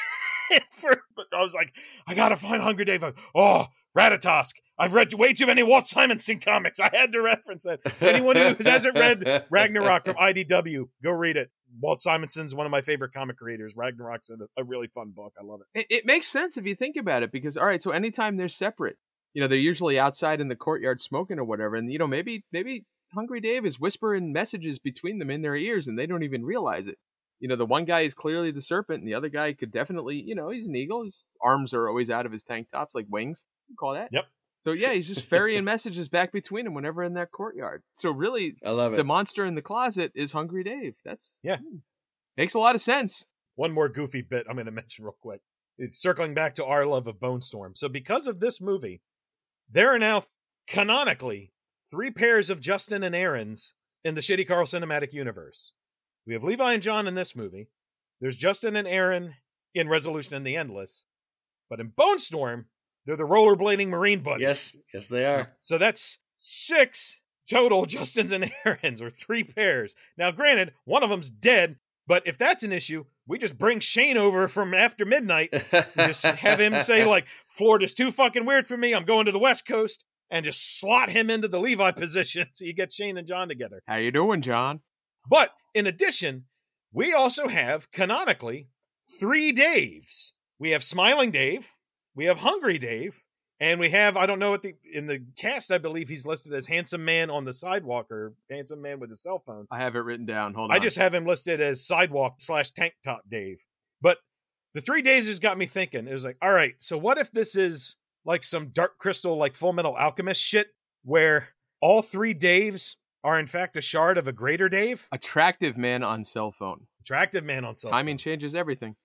For, but I was like, I gotta find Hunger Dave. Oh, Ratatosk. I've read way too many Walt Simonson comics. I had to reference that. Anyone who hasn't read Ragnarok from IDW, go read it. Walt Simonson's one of my favorite comic creators. Ragnarok's a, a really fun book. I love it. It, it makes sense if you think about it, because all right, so anytime they're separate, you know, they're usually outside in the courtyard smoking or whatever, and you know, maybe maybe Hungry Dave is whispering messages between them in their ears, and they don't even realize it. You know, the one guy is clearly the serpent, and the other guy could definitely, you know, he's an eagle. His arms are always out of his tank tops, like wings. You call that? Yep. So yeah, he's just ferrying messages back between them whenever in that courtyard. So really, I love it. the monster in the closet is Hungry Dave. That's Yeah. hmm, makes a lot of sense. one more goofy bit I'm going to mention real quick. It's circling back to our love of Bone Storm. So, because of this movie, there are now canonically three pairs of Justin and Aaron's in the Shitty Carl cinematic universe. We have Levi and John in this movie. There's Justin and Aaron in Resolution and the Endless. But in Bone Storm, they're the rollerblading Marine buddies. yes, yes, they are. So that's six total Justins and Aarons, or three pairs. Now, granted, one of them's dead, but if that's an issue, we just bring Shane over from after midnight. just have him say, like, Florida's too fucking weird for me. I'm going to the West Coast. And just slot him into the Levi position so you get Shane and John together. How you doing, John? But in addition, we also have canonically three Daves. We have Smiling Dave, we have Hungry Dave, and we have I don't know what the in the cast I believe he's listed as handsome man on the sidewalk or handsome man with a cell phone. I have it written down. Hold on. I just have him listed as sidewalk slash tank top Dave. But the three Daves has got me thinking. It was like, all right, so what if this is like some Dark Crystal, like Full Metal Alchemist shit, where all three Daves are in fact a shard of a greater Dave? attractive man on cell phone. Attractive man on cell phone. Timing phone. changes everything.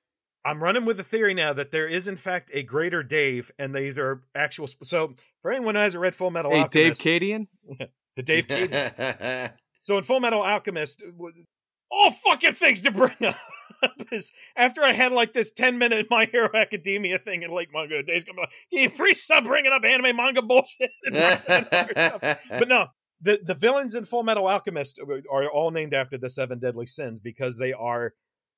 I'm running with the theory now that there is in fact a greater Dave, and these are actual. Sp- so for anyone who hasn't read Full Metal Hey, Dave Alchemist, Cadian. the Dave Cade. So in Full Metal Alchemist, all fucking things to bring up is after I had like this 10 minute My Hero Academia thing in late manga days, gonna be like, can you please stop bringing up anime manga bullshit? but no, the the villains in Full Metal Alchemist are all named after the seven deadly sins because they are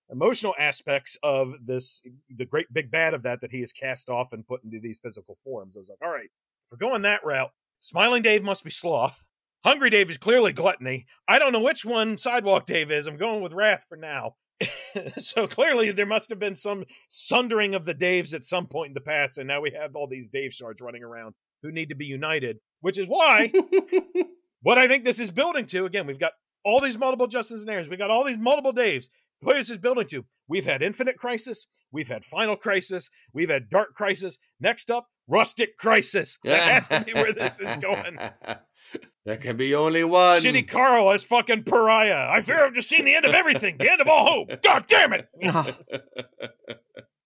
emotional aspects of this the great big bad of that that he is cast off and put into these physical forms. I was like, all right, if we're going that route, Smiling Dave must be sloth. Hungry Dave is clearly gluttony. I don't know which one Sidewalk Dave is. I'm going with Wrath for now. so clearly there must have been some sundering of the Daves at some point in the past, and now we have all these Dave shards running around who need to be united, which is why what I think this is building to. Again, we've got all these multiple Justins and Aarons, we've got all these multiple Daves. What is this building to? We've had Infinite Crisis, we've had Final Crisis, we've had Dark Crisis. Next up, Rustic Crisis. That has to be where this is going. There can be only one. Shitty Carl as fucking pariah. I fear I've just seen the end of everything. The end of all hope. God damn it.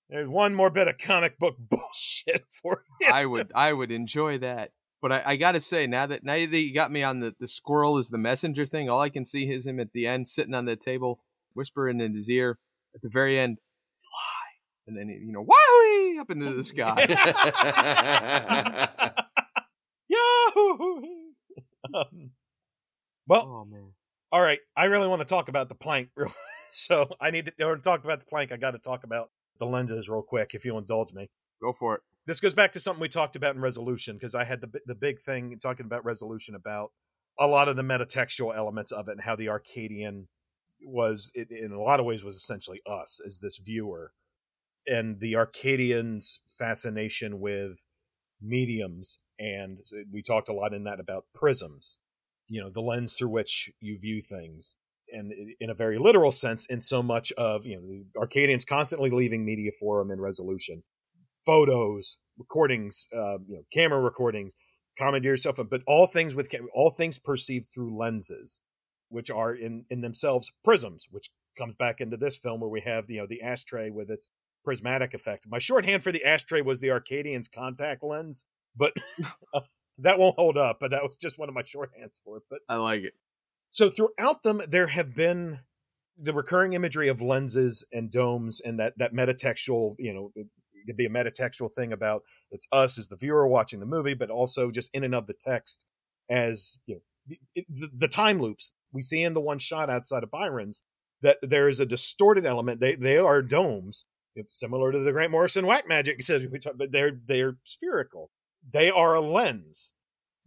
There's one more bit of comic book bullshit for you. I would I would enjoy that. But I, I gotta say, now that now that you got me on the, the squirrel is the messenger thing, all I can see is him at the end sitting on the table, whispering in his ear at the very end, fly. And then you know, wahoo up into the sky. Yahoo! Um, well, oh man. all right. I really want to talk about the plank. real- So I need to, to talk about the plank. I got to talk about the lenses real quick, if you'll indulge me. Go for it. This goes back to something we talked about in resolution because I had the the big thing talking about resolution about a lot of the metatextual elements of it and how the Arcadian was it, in a lot of ways was essentially us as this viewer. And the Arcadians fascination with mediums and we talked a lot in that about prisms you know the lens through which you view things. And in a very literal sense in so much of you know the arcadians constantly leaving media forum in resolution photos recordings uh you know camera recordings commandeer stuff but all things with cam- all things perceived through lenses which are in in themselves prisms which comes back into this film where we have you know the ashtray with its prismatic effect my shorthand for the ashtray was the arcadians contact lens but that won't hold up but that was just one of my shorthands for it but I like it. so throughout them, there have been the recurring imagery of lenses and domes and that that metatextual, you know, it could be a metatextual thing about it's us as the viewer watching the movie, but also just in and of the text as you know the, the, time loops we see in the one shot outside of Byron's that there is a distorted element. They they are domes, similar to the Grant Morrison whack magic. He says but they're they're spherical. They are a lens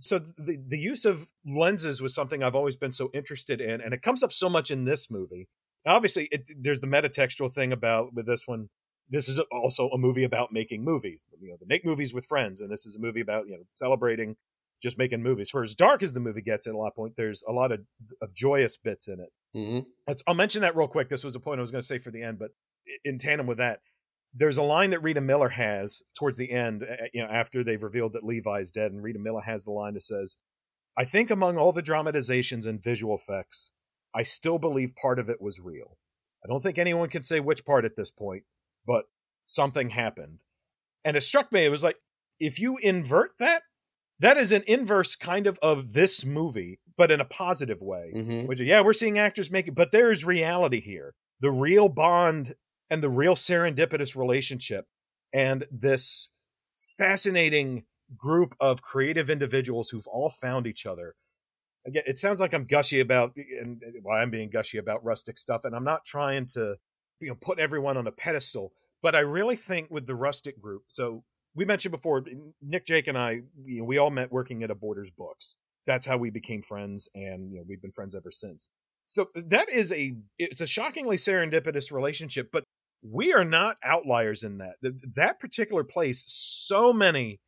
so the the use of lenses was something I've always been so interested in, and it comes up so much in this movie. Now, obviously, it, there's the metatextual thing about with this one. This is also a movie about making movies. You know, to make movies with friends, and this is a movie about you know celebrating just making movies. For as dark as the movie gets at a lot of point, there's a lot of, of joyous bits in it. hmm Let's, I'll mention that real quick. This was a point I was going to say for the end, but in tandem with that, there's a line that Rita Miller has towards the end, you know, after they've revealed that Levi's dead, and Rita Miller has the line that says, "I think among all the dramatizations and visual effects, I still believe part of it was real. I don't think anyone can say which part at this point, but something happened." And it struck me, it was like, if you invert that, that is an inverse kind of of this movie, but in a positive way. Hmm which yeah we're seeing actors make it but there is reality here. The real bond and the real serendipitous relationship and this fascinating group of creative individuals who've all found each other. Again it sounds like i'm gushy about and well i'm being gushy about rustic stuff and i'm not trying to you know put everyone on a pedestal but i really think with the rustic group so we mentioned before eh, nick jake and i you know, we all met working at a borders books that's how we became friends and you know we've been friends ever since so uh, that is a it's a shockingly serendipitous relationship but we are not outliers in that. That particular place so many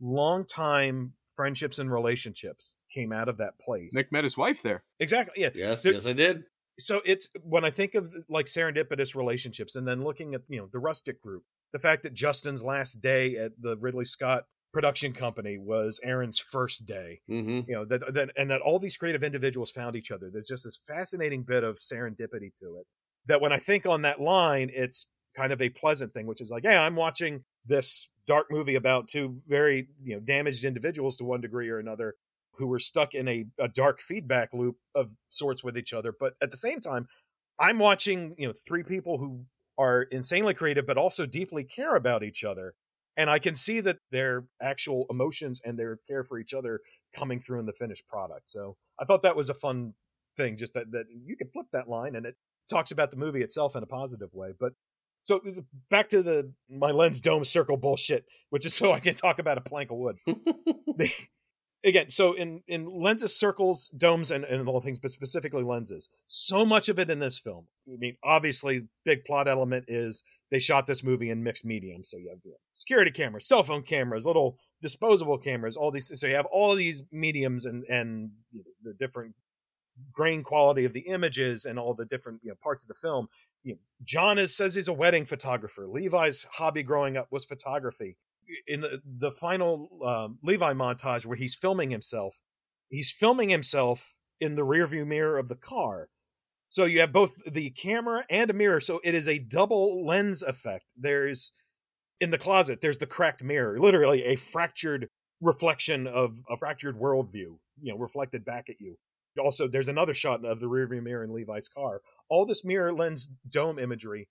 long time friendships and relationships came out of that place Nick met his wife there. exactly yeah Yes, There- yes, I did. So it's when I think of like serendipitous relationships, and then looking at you know the rustic group, the fact that Justin's last day at the Ridley Scott production company was Aaron's first day, hmm you know that, that and that all these creative individuals found each other. There's just this fascinating bit of serendipity to it. That when I think on that line, it's kind of a pleasant thing, which is like, yeah, I'm watching this dark movie about two very you know damaged individuals to one degree or another who were stuck in a, a dark feedback loop of sorts with each other. But at the same time, I'm watching, you know, three people who are insanely creative, but also deeply care about each other and I can see that their actual emotions and their care for each other coming through in the finished product. So I thought that was a fun thing, just that that you can flip that line and it talks about the movie itself in a positive way. But so back to the my lens dome circle bullshit, which is so I can talk about a plank of wood. again, so in in lenses, circles, domes, and, and all things, but specifically lenses. So much of it in this film. I mean, obviously, big plot element is they shot this movie in mixed medium. So you have security cameras, cell phone cameras, little disposable cameras, all these. So you have all these mediums and and you know, the different grain quality of the images and all the different you know, parts of the film. You know, John is says he's a wedding photographer. Levi's hobby growing up was photography in the, the final um, Levi montage where he's filming himself, he's filming himself in the rearview mirror of the car. So you have both the camera and a mirror. So it is a double lens effect. There's in the closet, there's the cracked mirror, literally a fractured reflection of a fractured worldview, you know, reflected back at you. Also, there's another shot of the rearview mirror in Levi's car. All this mirror lens dome imagery.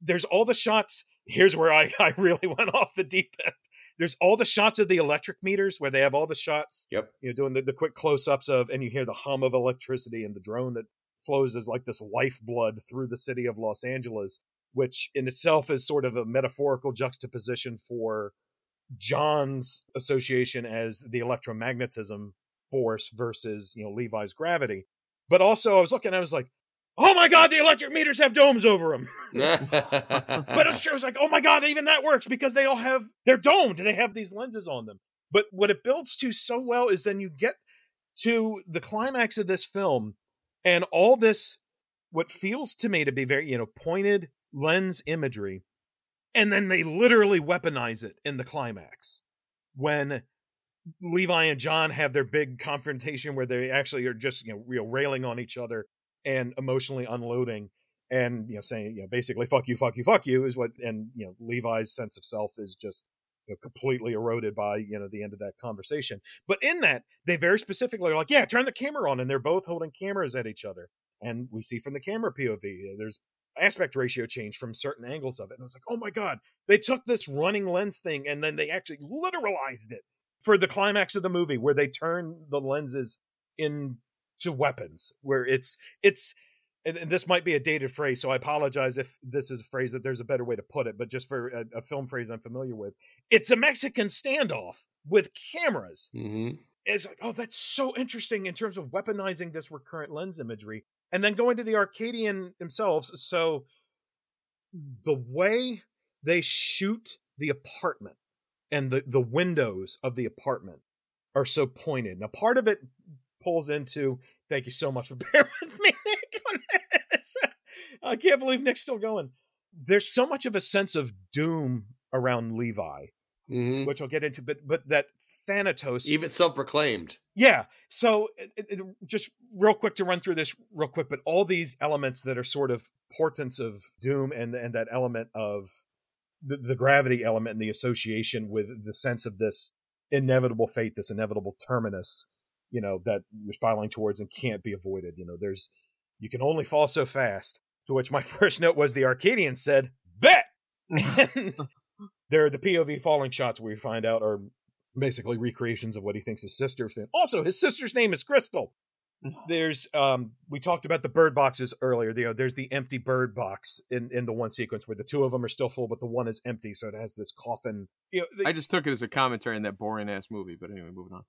There's all the shots here's where I, I really went off the deep end. There's all the shots of the electric meters where they have all the shots. Yep. You know, doing the, the quick close ups of, and you hear the hum of electricity and the drone that flows as like this lifeblood through the city of Los Angeles, which in itself is sort of a metaphorical juxtaposition for John's association as the electromagnetism force versus, you know, Levi's gravity. But also, I was looking, I was like, oh my god, the electric meters have domes over them. but it's true. It's like, oh my god, even that works because they all have they're domed. They have these lenses on them. But what it builds to so well is then you get to the climax of this film, and all this what feels to me to be very you know pointed lens imagery, and then they literally weaponize it in the climax when Levi and John have their big confrontation where they actually are just you know railing on each other and emotionally unloading and you know saying you know basically fuck you fuck you fuck you is what and you know levi's sense of self is just you know, completely eroded by you know the end of that conversation. But in that they very specifically are like yeah turn the camera on and they're both holding cameras at each other. And we see from the camera pov there's aspect ratio change from certain angles of it. And i was like oh my god they took this running lens thing and then they actually literalized it for the climax of the movie where they turn the lenses in to weapons where it's it's and, and, this might be a dated phrase so i apologize if this is a phrase that there's a better way to put it but just for a, a film phrase i'm familiar with it's a mexican standoff with cameras mm-hmm. it's like oh that's so interesting in terms of weaponizing this recurrent lens imagery and then going to the arcadian themselves so the way they shoot the apartment and the the windows of the apartment are so pointed now part of it pulls into. Thank you so much for bearing with me, Nick, on this. I can't believe Nick's still going. There's so much of a sense of doom around Levi, mm-hmm. which I'll get into, but but that Thanatos, even self-proclaimed. Yeah. So it, it, just real quick to run through this real quick, but all these elements that are sort of portents of doom and and that element of the, the gravity element and the association with the sense of this inevitable fate, this inevitable terminus you know that you're spiraling towards and can't be avoided you know there's you can only fall so fast. To which my first note was the arcadian said bet there are the pov falling shots where we find out are basically recreations of what he thinks his sister's in also his sister's name is crystal there's um we talked about the bird boxes earlier you know there's the empty bird box in in the one sequence where the two of them are still full but the one is empty so it has this coffin you know the, i just took it as a commentary on that boring ass movie but anyway moving on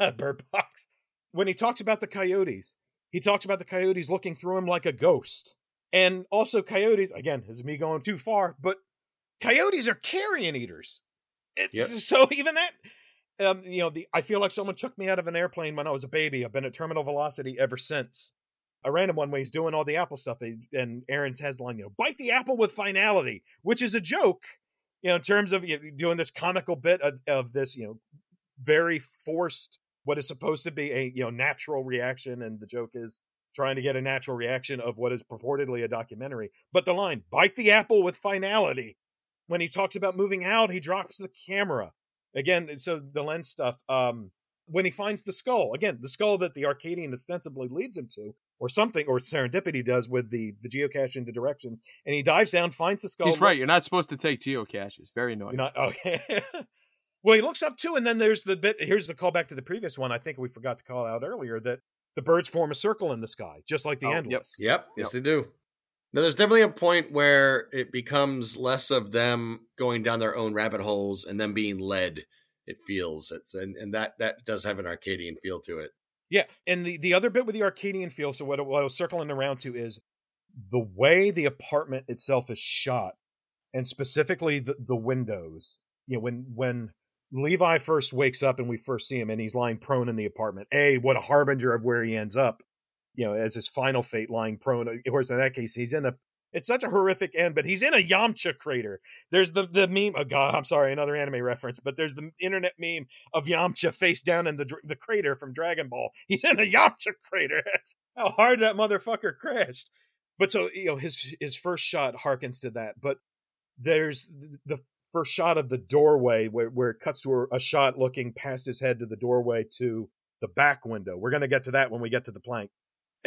Bird Box. When he talks about the coyotes, he talks about the coyotes looking through him like a ghost. And also, coyotes, again, is me going too far, but coyotes are carrion eaters. It's yep. so even that um, you know, the I feel like someone took me out of an airplane when I was a baby. I've been at terminal velocity ever since. I ran him one way. He's doing all the Apple stuff, and Aaron's has line, you know, bite the apple with finality, which is a joke, you know, in terms of you know, doing this comical bit of, of, this, you know, very forced what is supposed to be a you know natural reaction and the joke is trying to get a natural reaction of what is purportedly a documentary but the line bite the apple with finality when he talks about moving out he drops the camera again so the lens stuff um when he finds the skull again the skull that the arcadian ostensibly leads him to or something, or serendipity does with the the geocache the directions, and he dives down, finds the skull. He's right. You're not supposed to take geocaches. Very annoying. Not okay. well, he looks up too, and then there's the bit. Here's the callback to the previous one. I think we forgot to call out earlier that the birds form a circle in the sky, just like the Oh, yep. endless. Yep, yes Yep. they do. Now there's definitely a point where it becomes less of them going down their own rabbit holes and them being led. It feels it's and, and that that does have an Arcadian feel to it. Yeah, and the the other bit with the Arcadian feel. So what, I- what I was circling around to is the way the apartment itself is shot, and specifically the the windows. You know, when when Levi first wakes up and we first see him, and he's lying prone in the apartment. A, what a harbinger of where he ends up. You know, as his final fate, lying prone. Of course, in that case, he's in a. It's such a horrific end, but he's in a Yamcha crater. There's the the meme. Oh God, I'm sorry, another anime reference, but there's the internet meme of Yamcha face down in the the crater from Dragon Ball. He's in a Yamcha crater. That's how hard that motherfucker crashed. But so you know, his his first shot harkens to that. But there's the first shot of the doorway where where it cuts to a, shot looking past his head to the doorway to the back window. We're gonna get to that when we get to the plank.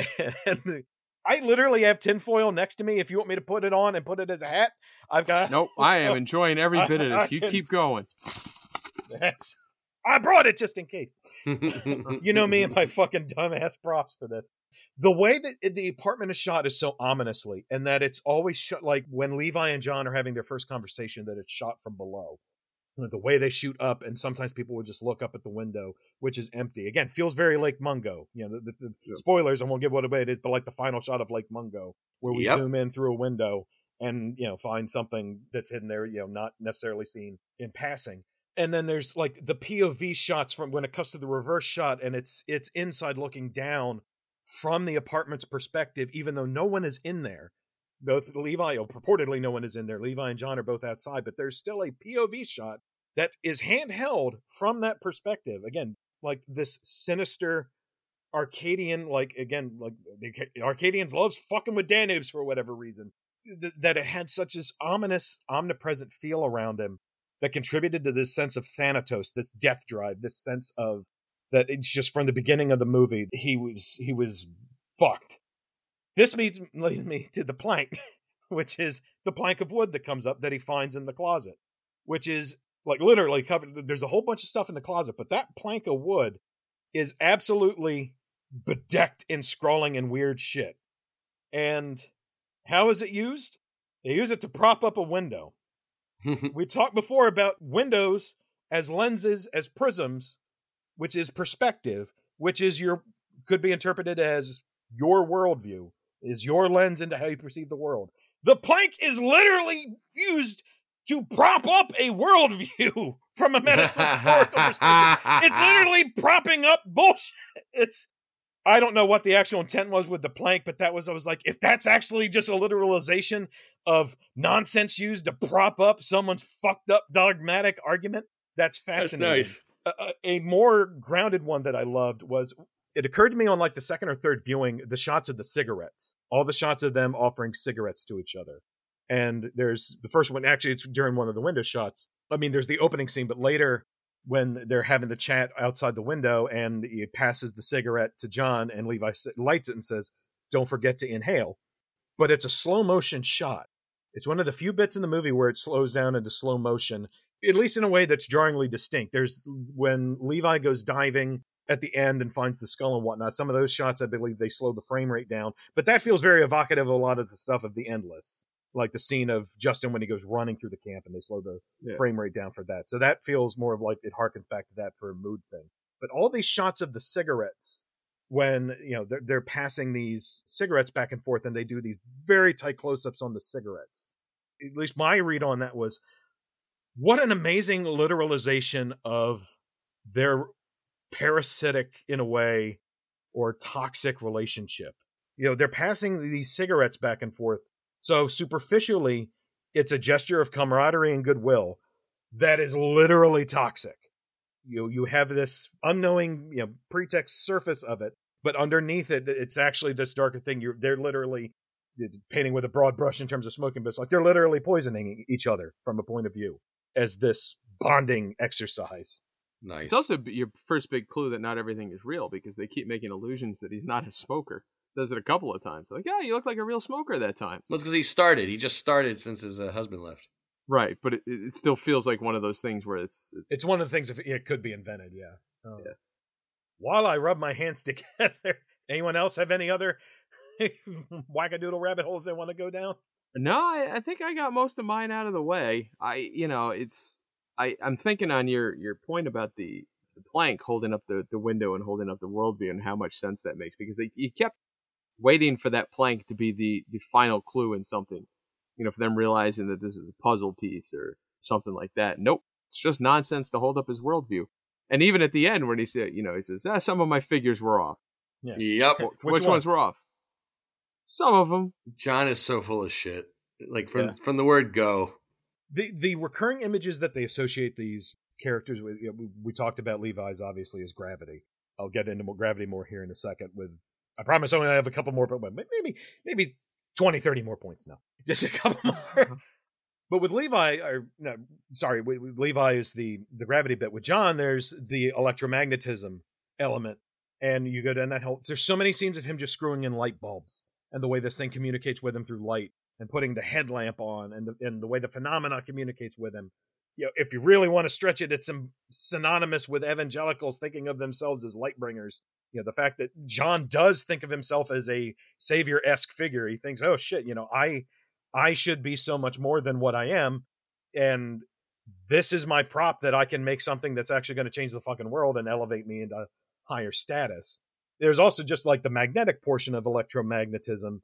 and I literally have tinfoil next to me. If you want me to put it on and put it as a hat, I've got. Nope. I am enjoying every bit of this. You keep going. That's, I brought it just in case. You know me and my fucking dumbass props for this. The way that the apartment is shot is so ominously, and that it's always shot like when Levi and John are having their first conversation, that it's shot from below. The way they shoot up, and sometimes people would just look up at the window, which is empty. Again, feels very Lake Mungo. You know, the, the, the Yep. spoilers, I won't give what away it is, but like the final shot of Lake Mungo, where we Yep. zoom in through a window and you know find something that's hidden there, you know, not necessarily seen in passing and then there's like the POV shots from when it cuts to the reverse shot and it's it's inside looking down from the apartment's perspective even though no one is in there both Levi or purportedly no one is in there Levi and John are both outside but there's still a POV shot that is handheld from that perspective again like this sinister Arcadian like again like the Arcadians loves fucking with Danubes for whatever reason Th- that it had such this ominous omnipresent feel around him that contributed to this sense of Thanatos, this death drive, this sense of that it's just from the beginning of the movie he was he was fucked. This leads, leads me to the plank, which is the plank of wood that comes up that he finds in the closet, which is like literally covered. There's a whole bunch of stuff in the closet, but that plank of wood is absolutely bedecked in scrawling and weird shit. And how is it used? They use it to prop up a window we talked before about windows as lenses as prisms which is perspective which is your could be interpreted as your worldview is your lens into how you perceive the world the plank is literally used to prop up a worldview from a metaphorical perspective it's literally propping up bullshit it's I don't know what the actual intent was with the plank, but that was I was like, if that's actually just a literalization of nonsense used to prop up someone's fucked up dogmatic argument, that's That's fascinating. nice. A, a- a more grounded one that I loved was it occurred to me on like the second or third viewing the shots of the cigarettes, all the shots of them offering cigarettes to each other. And there's the first one, actually, it's during one of the window shots. I mean, there's the opening scene, but later when they're having the chat outside the window and he passes the cigarette to John and Levi lights it and says, Don't forget to inhale. But it's a slow motion shot. It's one of the few bits in the movie where it slows down into slow motion, at least in a way that's jarringly distinct. There's when Levi goes diving at the end and finds the skull and whatnot. Some of those shots, I believe, they slow the frame rate down, but that feels very evocative of a lot of the stuff of the endless, like the scene of Justin when he goes running through the camp and they slow the Yeah. frame rate down for that. So that feels more of like it harkens back to that for a mood thing. But all these shots of the cigarettes when you know they're, they're passing these cigarettes back and forth and they do these very tight close-ups on the cigarettes at least my read on that was what an amazing literalization of their parasitic in a way or toxic relationship you know they're passing these cigarettes back and forth so superficially it's a gesture of camaraderie and goodwill that is literally toxic you you have this unknowing you know pretext surface of it but underneath it it's actually this darker thing you're they're literally painting with a broad brush in terms of smoking but it's like they're literally poisoning each other from a point of view as this bonding exercise Nice. It's also your first big clue that not everything is real because they keep making illusions that he's not a smoker. Does it a couple of times. Like, yeah, you look like a real smoker that time. Well, it's because he started. He just started since his uh, husband left. Right, but it, it still feels like one of those things where it's it's, It's one of the things if it could be invented. Yeah. Oh. Yeah. While I rub my hands together, anyone else have any other wackadoodle rabbit holes they want to go down? No, I, I think I got most of mine out of the way. I, you know, it's I. I'm thinking on your your point about the, the plank holding up the, the window and holding up the worldview and how much sense that makes because they, you kept waiting for that plank to be the the final clue in something. You know, for them realizing that this is a puzzle piece or something like that. Nope, it's just nonsense to hold up his worldview. And even at the end, when he said, you know, he says, ah, some of my figures were off. Yeah. Yep. Wh- Which Which, one? ones were off? Some of them. John is so full of shit. Like from Yeah. from the word go. The the recurring images that they associate these characters with. You know, we, we talked about Levi's obviously as gravity. I'll get into more gravity more here in a second. With I promise only I have a couple more, but maybe maybe 20, 30 more points now. Just a couple more. Uh-huh. But with Levi, or no, sorry, with, with Levi is the the gravity bit. With John, there's the electromagnetism element, and you go down that whole. There's so many scenes of him just screwing in light bulbs, and the way this thing communicates with him through light, and putting the headlamp on, and the, and the way the phenomena communicates with him. You know, if you really want to stretch it, it's synonymous with evangelicals thinking of themselves as light bringers. You know, the fact that John does think of himself as a savior esque figure. He thinks, oh shit, you know, I I should be so much more than what I am. And this is my prop that I can make something that's actually going to change the fucking world and elevate me into higher status. There's also just like the magnetic portion of electromagnetism,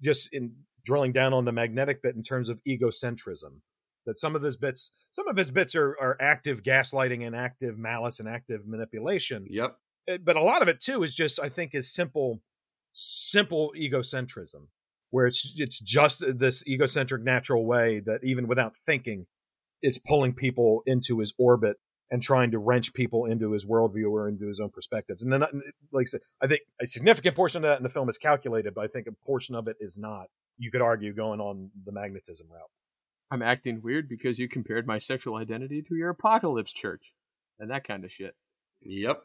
just in drilling down on the magnetic bit in terms of egocentrism. That some of his bits, some of his bits are, are active gaslighting and active malice and active manipulation Yep. Uh, but a lot of it too is just I think is simple simple egocentrism where it's it's just this egocentric natural way that even without thinking it's pulling people into his orbit and trying to wrench people into his worldview or into his own perspectives. And then uh, like i said i think a significant portion of that in the film is calculated but i think a portion of it is not. You could argue going on the magnetism route I'm acting weird because you compared my sexual identity to your apocalypse church and that kind of shit. Yep.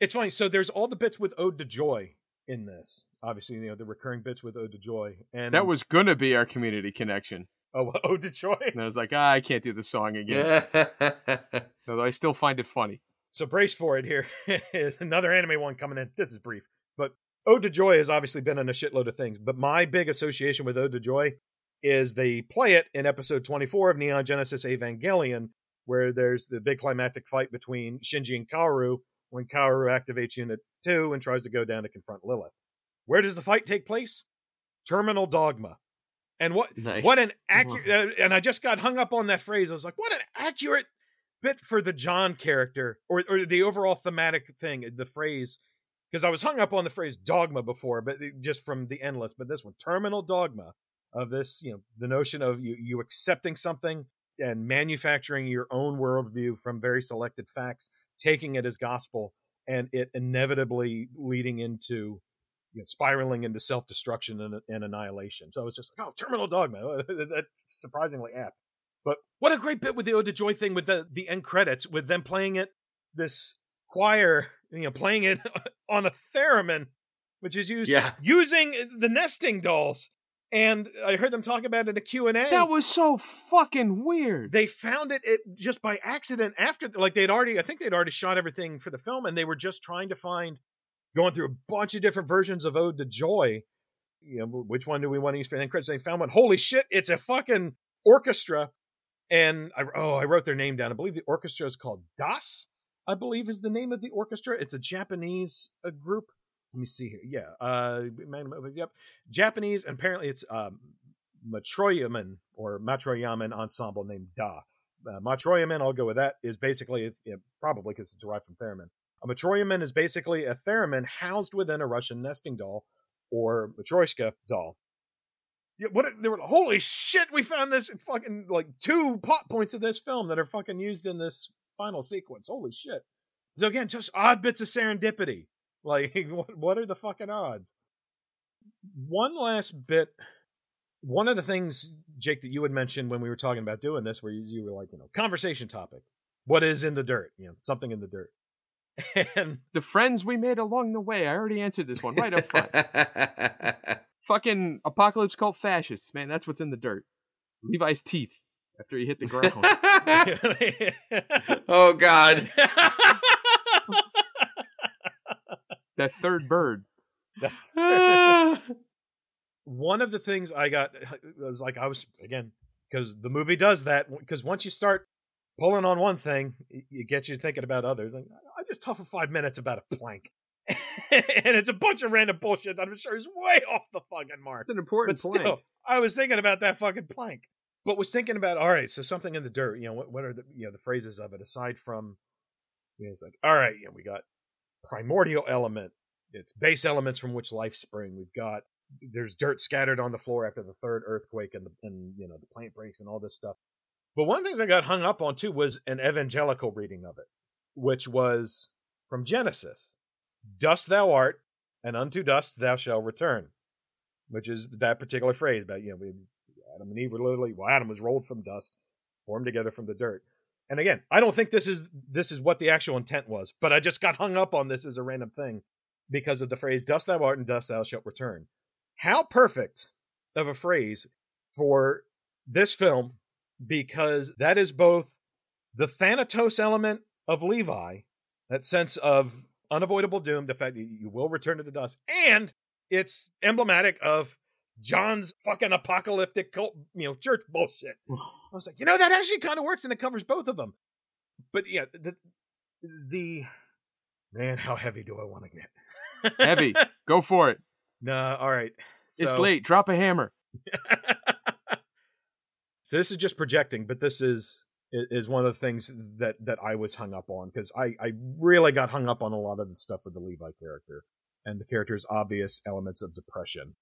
it's funny so there's all the bits with ode to joy in this obviously you know the recurring bits with ode to joy and That was gonna be our community connection. oh ode to joy And I was like, ah, I can't do the song again. Although I still find it funny. So brace for it. Here is another anime one coming in. This is brief, but Ode to Joy has obviously been in a shitload of things. But my big association with Ode to Joy is they play it in episode 24 of Neon Genesis Evangelion, where there's the big climactic fight between Shinji and Kaoru when Kaoru activates Unit 2 and tries to go down to confront Lilith. Where does the fight take place? Terminal Dogma. And what nice. what an accurate uh, and I just got hung up on that phrase. I was like, what an accurate bit for the John character or or the overall thematic thing, the phrase because I was hung up on the phrase dogma before, but just from the endless, but this one, terminal dogma of this, you know, the notion of you you accepting something and manufacturing your own worldview from very selected facts, taking it as gospel, and it inevitably leading into you know, spiraling into self destruction and, and annihilation. So it's just like, oh, terminal dogma. That's surprisingly apt. But what a great bit with the Ode to Joy thing with the the end credits, with them playing it, this choir, you know, playing it on a theremin, which is used Yeah. using the nesting dolls. And I heard them talk about it in a Q&A That was so fucking weird. they found it, it just by accident after like they'd already i think they'd already shot everything for the film and they were just trying to find going through a bunch of different versions of ode to joy. You know which one do we want to use for the credits? They found one. Holy shit it's a fucking orchestra. And I, oh i wrote their name down. I believe the orchestra is called das i believe is the name of the orchestra. It's a japanese uh, group let me see here yeah uh man, yep japanese apparently it's um Matroyaman or Matroyaman ensemble named Da. Uh, Matroyaman, I'll go with that, is basically, yeah, probably because it's derived from theremin. A Matroyaman is basically a theremin housed within a Russian nesting doll or Matryoshka doll. Yeah, what? They were holy shit! We found this fucking like two plot points of this film that are fucking used in this final sequence. Holy shit! So again, just odd bits of serendipity. Like, what, what are the fucking odds? One last bit one of the things jake that you had mentioned when we were talking about doing this where you, you were like you know conversation topic what is in the dirt you know something in the dirt And The friends we made along the way. I already answered this one right up front. Fucking apocalypse cult fascists, man. That's what's in the dirt. Levi's teeth after he hit the ground. oh God. That third bird. one of the things I got uh, was like I was again because the movie does that because once you start pulling on one thing, it, it gets you thinking about others. Like, I just talk for five minutes about a plank, and it's a bunch of random bullshit that I'm sure is way off the fucking mark. It's an important But point. still, I was thinking about that fucking plank. But was thinking about all right, so something in the dirt. You know, what, what are the you know the phrases of it aside from? You know, it's like all right, you know, we got primordial element. It's base elements from which life spring. We've got there's dirt scattered on the floor after the third earthquake and the and you know the plant breaks and all this stuff. But one of the things I got hung up on too was an evangelical reading of it, which was from Genesis. Dust thou art, and unto dust thou shalt return. Which is that particular phrase about, you know, Adam and Eve were literally well, Adam was rolled from dust, formed together from the dirt. And again, I don't think this is this is what the actual intent was, but I just got hung up on this as a random thing because of the phrase dust thou art and dust thou shalt return. How perfect of a phrase for this film because that is both the Thanatos element of Levi, that sense of unavoidable doom, the fact that you will return to the dust, and it's emblematic of John's fucking apocalyptic cult, you know, church bullshit. I was like, you know, that actually kind of works and it covers both of them. But yeah, the the man, how heavy do I want to get? Heavy. Go for it. no, all right. It's late. Drop a hammer. so this is just projecting, but this is is one of the things that that I was hung up on because I I really got hung up on a lot of the stuff with the Levi character and the character's obvious elements of depression.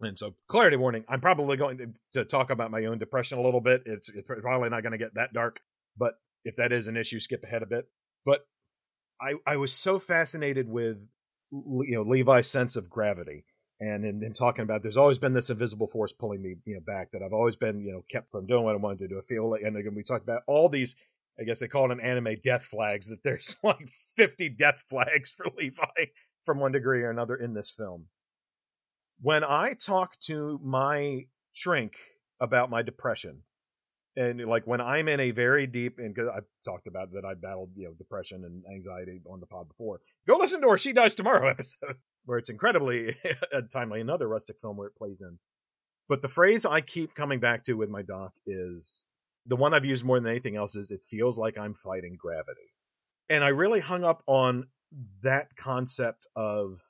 And so, clarity warning: I'm probably going to, talk about my own depression a little bit. It's, it's probably not going to get that dark, but if that is an issue, skip ahead a bit. But I I was so fascinated with you know Levi's sense of gravity and in, in talking about there's always been this invisible force pulling me you know back that I've always been you know kept from doing what I wanted to do. I feel like and again we talked about all these I guess they call it an anime death flags that there's like 50 death flags for Levi from one degree or another in this film. When I talk to my shrink about my depression and like when I'm in a very deep and because I've talked about that I battled you know depression and anxiety on the pod before. Go listen to our She Dies Tomorrow episode where it's incredibly timely. Another rustic film where it plays in. But the phrase I keep coming back to with my doc is the one I've used more than anything else is it feels like I'm fighting gravity. And I really hung up on that concept of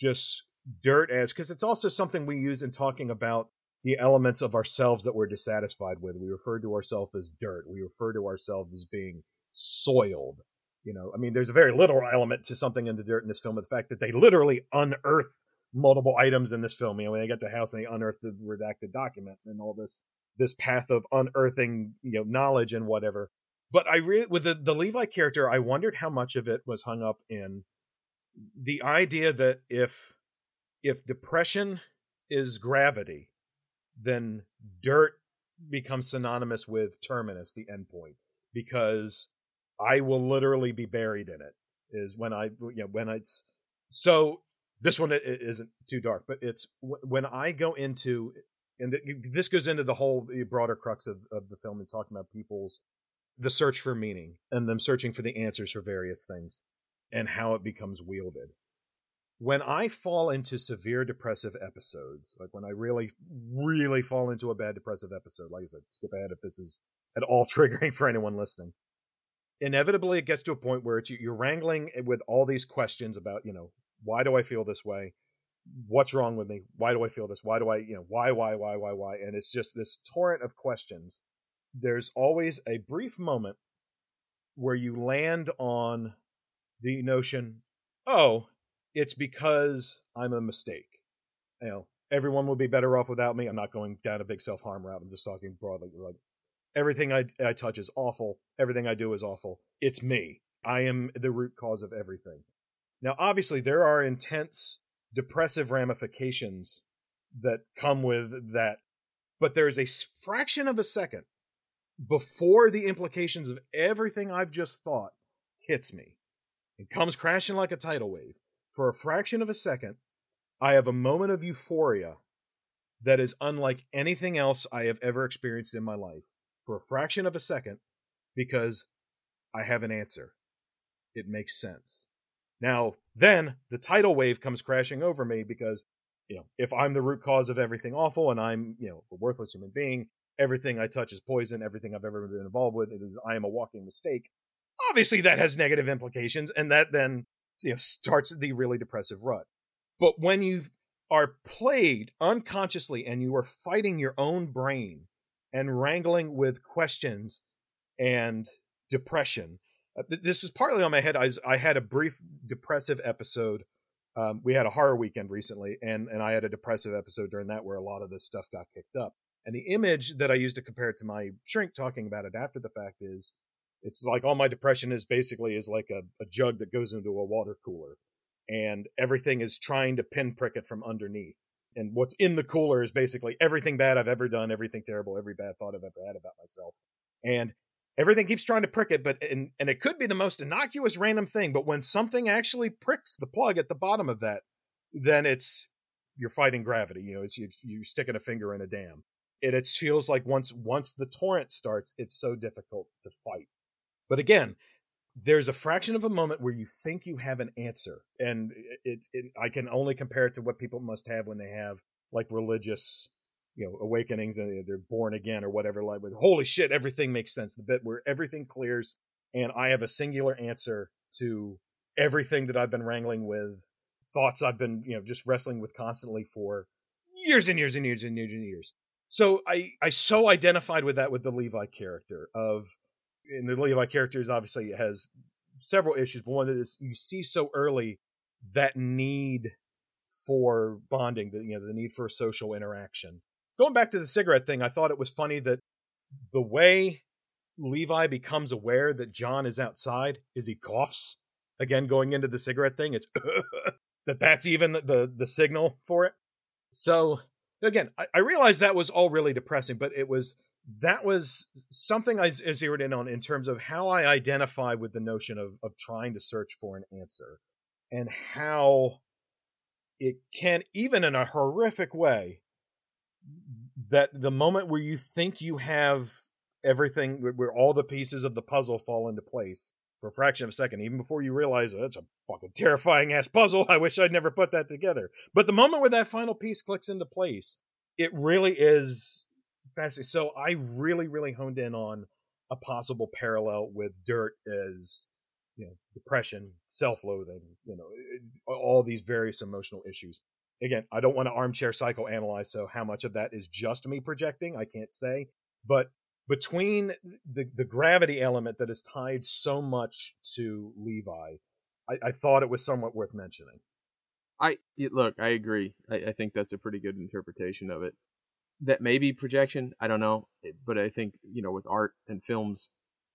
just dirt as because it's also something we use in talking about the elements of ourselves that we're dissatisfied with. We refer to ourselves as dirt. We refer to ourselves as being soiled. You know, I mean, there's a very literal element to something in the dirt in this film. The fact that they literally unearth multiple items in this film. You know, when they get to the house and they unearth the redacted document and all this this path of unearthing, you know, knowledge and whatever. But I really, with the, the Levi character, I wondered how much of it was hung up in the idea that if if depression is gravity, then dirt becomes synonymous with terminus, the endpoint, because I will literally be buried in it. Is when I, you know, when it's so. This one isn't too dark, but it's when I go into, and this goes into the whole broader crux of, of the film and talking about people's the search for meaning and them searching for the answers for various things and how it becomes wielded when I fall into severe depressive episodes, like when I really, really fall into a bad depressive episode, like I said, skip ahead if this is at all triggering for anyone listening. Inevitably, it gets to a point where it's you're wrangling with all these questions about, you know, why do I feel this way? What's wrong with me? Why do I feel this? Why do I, you know, why, why, why, why, why? And it's just this torrent of questions. There's always a brief moment where you land on the notion, oh, it's because I'm a mistake. You know, everyone would be better off without me. I'm not going down a big self harm route. I'm just talking broadly. Like everything I, I touch is awful. Everything I do is awful. It's me. I am the root cause of everything. Now, obviously, there are intense depressive ramifications that come with that, but there is a fraction of a second before the implications of everything I've just thought hits me and comes crashing like a tidal wave. For a fraction of a second, I have a moment of euphoria that is unlike anything else I have ever experienced in my life. For a fraction of a second, because I have an answer. It makes sense. Now, then the tidal wave comes crashing over me because, you know, if I'm the root cause of everything awful and I'm, you know, a worthless human being, everything I touch is poison, everything I've ever been involved with it is I am a walking mistake. Obviously that has negative implications and that then, you know, starts the really depressive rut. But when you are played unconsciously and you are fighting your own brain and wrangling with questions and depression uh, this was partly on my head. I, was, I had a brief depressive episode. Um, we had a horror weekend recently, and and I had a depressive episode during that where a lot of this stuff got kicked up. And the image that I used to compare it to my shrink talking about it after the fact is, it's like all my depression is basically is like a, a jug that goes into a water cooler, and everything is trying to pinprick it from underneath. And what's in the cooler is basically everything bad I've ever done, everything terrible, every bad thought I've ever had about myself. And everything keeps trying to prick it but and, and it could be the most innocuous random thing but when something actually pricks the plug at the bottom of that then it's you're fighting gravity you know it's you, you're sticking a finger in a dam it, it feels like once once the torrent starts it's so difficult to fight but again there's a fraction of a moment where you think you have an answer and it, i can only compare it to what people must have when they have like religious you know awakenings and they're born again or whatever like with holy shit everything makes sense the bit where everything clears and i have a singular answer to everything that i've been wrangling with thoughts i've been you know just wrestling with constantly for years and years and years and years and years. So i i so identified with that with the levi character of and the levi character is obviously has several issues but one is you see so early that need for bonding the you know the need for social interaction going back to the cigarette thing, I thought it was funny that the way Levi becomes aware that John is outside is he coughs again going into the cigarette thing. It's that that's even the the signal for it. So again, I, I realized that was all really depressing, but it was that was something I, zeroed in on in terms of how I identify with the notion of of trying to search for an answer and how it can even in a horrific way that the moment where you think you have everything where all the pieces of the puzzle fall into place for a fraction of a second, even before you realize oh, that's a fucking terrifying ass puzzle. I wish I'd never put that together. But the moment where that final piece clicks into place, it really is fascinating. So I really, really honed in on a possible parallel with dirt as you know depression, self-loathing, you know, eh, eh, all these various emotional issues again, I don't want to armchair psychoanalyze, so how much of that is just me projecting, I can't say. But between the the gravity element that is tied so much to Levi, I, I thought it was somewhat worth mentioning. I look, I agree. I, I think that's a pretty good interpretation of it. That may be projection. I don't know, eh, but I think you know with art and films,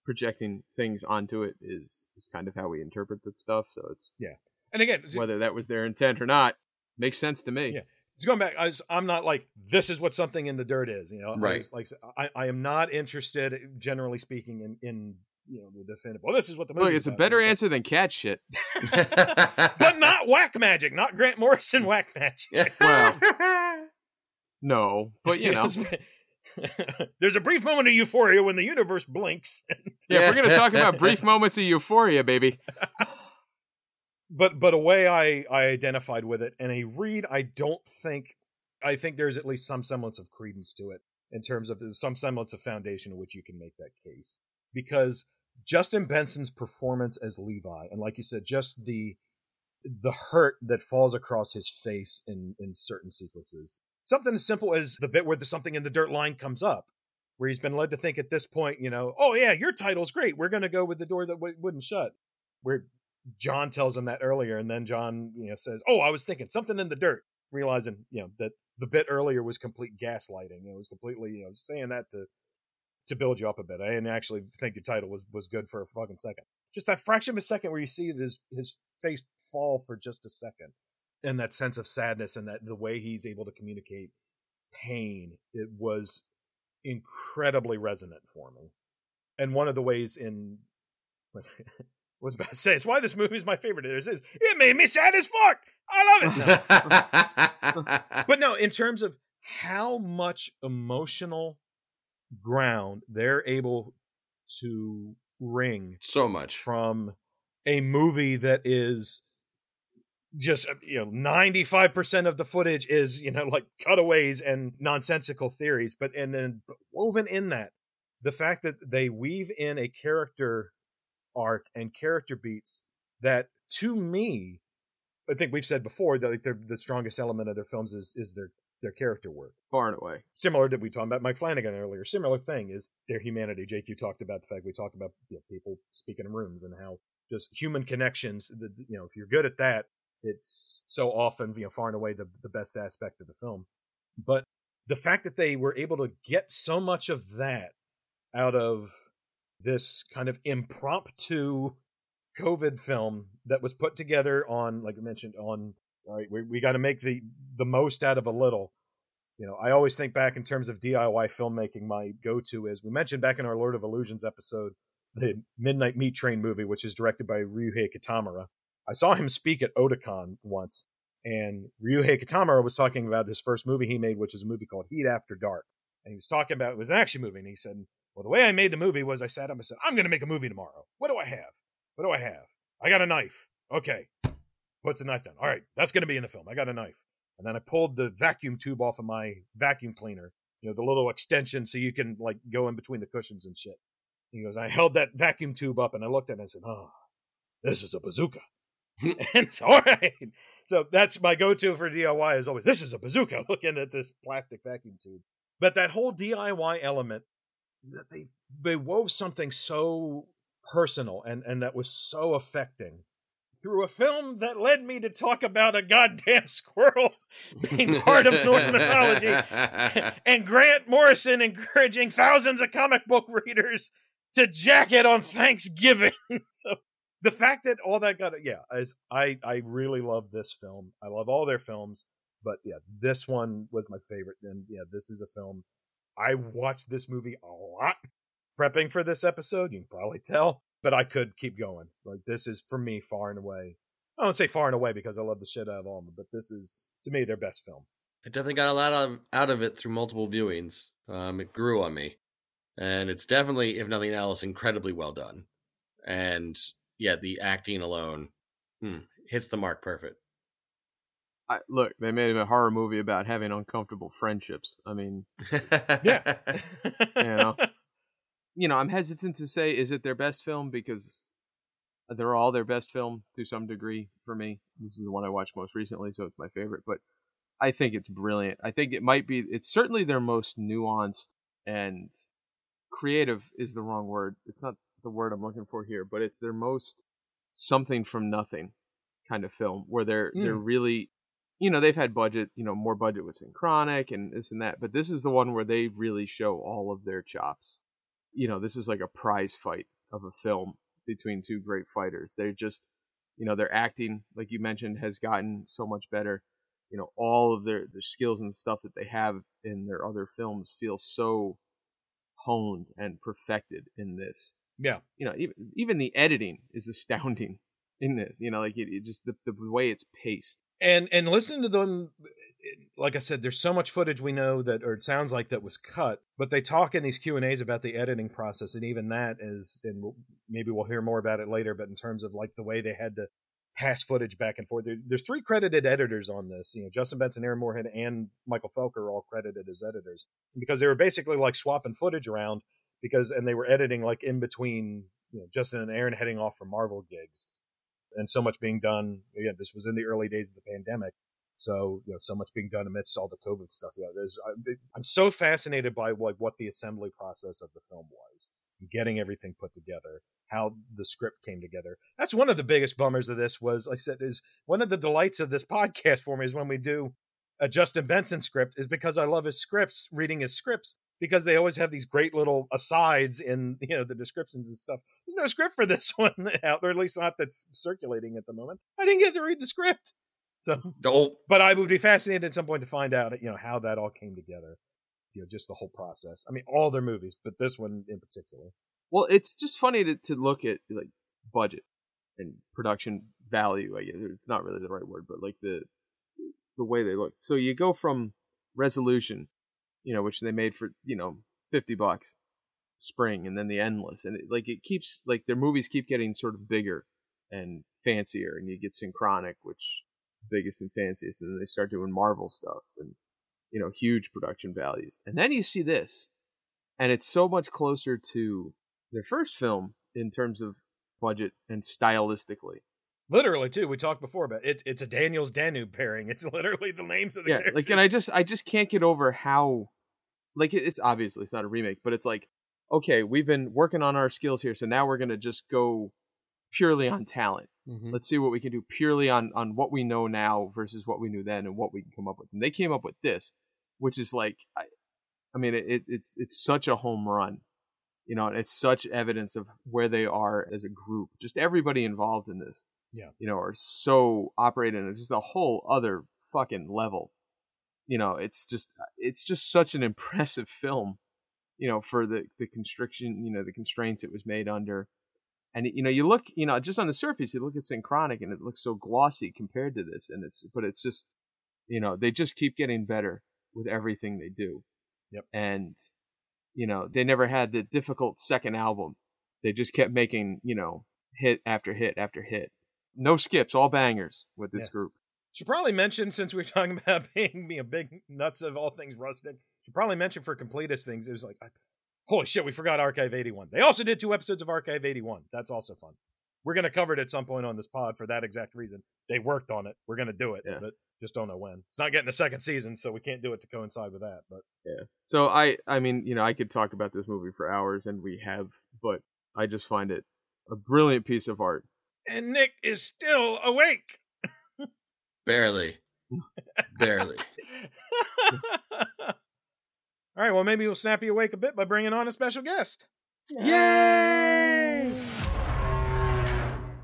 projecting things onto it is is kind of how we interpret that stuff. So it's yeah. And again, whether that was their intent or not, Makes sense to me. Yeah. It's going back. I am not like this is what something in the dirt is. You know, right? I like I, I am not interested, eh, generally speaking, in in you know the definitive. Well, this is what the movie. Look, it's a better answer than cat shit, but not whack magic, not Grant Morrison whack magic. well, no, but you know. There's a brief moment of euphoria when the universe blinks. yeah, we're going to talk about brief moments of euphoria, baby but but a way I I identified with it and a read I don't think I think there's at least some semblance of credence to it in terms of some semblance of foundation in which you can make that case because Justin Benson's performance as Levi and like you said just the the hurt that falls across his face in in certain sequences something as simple as the bit where the something in the dirt line comes up where he's been led to think at this point you know oh yeah your title's great we're going to go with the door that w- wouldn't shut where John tells him that earlier, and then John, you know, says, "Oh, I was thinking something in the dirt," realizing, you know, that the bit earlier was complete gaslighting. It was completely, you know, saying that to to build you up a bit. I didn't actually think your title was was good for a fucking second. Just that fraction of a second where you see his his face fall for just a second, and that sense of sadness, and that the way he's able to communicate pain, it was incredibly resonant for me. And one of the ways in was about to say. It's why this movie is my favorite. It is. It made me sad as fuck. I love it. No. but no, in terms of how much emotional ground they're able to wring so much from a movie that is just uh, you know 95% of the footage is you know like cutaways and nonsensical theories but and then woven in that the fact that they weave in a character arc and character beats that to me i think we've said before that like the strongest element of their films is is their their character work. Far and away. Similar to we talked about mike flanagan earlier similar thing is their humanity. Jake you talked about the fact we talked about you know, people speaking in rooms and how just human connections the, you know if you're good at that it's so often you know far and away the, the best aspect of the film. But the fact that they were able to get so much of that out of this kind of impromptu covid film that was put together on like i mentioned on all right we, we got to make the the most out of a little. You know i always think back in terms of diy filmmaking my go-to is we mentioned back in our lord of illusions episode the midnight meat train movie which is directed by ryuhei kitamura I saw him speak at Otakon once, and Ryuhei Kitamura was talking about his first movie he made, which is a movie called Heat After Dark. And he was talking about it was an action movie, and he said, "Well, the way I made the movie was I sat up and said, I'm going to make a movie tomorrow. What do I have? What do I have? I got a knife. Okay, puts a knife down. All right, that's going to be in the film. I got a knife." And then I pulled the vacuum tube off of my vacuum cleaner, you know, the little extension so you can like go in between the cushions and shit. He goes, I held that vacuum tube up and I looked at it and I said, Oh, this is a bazooka. and it's all right. So that's my go-to for DIY is always this is a bazooka looking at this plastic vacuum tube. But that whole DIY element that they they wove something so personal and and that was so affecting through a film that led me to talk about a goddamn squirrel being part of Norse mythology and Grant Morrison encouraging thousands of comic book readers to jack it on Thanksgiving. so the fact that all that got yeah is i i really love this film. I love all their films but yeah this one was my favorite and yeah this is a film i watched this movie a lot prepping for this episode you can probably tell but i could keep going. Like this is for me far and away i don't say far and away because i love the shit out of all of them but this is to me their best film. I definitely got a lot of, out of it through multiple viewings. Um, it grew on me. And it's definitely if nothing else incredibly well done. And yeah, the acting alone hmm, hits the mark perfect. I, look, they made a horror movie about having uncomfortable friendships. I mean, yeah, you know, you know, I'm hesitant to say is it their best film because they're all their best film to some degree for me. This is the one I watched most recently, so it's my favorite. But I think it's brilliant. I think it might be. It's certainly their most nuanced and creative is the wrong word. It's not the word I'm looking for here, but it's their most something from nothing kind of film where they're mm. they're really you know they've had budget you know more budget with synchronic and this and that but this is the one where they really show all of their chops. You know this is like a prize fight of a film between two great fighters. They're just you know their acting like you mentioned has gotten so much better. You know all of their their skills and stuff that they have in their other films feel so honed and perfected in this yeah, you know, even even the editing is astounding in this. You know, like it, it just the the way it's paced. And and listen to them. Uh, like I said, there's so much footage we know that, or it sounds like that was cut. But they talk in these Q and A's about the editing process, and even that is, and we'll, maybe we'll hear more about it later. But in terms of like the way they had to pass footage back and forth. There, there's three credited editors on this. You know, Justin Benson, Aaron Moorhead, and Michael Felker are all credited as editors because they were basically like swapping footage around because and they were editing like in between you know, Justin and Aaron heading off for Marvel gigs, and so much being done. Again, this was in the early days of the pandemic, so you know, so much being done amidst all the COVID stuff. Yeah, there's I'm so fascinated by like what the assembly process of the film was, getting everything put together, how the script came together. That's one of the biggest bummers of this. Was like I said, is one of the delights of this podcast for me is when we do a Justin Benson script is because I love his scripts, reading his scripts because they always have these great little asides in you know the descriptions and stuff. There's no script for this one out, or at least not that's circulating at the moment. I didn't get to read the script, so don't. But I would be fascinated at some point to find out you know how that all came together. You know, just the whole process. I mean, all their movies, but this one in particular. Well, it's just funny to to look at like budget and production value. I guess it's not really the right word, but like the the way they look. So you go from resolution, you know, which they made for you know fifty bucks, spring, and then the endless, and it, like it keeps like their movies keep getting sort of bigger and fancier, and you get synchronic, which biggest and fanciest, and then they start doing Marvel stuff and you know huge production values, and then you see this, and it's so much closer to their first film in terms of budget and stylistically. Literally, too. We talked before about it. It's a Daniels Danube pairing. It's literally the names of the yeah, characters. like, and I just I just can't get over how, like, it's obviously it's not a remake, but it's like, okay, we've been working on our skills here, so now we're gonna just go purely on talent. Mhm. Let's see what we can do purely on on what we know now versus what we knew then and what we can come up with. And they came up with this, which is like, I, I mean, it, it's it's such a home run, you know, and it's such evidence of where they are as a group. Just everybody involved in this, Yeah. you know, are so operating at just a whole other fucking level. You know, it's just uh, it's just such an impressive film, you know, for the the constriction, you know, the constraints it was made under. And you know you look you know just on the surface you look at synchronic and it looks so glossy compared to this and it's but it's just you know they just keep getting better with everything they do. Yep. and you know they never had the difficult second album. They just kept making you know hit after hit after hit. No skips all bangers with this Yeah. group Should probably mention since we're talking about being me a big nuts of all things rustic. Should probably mention for completest things. It was like, holy shit, we forgot Archive eighty one. They also did two episodes of Archive eighty one. That's also fun. We're gonna cover it at some point on this pod for that exact reason. They worked on it. We're gonna do it, Yeah. but just don't know when. It's not getting a second season, so we can't do it to coincide with that. But yeah. so i i mean you know i could talk about this movie for hours and we have but i just find it a brilliant piece of art and Nick is still awake. Barely. Barely. All right, well, maybe we'll snap you awake a bit by bringing on a special guest. Yay!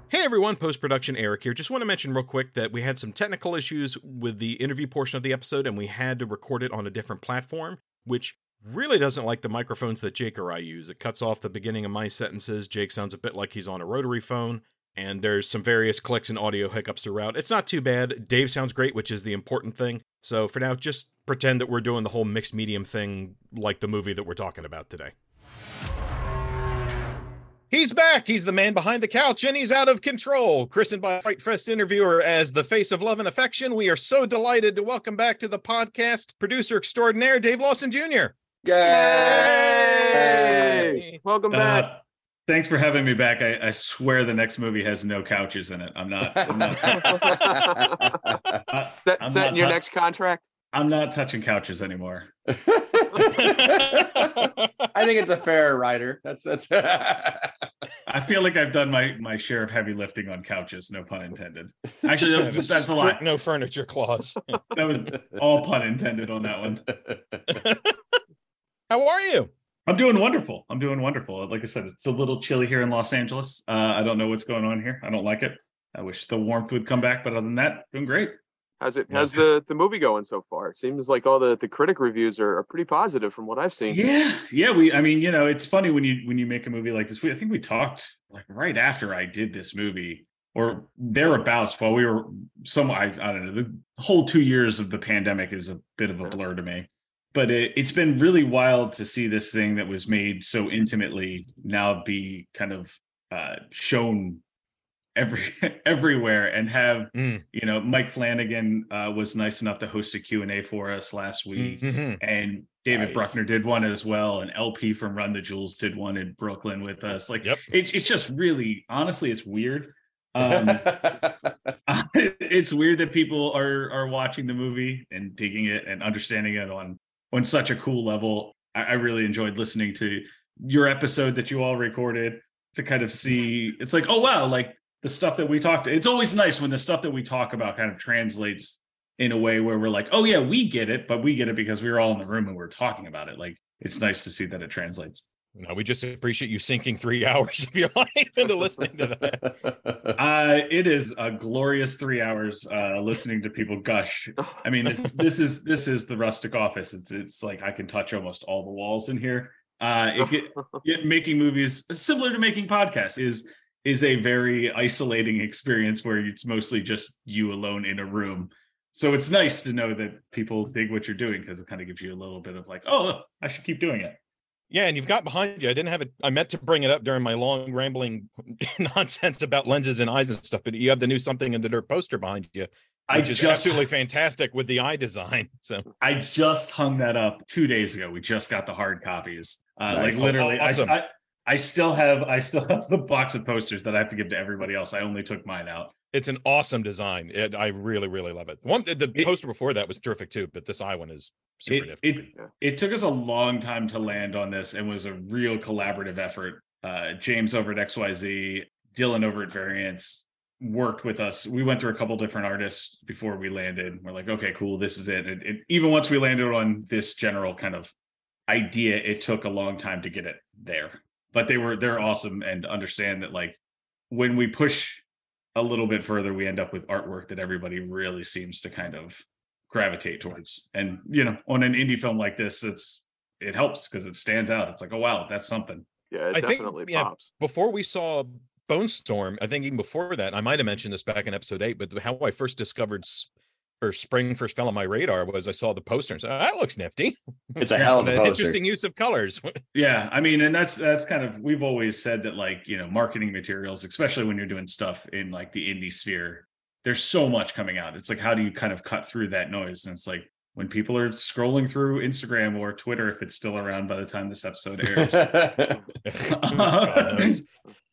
Hey everyone, post production Eric here. Just want to mention real quick that we had some technical issues with the interview portion of the episode and we had to record it on a different platform, which really doesn't like the microphones that Jake or I use. It cuts off the beginning of my sentences. Jake sounds a bit like he's on a rotary phone, and there's some various clicks and audio hiccups throughout. It's not too bad. Dave sounds great, which is the important thing. So for now, just pretend that we're doing the whole mixed medium thing like the movie that we're talking about today. He's back. He's the man behind the couch, and he's out of control. Christened by FrightFest interviewer as the face of love and affection, we are so delighted to welcome back to the podcast producer extraordinaire Dave Lawson Jr. Yay! Welcome back. Uh, thanks for having me back. I, I swear the next movie has no couches in it. I'm not. I'm not, Set, I'm set not in your tou- next contract. I'm not touching couches anymore. I think it's a fair rider. That's that's. I feel like I've done my my share of heavy lifting on couches. No pun intended. Actually, that was- that's a lie. No furniture clause. That was all pun intended on that one. How are you? I'm doing wonderful. I'm doing wonderful. Like I said, it's a little chilly here in Los Angeles. Uh, I don't know what's going on here. I don't like it. I wish the warmth would come back, but other than that, doing great. How's it? How's the the movie going so far? It seems like all the the critic reviews are, are pretty positive from what I've seen. Yeah, yeah. We, I mean, you know, it's funny when you when you make a movie like this. We, I think we talked like right after I did this movie or thereabouts. While we were some, I, I don't know. The whole two years of the pandemic is a bit of a blur to me, but it, it's been really wild to see this thing that was made so intimately now be kind of uh, shown every everywhere and have Mm. you know Mike Flanagan uh, was nice enough to host a Q and A for us last week Mhm. and David Nice. Bruckner did one as well, and El-P from Run the Jewels did one in Brooklyn with us. Like, Yep. it, it's just really, honestly, it's weird. Um, it's weird that people are are watching the movie and digging it and understanding it on on such a cool level. I, I really enjoyed listening to your episode that you all recorded to kind of see. It's like, oh wow, like the stuff that we talked. It's always nice when the stuff that we talk about kind of translates in a way where we're like, oh yeah, we get it, but we get it because we were all in the room and we're talking about it. Like it's nice to see that it translates. No, we just appreciate you sinking three hours of your life into listening to that. Uh, it is a glorious three hours uh, listening to people gush. I mean, this this is this is the rustic office. It's it's like I can touch almost all the walls in here. Uh, it, get- it- making movies similar to making podcasts is is a very isolating experience where it's mostly just you alone in a room. So it's nice to know that people dig what you're doing because it kind of gives you a little bit of like, oh, I should keep doing it. Yeah, and you've got behind you. I didn't have it. I meant to bring it up during my long rambling nonsense about lenses and eyes and stuff, but you have the new something in the dirt poster behind you, I just absolutely fantastic with the eye design. So I just hung that up two days ago. We just got the hard copies. Uh, Nice. Like literally, awesome. I, I I still have I still have the box of posters that I have to give to everybody else. I only took mine out. It's an awesome design. It, I really, really love it. One, the It- poster before that was terrific too, but this eye one is super It, different. it it took us a long time to land on this and was a real collaborative effort. Uh, James over at XYZ, Dylan over at Variants worked with us. We went through a couple different artists before we landed. We're like, okay, cool, this is it. And, and even once we landed on this general kind of idea, it took a long time to get it there. But they were they're awesome and understand that like when we push a little bit further, we end up with artwork that everybody really seems to kind of gravitate towards. And you know, on an indie film like this, it's it helps because it stands out. It's like, oh wow, that's something. Yeah, it I think- definitely yeah, pops. before we saw Bone Storm, I think even before that, I might have mentioned this back in episode eight, but how I first discovered s- or spring first fell on my radar was I saw the poster and said, "Oh, that looks nifty. It's a hell of a An poster. interesting use of colors. Yeah, I mean, and that's that's kind of we've always said that like you know marketing materials, especially when you're doing stuff in like the indie sphere, there's so much coming out. It's like how do you kind of cut through that noise? And it's like when people are scrolling through Instagram or Twitter, if it's still around by the time this episode airs, God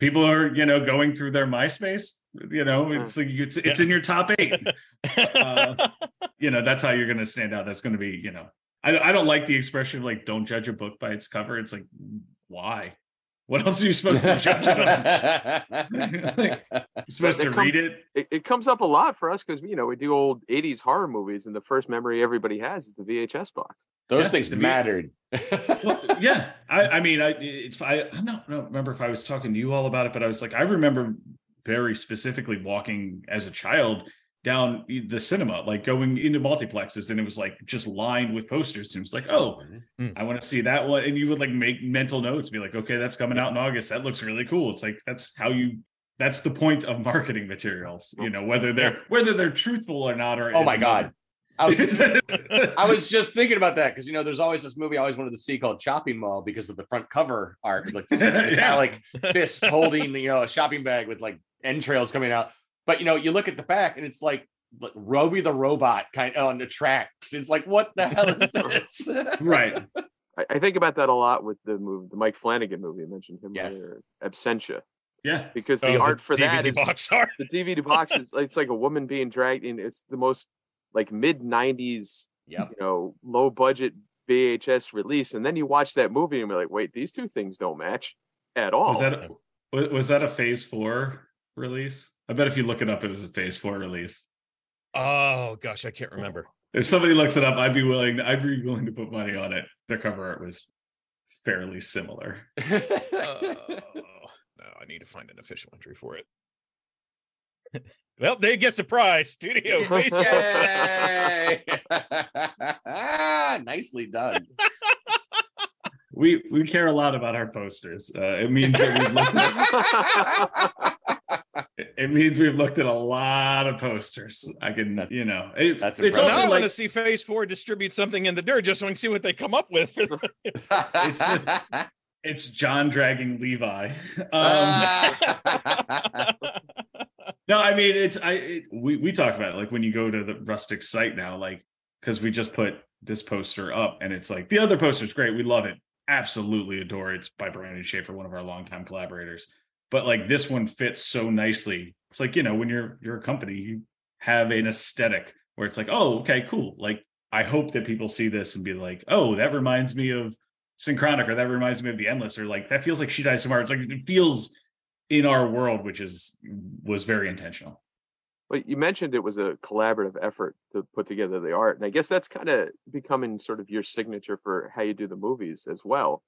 people are you know going through their MySpace. You know, it's like it's it's Yeah. in your top eight. Uh, you know, that's how you're going to stand out. That's going to be you know. I, I don't like the expression like don't judge a book by its cover. It's like why? What else are you supposed to judge it on? Like, You're supposed They to come- read it. It, it comes up a lot for us because you know we do old '80s horror movies, and the first memory everybody has is the VHS box. Those Yeah, things to mattered. Well, yeah, I, I mean, I it's I, I don't, I don't remember if I was talking to you all about it, but I was like, I remember very specifically walking as a child down the cinema, like going into multiplexes, and it was like just lined with posters. And it was like, oh, Mm. I want to see that one, and you would like make mental notes, be like, okay, that's coming out in August. That looks really cool. It's like that's how you. That's the point of marketing materials, you know, whether they're whether they're truthful or not. Or Oh my god. I was, I was just thinking about that because you know there's always this movie I always wanted to see called Chopping Mall because of the front cover art, like this Yeah. metallic fist holding you know a shopping bag with like entrails coming out. But you know, you look at the back and it's like, like Robby the robot kind of on the tracks. It's like, what the hell is this? right. I, I think about that a lot with the movie, the Mike Flanagan movie. I mentioned him Yes. earlier, Absentia, Yeah. because Oh, the art for that DVD is box art. the DVD box is it's like a woman being dragged in. It's the most like mid '90s, Yep. you know, low budget VHS release, and then you watch that movie and you're like, wait, these two things don't match at all. Was that a, was, was that a phase four release? I bet if you look it up, it was a phase four release. Oh gosh, I can't remember. If somebody looks it up, I'd be willing. I'd be willing to put money on it. The cover art was fairly similar. Oh, no, I need to find an official entry for it. Well, they get surprised. Studio. Yay! Nicely done. We we care a lot about our posters. Uh, it means that we've looked at, it means we've looked at a lot of posters. I can, That- you know, it- that's it's now impressive. I want to see Phase Four distribute something in the dirt just so I can see what they come up with. it's just- it's John dragging Levi. Um. No, I mean it's I it, we we talk about it like when you go to the rustic site now, like because we just put this poster up and it's like the other poster's great, we love it, absolutely adore it. It's by Brandon Schaefer, one of our longtime collaborators. But like this one fits so nicely. It's like you know when you're you're a company, you have an aesthetic where it's like, oh, okay, cool. Like I hope that people see this and be like, oh, that reminds me of Synchronic, or that reminds me of the Endless, or like that feels like She Dies Tomorrow. It's like it feels in our world, which is was very intentional. But you mentioned it was a collaborative effort to put together the art, and I guess that's kind of becoming sort of your signature for how you do the movies as well.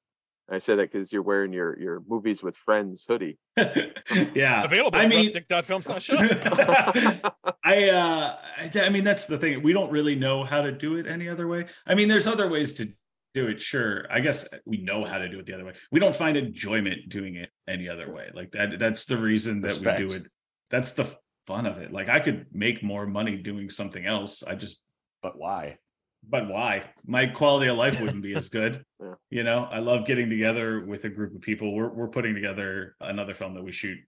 I say that because you're wearing your your movies with friends hoodie. yeah, Available I at mean, rustic.films.shop. I uh I, I mean that's the thing. We don't really know how to do it any other way. I mean, there's other ways to do it, sure. I guess we know how to do it the other way. We don't find enjoyment doing it any other way. Like that that's the reason that Respect. we do it. That's the fun of it. Like I could make more money doing something else. I just But why? but why? My quality of life wouldn't be as good. Yeah. You know, I love getting together with a group of people. We're we're putting together another film that we shoot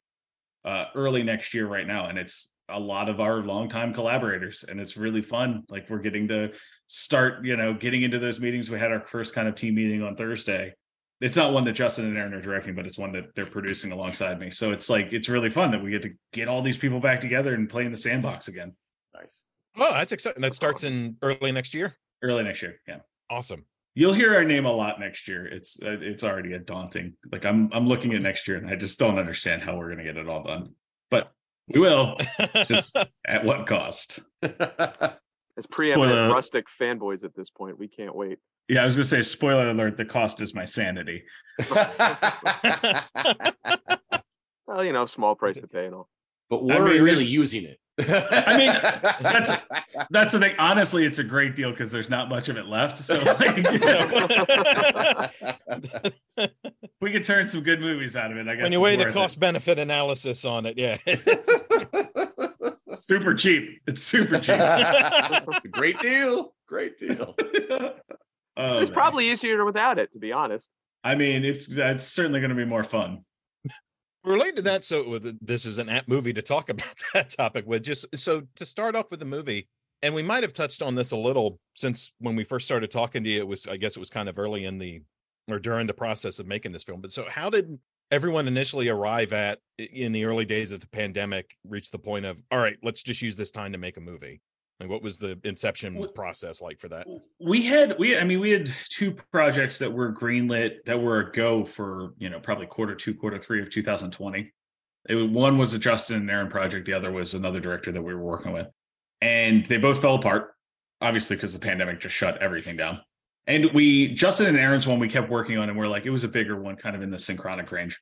uh early next year right now and it's a lot of our longtime collaborators and it's really fun like we're getting to start you know getting into those meetings we had our first kind of team meeting on thursday it's not one that justin and aaron are directing but it's one that they're producing alongside me so it's like it's really fun that we get to get all these people back together and play in the sandbox again Nice. Oh, that's exciting. That starts in early next year. early next year yeah Awesome. you'll hear our name a lot next year it's uh, it's already a daunting like i'm i'm looking at next year and i just don't understand how we're going to get it all done but we will just at what cost As preeminent Spoiler. rustic fanboys at this point, we can't wait. Yeah, I was gonna say, spoiler alert, the cost is my sanity. Well, you know, small price to pay and all. but I we're mean, really using it. I mean, that's that's the thing. Honestly, it's a great deal because there's not much of it left. So, like, you know, we could turn some good movies out of it. I guess when you weigh the worth it. cost benefit analysis on it, yeah. Super cheap. It's super cheap. Great deal. Great deal. Oh, it's man. probably easier without it, to be honest. I mean, it's it's certainly going to be more fun. Related to that, so with this is an apt movie to talk about that topic with. Just so to start off with the movie, and we might have touched on this a little since when we first started talking to you. It was, I guess, it was kind of early in the or during the process of making this film. But so, how did everyone initially arrive at in the early days of the pandemic reached the point of all right, let's just use this time to make a movie? Like, what was the inception Well- process like for that? we had we i mean we had two projects that were greenlit that were a go for you know probably quarter two quarter three of 2020 it, one was a justin and aaron project the other was another director that we were working with and they both fell apart obviously because the pandemic just shut everything down and we justin and aaron's one we kept working on and we're like it was a bigger one kind of in the synchronic range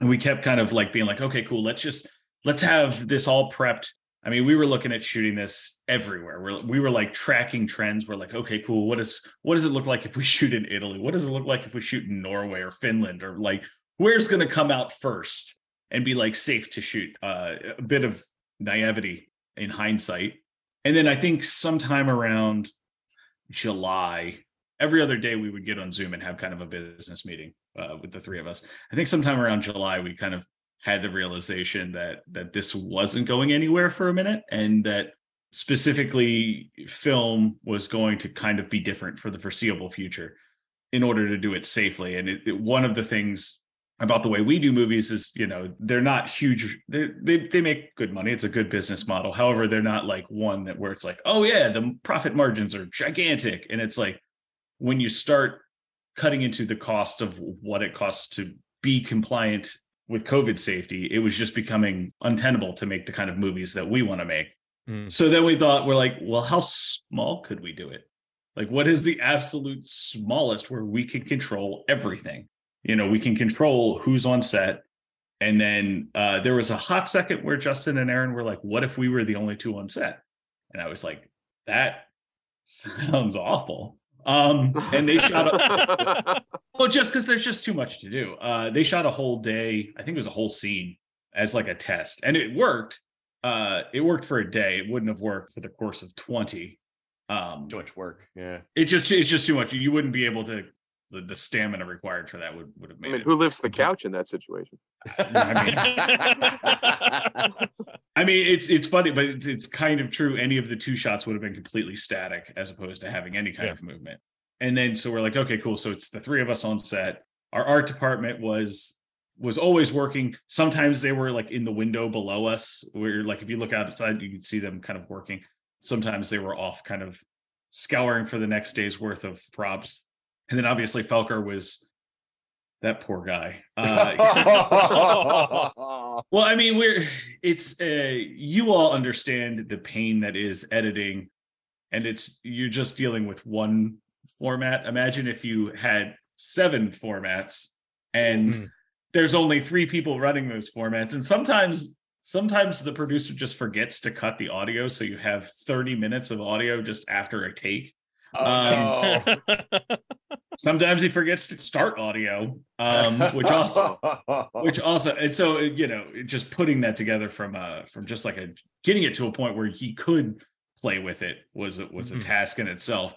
and we kept kind of like being like okay cool let's just let's have this all prepped I mean, we were looking at shooting this everywhere. We're, we were like tracking trends. We're like, okay, cool. What is what does it look like if we shoot in Italy? What does it look like if we shoot in Norway or Finland or like where's going to come out first and be like safe to shoot? Uh, a bit of naivety in hindsight. And then I think sometime around July, every other day we would get on Zoom and have kind of a business meeting uh, with the three of us. I think sometime around July we kind of had the realization that that this wasn't going anywhere for a minute and that specifically film was going to kind of be different for the foreseeable future in order to do it safely. And it, it- one of the things about the way we do movies is you know they're not huge they they they make good money. It's a good business model. However they're not like one that where it's like oh yeah the profit margins are gigantic. And it's like when you start cutting into the cost of what it costs to be compliant with covid safety it was just becoming untenable to make the kind of movies that we want to make. Mm. so then we thought we're like well how small could we do it? Like what is the absolute smallest where we can control everything? You know we can control who's on set. And then uh, there was a hot second where justin and aaron were like what if we were the only two on set? And i was like that sounds awful um and they shot a, well just because there's just too much to do. Uh they shot a whole day. I think it was a whole scene as like a test. And it worked. Uh it worked for a day. It wouldn't have worked for the course of 20 um Too much work. Yeah. it just it's just too much. You wouldn't be able to the, the stamina required for that would would have made. I mean, it who lifts the couch in that situation? I mean, it's it's funny, but it's, it's kind of true. Any of the two shots would have been completely static as opposed to having any kind Yeah. of movement. And then so we're like, okay, cool. So it's the three of us on set. Our art department was was always working. Sometimes they were like in the window below us. Where like if you look outside, you can see them kind of working. Sometimes they were off, kind of scouring for the next day's worth of props. And then obviously Felker was that poor guy. Uh, well, I mean, we're it's uh you all understand the pain that is editing, and it's you're just dealing with one format. Imagine if you had seven formats and Mm. there's only three people running those formats, and sometimes sometimes the producer just forgets to cut the audio, so you have 30 minutes of audio just after a take. oh, no. Sometimes he forgets to start audio, um, which also which also and so you know just putting that together from uh from just like a getting it to a point where he could play with it was was a Mhm. task in itself.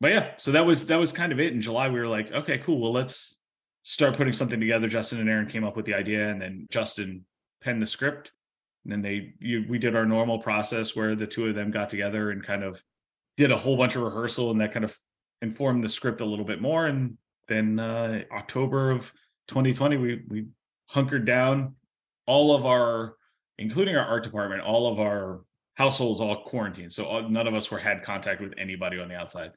But yeah so that was that was kind of it. In july we were like okay cool. Well let's start putting something together. Justin and aaron came up with the idea and then justin penned the script. And then they you, we did our normal process where the two of them got together and kind of did a whole bunch of rehearsal and that kind of informed the script a little bit more and then uh october of 2020 we we hunkered down. All of our including our art department all of our households all quarantined so all, none of us were had contact with anybody on the outside.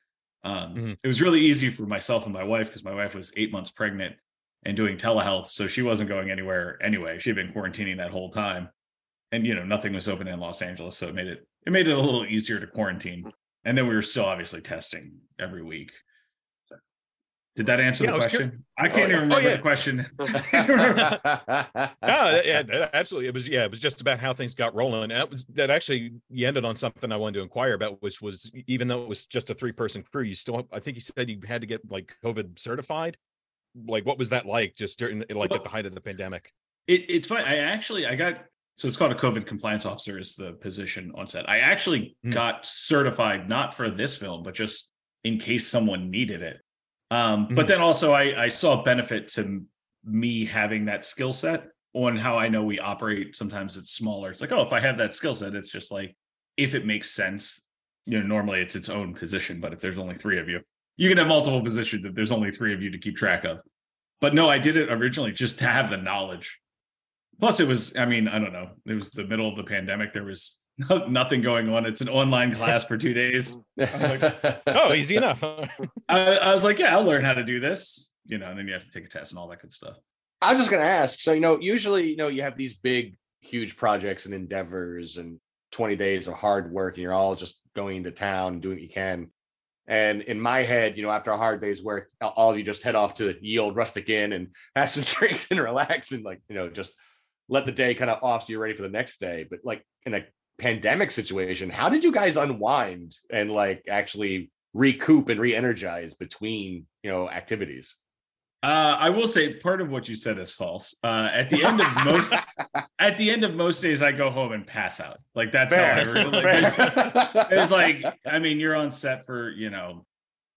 Um Mhm. it was really easy for myself and my wife because my wife was eight months pregnant and doing telehealth so she wasn't going anywhere anyway. She had been quarantining that whole time. And you know nothing was open in los angeles so it made it it made it a little easier to quarantine and then we were still obviously testing every week So, did that answer Yeah, the I was cur- question i oh, can't yeah. even Oh, remember yeah. the question I no, yeah, absolutely. It was yeah, it was just about how things got rolling. And that was that actually you ended on something I wanted to inquire about, which was even though it was just a three person crew, you still I think you said you had to get like COVID certified. Like what was that like just during like Well- at the height of the pandemic? It, it's funny. I actually I got so it's called a COVID compliance officer is the position on set. I actually Hmm. got certified not for this film, but just in case someone needed it. Um, but Mhm. then also I I saw benefit to me having that skill set on how I know we operate. Sometimes it's smaller. It's like, oh, if I have that skill set, it's just like if it makes sense. You know, normally it's its own position, but if there's only three of you, you can have multiple positions if there's only three of you to keep track of. But no, I did it originally just to have the knowledge Plus, it was, I mean, I don't know. It was the middle of the pandemic. There was no, nothing going on. It's an online class for two days. Oh, easy enough. I, I was like, yeah, I'll learn how to do this. You know, and then you have to take a test and all that good stuff. I was just going to ask. So, you know, usually, you know, you have these big, huge projects and endeavors and 20 days of hard work, and you're all just going to town and doing what you can. And in my head, you know, after a hard day's work, all of you just head off to Ye Old Rustic Inn and have some drinks and relax and, like, you know, just let the day kind of off so you're ready for the next day. But, like, in a pandemic situation, how did you guys unwind and, like, actually recoup and re energize between, you know, activities? Uh, I will say part of what you said is false. Uh, at the end of most, at the end of most days, I go home and pass out. Like that's how I. Fair. Really, like, It's like, I mean, you're on set for, you know,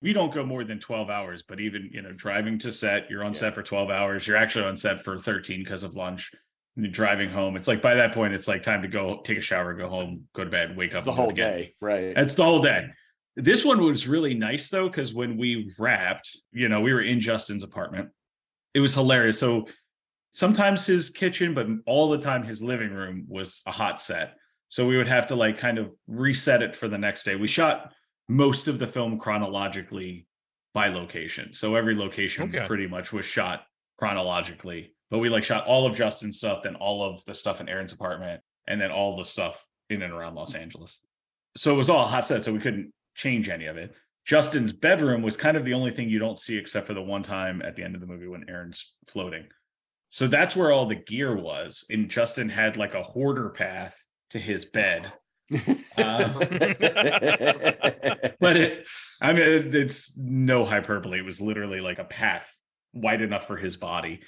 we don't go more than 12 hours, but even, you know, driving to set, you're on Yeah. set for 12 hours. You're actually on set for 13 because of lunch. And you're driving home. It's like by that point, it's like time to go take a shower, go home, go to bed, wake up. the and do it whole day, right? It's the whole day. This one was really nice though, because when we wrapped, you know, we were in Justin's apartment. It was hilarious. So sometimes his kitchen, but all the time his living room was a hot set. So we would have to like kind of reset it for the next day. We shot most of the film chronologically by location. So every location Okay. pretty much was shot chronologically. But we like shot all of Justin's stuff, and all of the stuff in Aaron's apartment, and then all the stuff in and around Los Angeles. So it was all hot set, so we couldn't change any of it. Justin's bedroom was kind of the only thing you don't see except for the one time at the end of the movie when Aaron's floating. So that's where all the gear was. And Justin had like a hoarder path to his bed. Uh, but it, I mean, it- it's no hyperbole. It was literally like a path wide enough for his body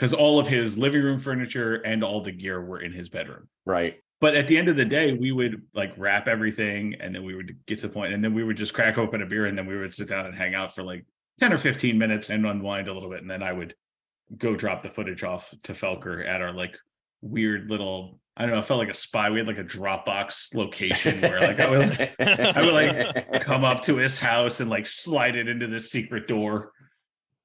because all of his living room furniture and all the gear were in his bedroom. right. But at the end of the day, we would like wrap everything and then we would get to the point and then we would just crack open a beer and then we would sit down and hang out for like 10 or 15 minutes and unwind a little bit. And then I would go drop the footage off to Felker at our like weird little, I don't know, it felt like a spy. We had like a Dropbox location where like I would I would like come up to his house and like slide it into this secret door.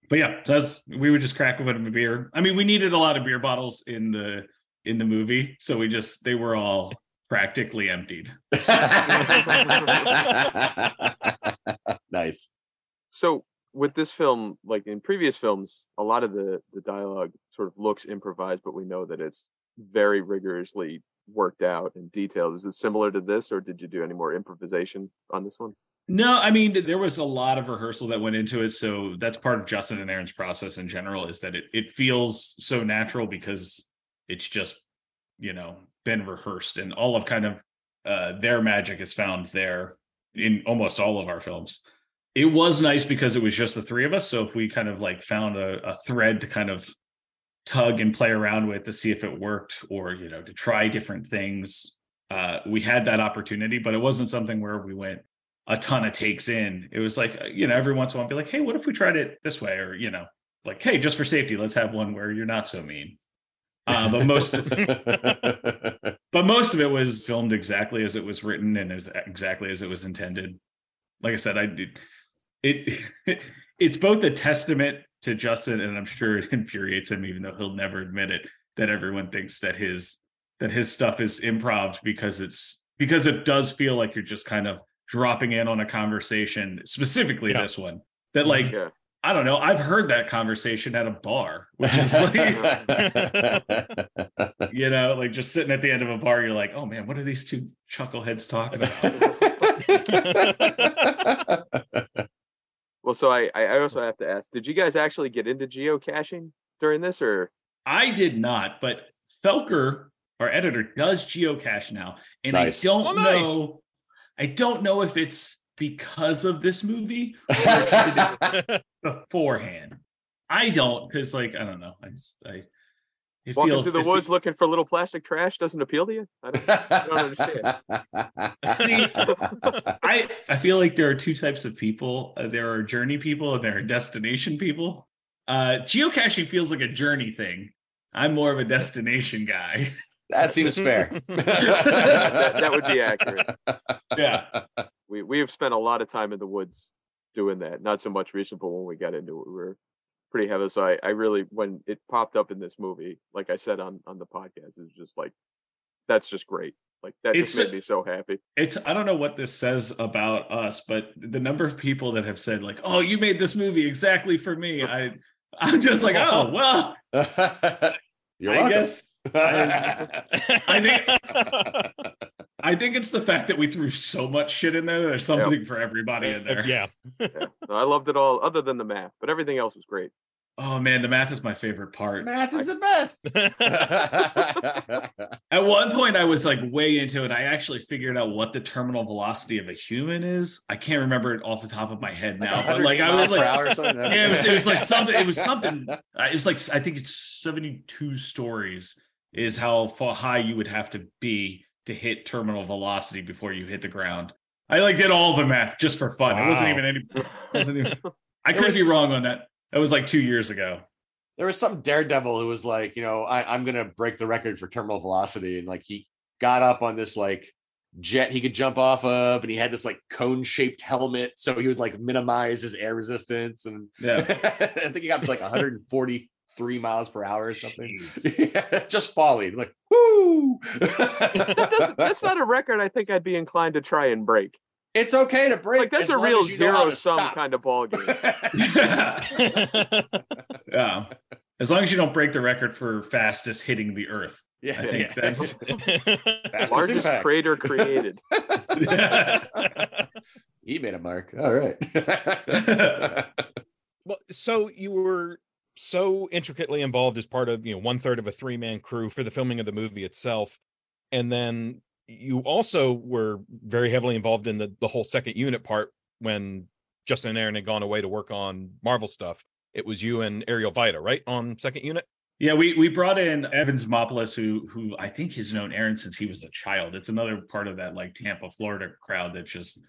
But yeah, so that's we would just crack open a beer. I mean, we needed a lot of beer bottles in the in the movie, so we just they were all practically emptied. nice. So with this film, like in previous films, a lot of the the dialogue sort of looks improvised, but we know that it's very rigorously worked out and detailed. Is it similar to this, or did you do any more improvisation on this one? No, I mean there was a lot of rehearsal that went into it, so that's part of Justin and Aaron's process in general. Is that it it feels so natural because it's just you know been rehearsed and all of kind of uh, their magic is found there in almost all of our films. it was nice because it was just the three of us. So if we kind of like found a, a thread to kind of tug and play around with to see if it worked or you know to try different things uh we had that opportunity but it wasn't something where we went a ton of takes in. It was like uh, you know every once in a while be like hey what if we tried it this way? Or you know like hey just for safety let's have one where you're not so mean. Uh, but most but most of it was filmed exactly as it was written and as exactly as it was intended. Like i said i did it it's both a testament to Justin, and I'm sure it infuriates him, even though he'll never admit it, that everyone thinks that his that his stuff is improv because it's because it does feel like you're just kind of dropping in on a conversation, specifically Yeah. this one. That like Yeah. I don't know, I've heard that conversation at a bar, which is like you know, like just sitting at the end of a bar, you're like, oh man, what are these two chuckleheads talking about? Well, so I I also have to ask, did you guys actually get into geocaching during this, or I did not, but Felker, our editor, does geocache now, and Nice. I don't Oh, nice. know. I don't know if it's because of this movie or if he did it beforehand. I don't because, like, I don't know. I just, I it walking feels through the woods looking for little plastic trash doesn't appeal to you? I don't, I don't understand. See, I I feel like there are two types of people. Uh, there are journey people and there are destination people. Uh, geocaching feels like a journey thing. I'm more of a destination guy. that seems fair. that, that would be accurate. yeah. We we have spent a lot of time in the woods doing that. Not so much recent, but when we got into it, we were pretty heavy. So I, I really when it popped up in this movie, like I said on on the podcast, it's just like that's just great. Like that just made me so happy. it's i don't know what this says about us but the number of people that have said like oh you made this movie exactly for me i i'm just like oh well You're i welcome. guess I think- i think it's the fact that we threw so much shit in there there's something for everybody in uh, there yeah. Yeah. No, I loved it all, other than the math, but everything else was great. Oh man the math is my favorite part Math is the best. at one point i was like way into it i actually figured out what the terminal velocity of a human is i can't remember it off the top of my head now but like i was like Yeah, it was, it was like something. It was something. uh, It was like I think it's seventy-two stories is how far high you would have to be to hit terminal velocity before you hit the ground. I like did all the math just for fun. It wasn't even any. Wasn't even, I It could be wrong on that. That was like two years ago. there was some daredevil who was like, you know, I, I'm gonna break the record for terminal velocity, and like he got up on this like jet he could jump off of, and he had this like cone shaped helmet, so he would like minimize his air resistance, and Yeah. I think he got to like 143 miles per hour or something. Just falling like whoo. That doesn't, that's not a record I think I'd be inclined to try and break. It's okay to break. Like that's a real as you know how zero sum stop. kind of ball game. yeah. As long as you don't break the record for fastest hitting the earth. yeah, I think that's Fastest Largest impact. crater created. he made a mark. All right. well, so you were so intricately involved as part of you know one third of a three man crew for the filming of the movie itself, and then you also were very heavily involved in the the whole second unit part when Justin and Aaron had gone away to work on Marvel stuff. It was you and Ariel Vida, right, on second unit. Yeah, we we brought in Evans Mopolis, who who I think has known Aaron since he was a child. It's another part of that like Tampa, Florida crowd that just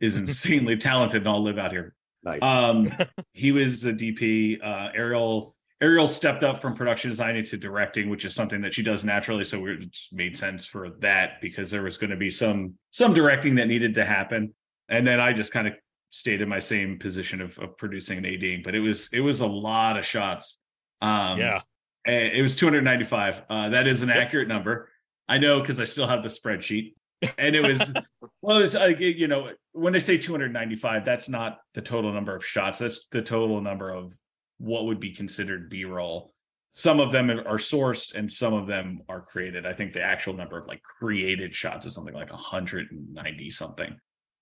is insanely talented and all live out here. nice. Um, he was the DP. Uh, Ariel Ariel stepped up from production designing to directing, which is something that she does naturally. So it made sense for that because there was going to be some some directing that needed to happen, and then I just kind of stayed in my same position of, of producing and ADing. But it was it was a lot of shots. Um, yeah, It was 295. Uh, that is an accurate number. I know because I still have the spreadsheet. And it was, well, it's like, you know, when they say 295, that's not the total number of shots. That's the total number of what would be considered B roll. Some of them are sourced and some of them are created. I think the actual number of like created shots is something like 190 something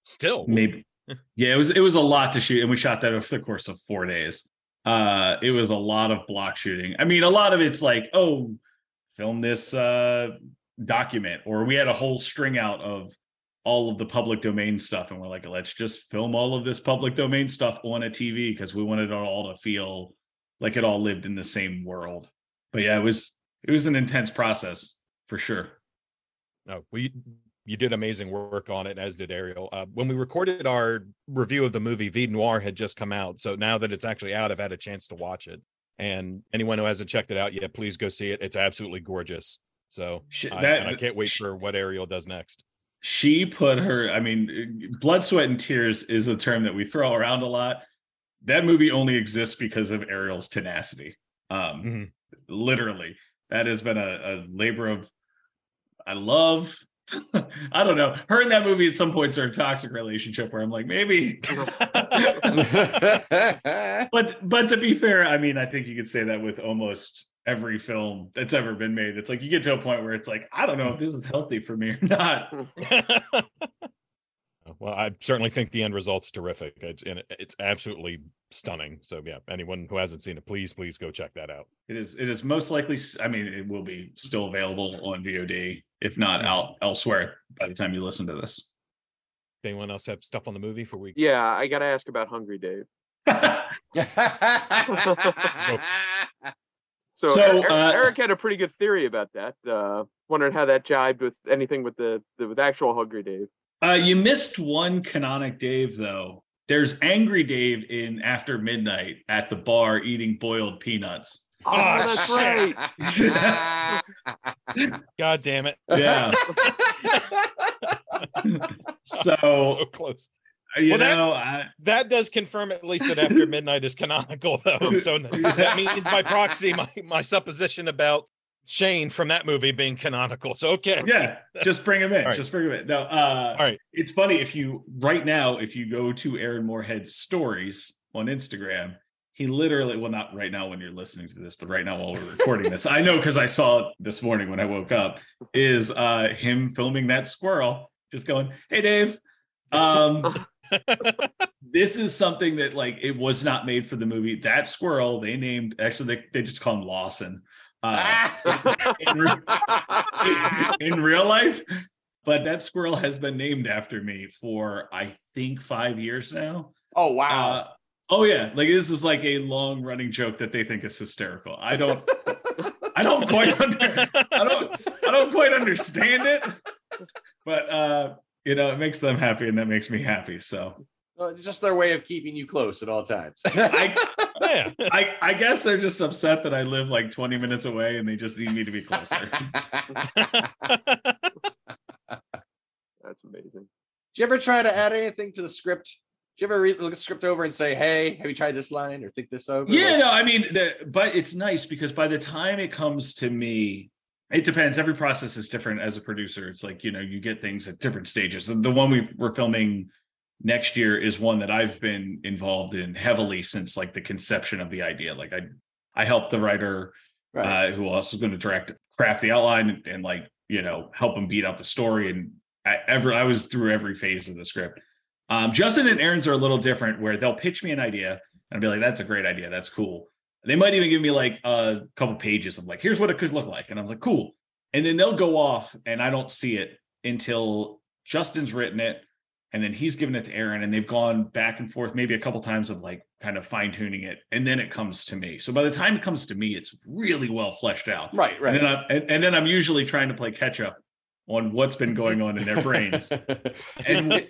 still maybe yeah it was it was a lot to shoot and we shot that over the course of four days uh it was a lot of block shooting i mean a lot of it's like oh film this uh document or we had a whole string out of all of the public domain stuff and we're like let's just film all of this public domain stuff on a tv because we wanted it all to feel like it all lived in the same world but yeah it was it was an intense process for sure No, we you did amazing work on it, as did Ariel. Uh, when we recorded our review of the movie, Vide Noir had just come out, so now that it's actually out, I've had a chance to watch it. And anyone who hasn't checked it out yet, please go see it. It's absolutely gorgeous. So Sh- I, I can't wait for what Ariel does next. She put her i mean blood sweat and tears is a term that we throw around a lot. That movie only exists because of ariel's tenacity. Um Mhm. literally. That has been a, a labor of i love i don't know. Her in that movie at some points are a toxic relationship where i'm like maybe. But but to be fair i mean i think you could say that with almost every film that's ever been made it's like you get to a point where it's like i don't know if this is healthy for me or not well, I certainly think the end result's terrific. It's and it's absolutely stunning. So yeah, anyone who hasn't seen it, please, please go check that out. It is. It is most likely. I mean, it will be still available on VOD, if not mm. out elsewhere by the time you listen to this. Anyone else have stuff on the movie for we? Yeah, I got to ask about Hungry Dave. So, So, Eric, uh, Eric had a pretty good theory about that. Uh, wondering how that jibed with anything with the, the with actual Hungry Dave. uh, you missed one canonic Dave though. There's Angry Dave in After Midnight at the bar eating boiled peanuts. Oh, Ah, that's shit. right. God damn it! Yeah. so so close. You Well, that- know, I, That does confirm at least that After Midnight is canonical, though. So that means by proxy, my my supposition about Shane from that movie being canonical. So okay, yeah, just bring him in. Right. Just bring him in. No, uh, all right. it's funny if you right now if you go to aaron moorhead's stories on instagram he literally well not right now when you're listening to this but right now while we're recording this i know because i saw it this morning when i woke up is uh him filming that squirrel just going hey dave um this is something that like it was not made for the movie. That squirrel they named actually they, they just call him lawson. Uh in, re- in real life but that squirrel has been named after me for i think five years now. Oh wow. uh, oh yeah. Like this is like a long running joke that they think is hysterical. I don't i don't quite under, i don't i don't quite understand it but uh you know it makes them happy and that makes me happy so Well, it's just their way of keeping you close at all times. I, Yeah. I i guess they're just upset that i live like 20 minutes away and they just need me to be closer That's amazing. Did you ever try to add anything to the script? Did you ever read, look at the script over and say, "Hey, have you tried this line or think this over?" Yeah, Like- no, I mean, the, but it's nice because by the time it comes to me, it depends. Every process is different as a producer. It's like, you know, you get things at different stages. The one we we're filming next year is one that I've been involved in heavily since like the conception of the idea. Like I I helped the writer right. uh, who also is going to direct craft the outline and, and like you know help him beat out the story and I, every I was through every phase of the script. Um, Justin and Aaron's are a little different where they'll pitch me an idea and I'll be like, "That's a great idea. That's cool." They might even give me like a couple pages of like, "Here's what it could look like," and I'm like, "Cool." And then they'll go off and I don't see it until Justin's written it and then he's given it to Aaron and they've gone back and forth maybe a couple times of like kind of fine tuning it and then it comes to me. So by the time it comes to me, it's really well fleshed out. right, right. And then I'm and, and then I'm usually trying to play catch up on what's been going on in their brains. and,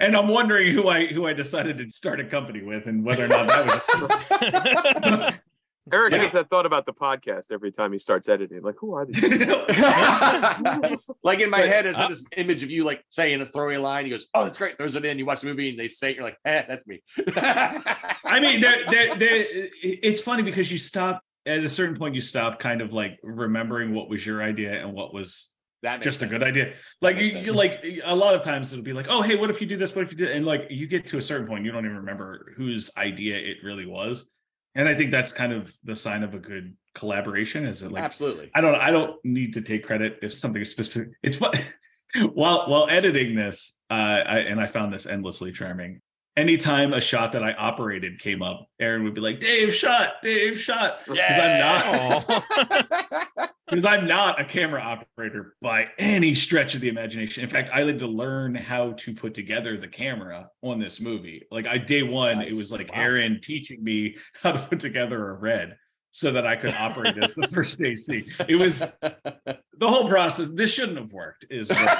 and and I'm wondering who I who I decided to start a company with and whether or not that was Eric Yeah. has that thought about the podcast every time he starts editing. Like, who are these? like in my But, head, is uh, this image of you like saying a throwing line. He goes, "Oh, that's great." Throws it in. You watch the movie and they say, it, "You're like, eh, that's me." I mean, there, there, there, it's funny because you stop at a certain point. You stop kind of like remembering what was your idea and what was that just a good idea. Like you, you like a lot of times it'll be like, oh hey, what if you do this? What if you do? And like you get to a certain point, you don't even remember whose idea it really was. And I think that's kind of the sign of a good collaboration. Is it like Absolutely. I don't I don't need to take credit if something is specific. It's fun while while editing this, uh, I, and I found this endlessly charming. Anytime a shot that I operated came up, Aaron would be like, "Dave, shot, Dave, shot," because I'm not because I'm not a camera operator by any stretch of the imagination. In fact, I had to learn how to put together the camera on this movie. Like I day one, it was like Wow. Aaron teaching me how to put together a red so that I could operate as the first AC. It was the whole process. This shouldn't have worked. Is what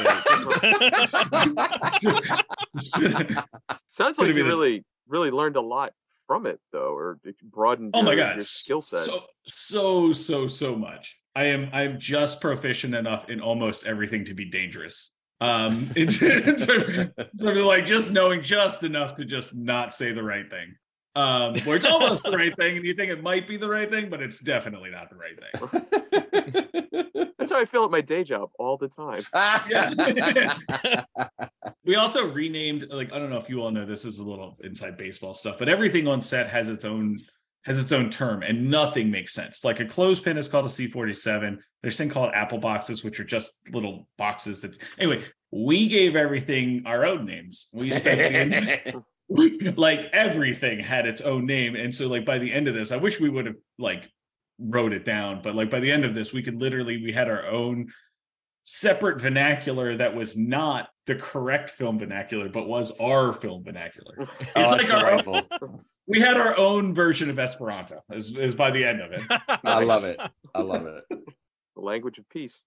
Sounds like be you the- really, really learned a lot from it, though, or it broadened oh my your, god your skill set. so so so so much i am i'm just proficient enough in almost everything to be dangerous um in, in terms of like just knowing just enough to just not say the right thing um where it's almost the right thing and you think it might be the right thing but it's definitely not the right thing. That's how I feel at my day job all the time. we also renamed like i don't know if you all know this is a little inside baseball stuff but everything on set has its own has its own term and nothing makes sense. Like a clothespin is called a c47 there's thing called apple boxes which are just little boxes that anyway we gave everything our own names. We spent the, like everything had its own name and so like by the end of this i wish we would have like wrote it down but like by the end of this we could literally we had our own separate vernacular that was not the correct film vernacular but was our film vernacular Oh, it's like our own, we had our own version of esperanto is, is by the end of it I love it. I love it. The language of peace.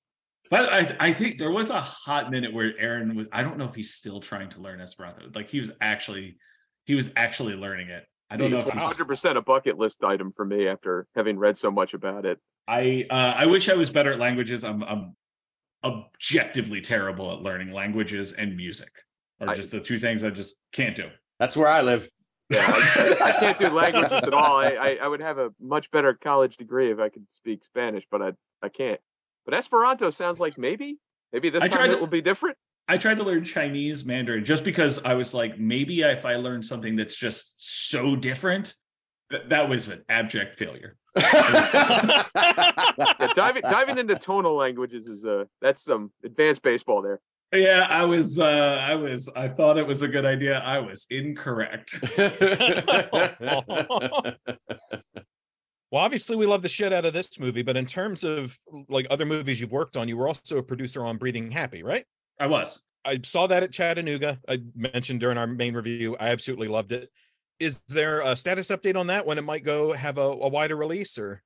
But I, I think there was a hot minute where aaron was i don't know if he's still trying to learn esperanto like he was actually he was actually learning it i don't know It's if 100% a bucket list item for me after having read so much about it. I uh, I wish I was better at languages. I'm I'm objectively terrible at learning languages and music. Are I- just the two things I just can't do. That's where I live. Yeah, I, I can't do languages at all. I, I, I would have a much better college degree if I could speak Spanish, but I, I can't. But Esperanto sounds like maybe, maybe this I time tried it to- will be different. I tried to learn Chinese Mandarin just because I was like, maybe if I learn something that's just so different, th- that was an abject failure. Yeah, diving diving into tonal languages is uh that's some advanced baseball there. Yeah, I was uh I was I thought it was a good idea. I was incorrect. Well, obviously, we love the shit out of this movie, but in terms of like other movies you've worked on, you were also a producer on Breathing Happy, right? I was. I saw that at Chattanooga. I mentioned during our main review. I absolutely loved it. Is there a status update on that when it might go have a, a wider release or?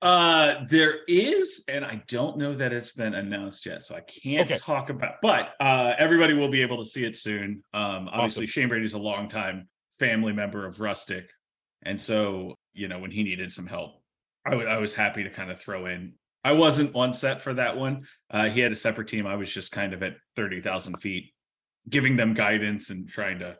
Uh, there is, and I don't know that it's been announced yet, so I can't Okay. talk about. But uh, everybody will be able to see it soon. Um, obviously, Awesome. Shane Brady's a longtime family member of Rustic, and so you know when he needed some help, I was happy to kind of throw in. I wasn't on set for that one. Uh, he had a separate team. I was just kind of at thirty thousand feet, giving them guidance and trying to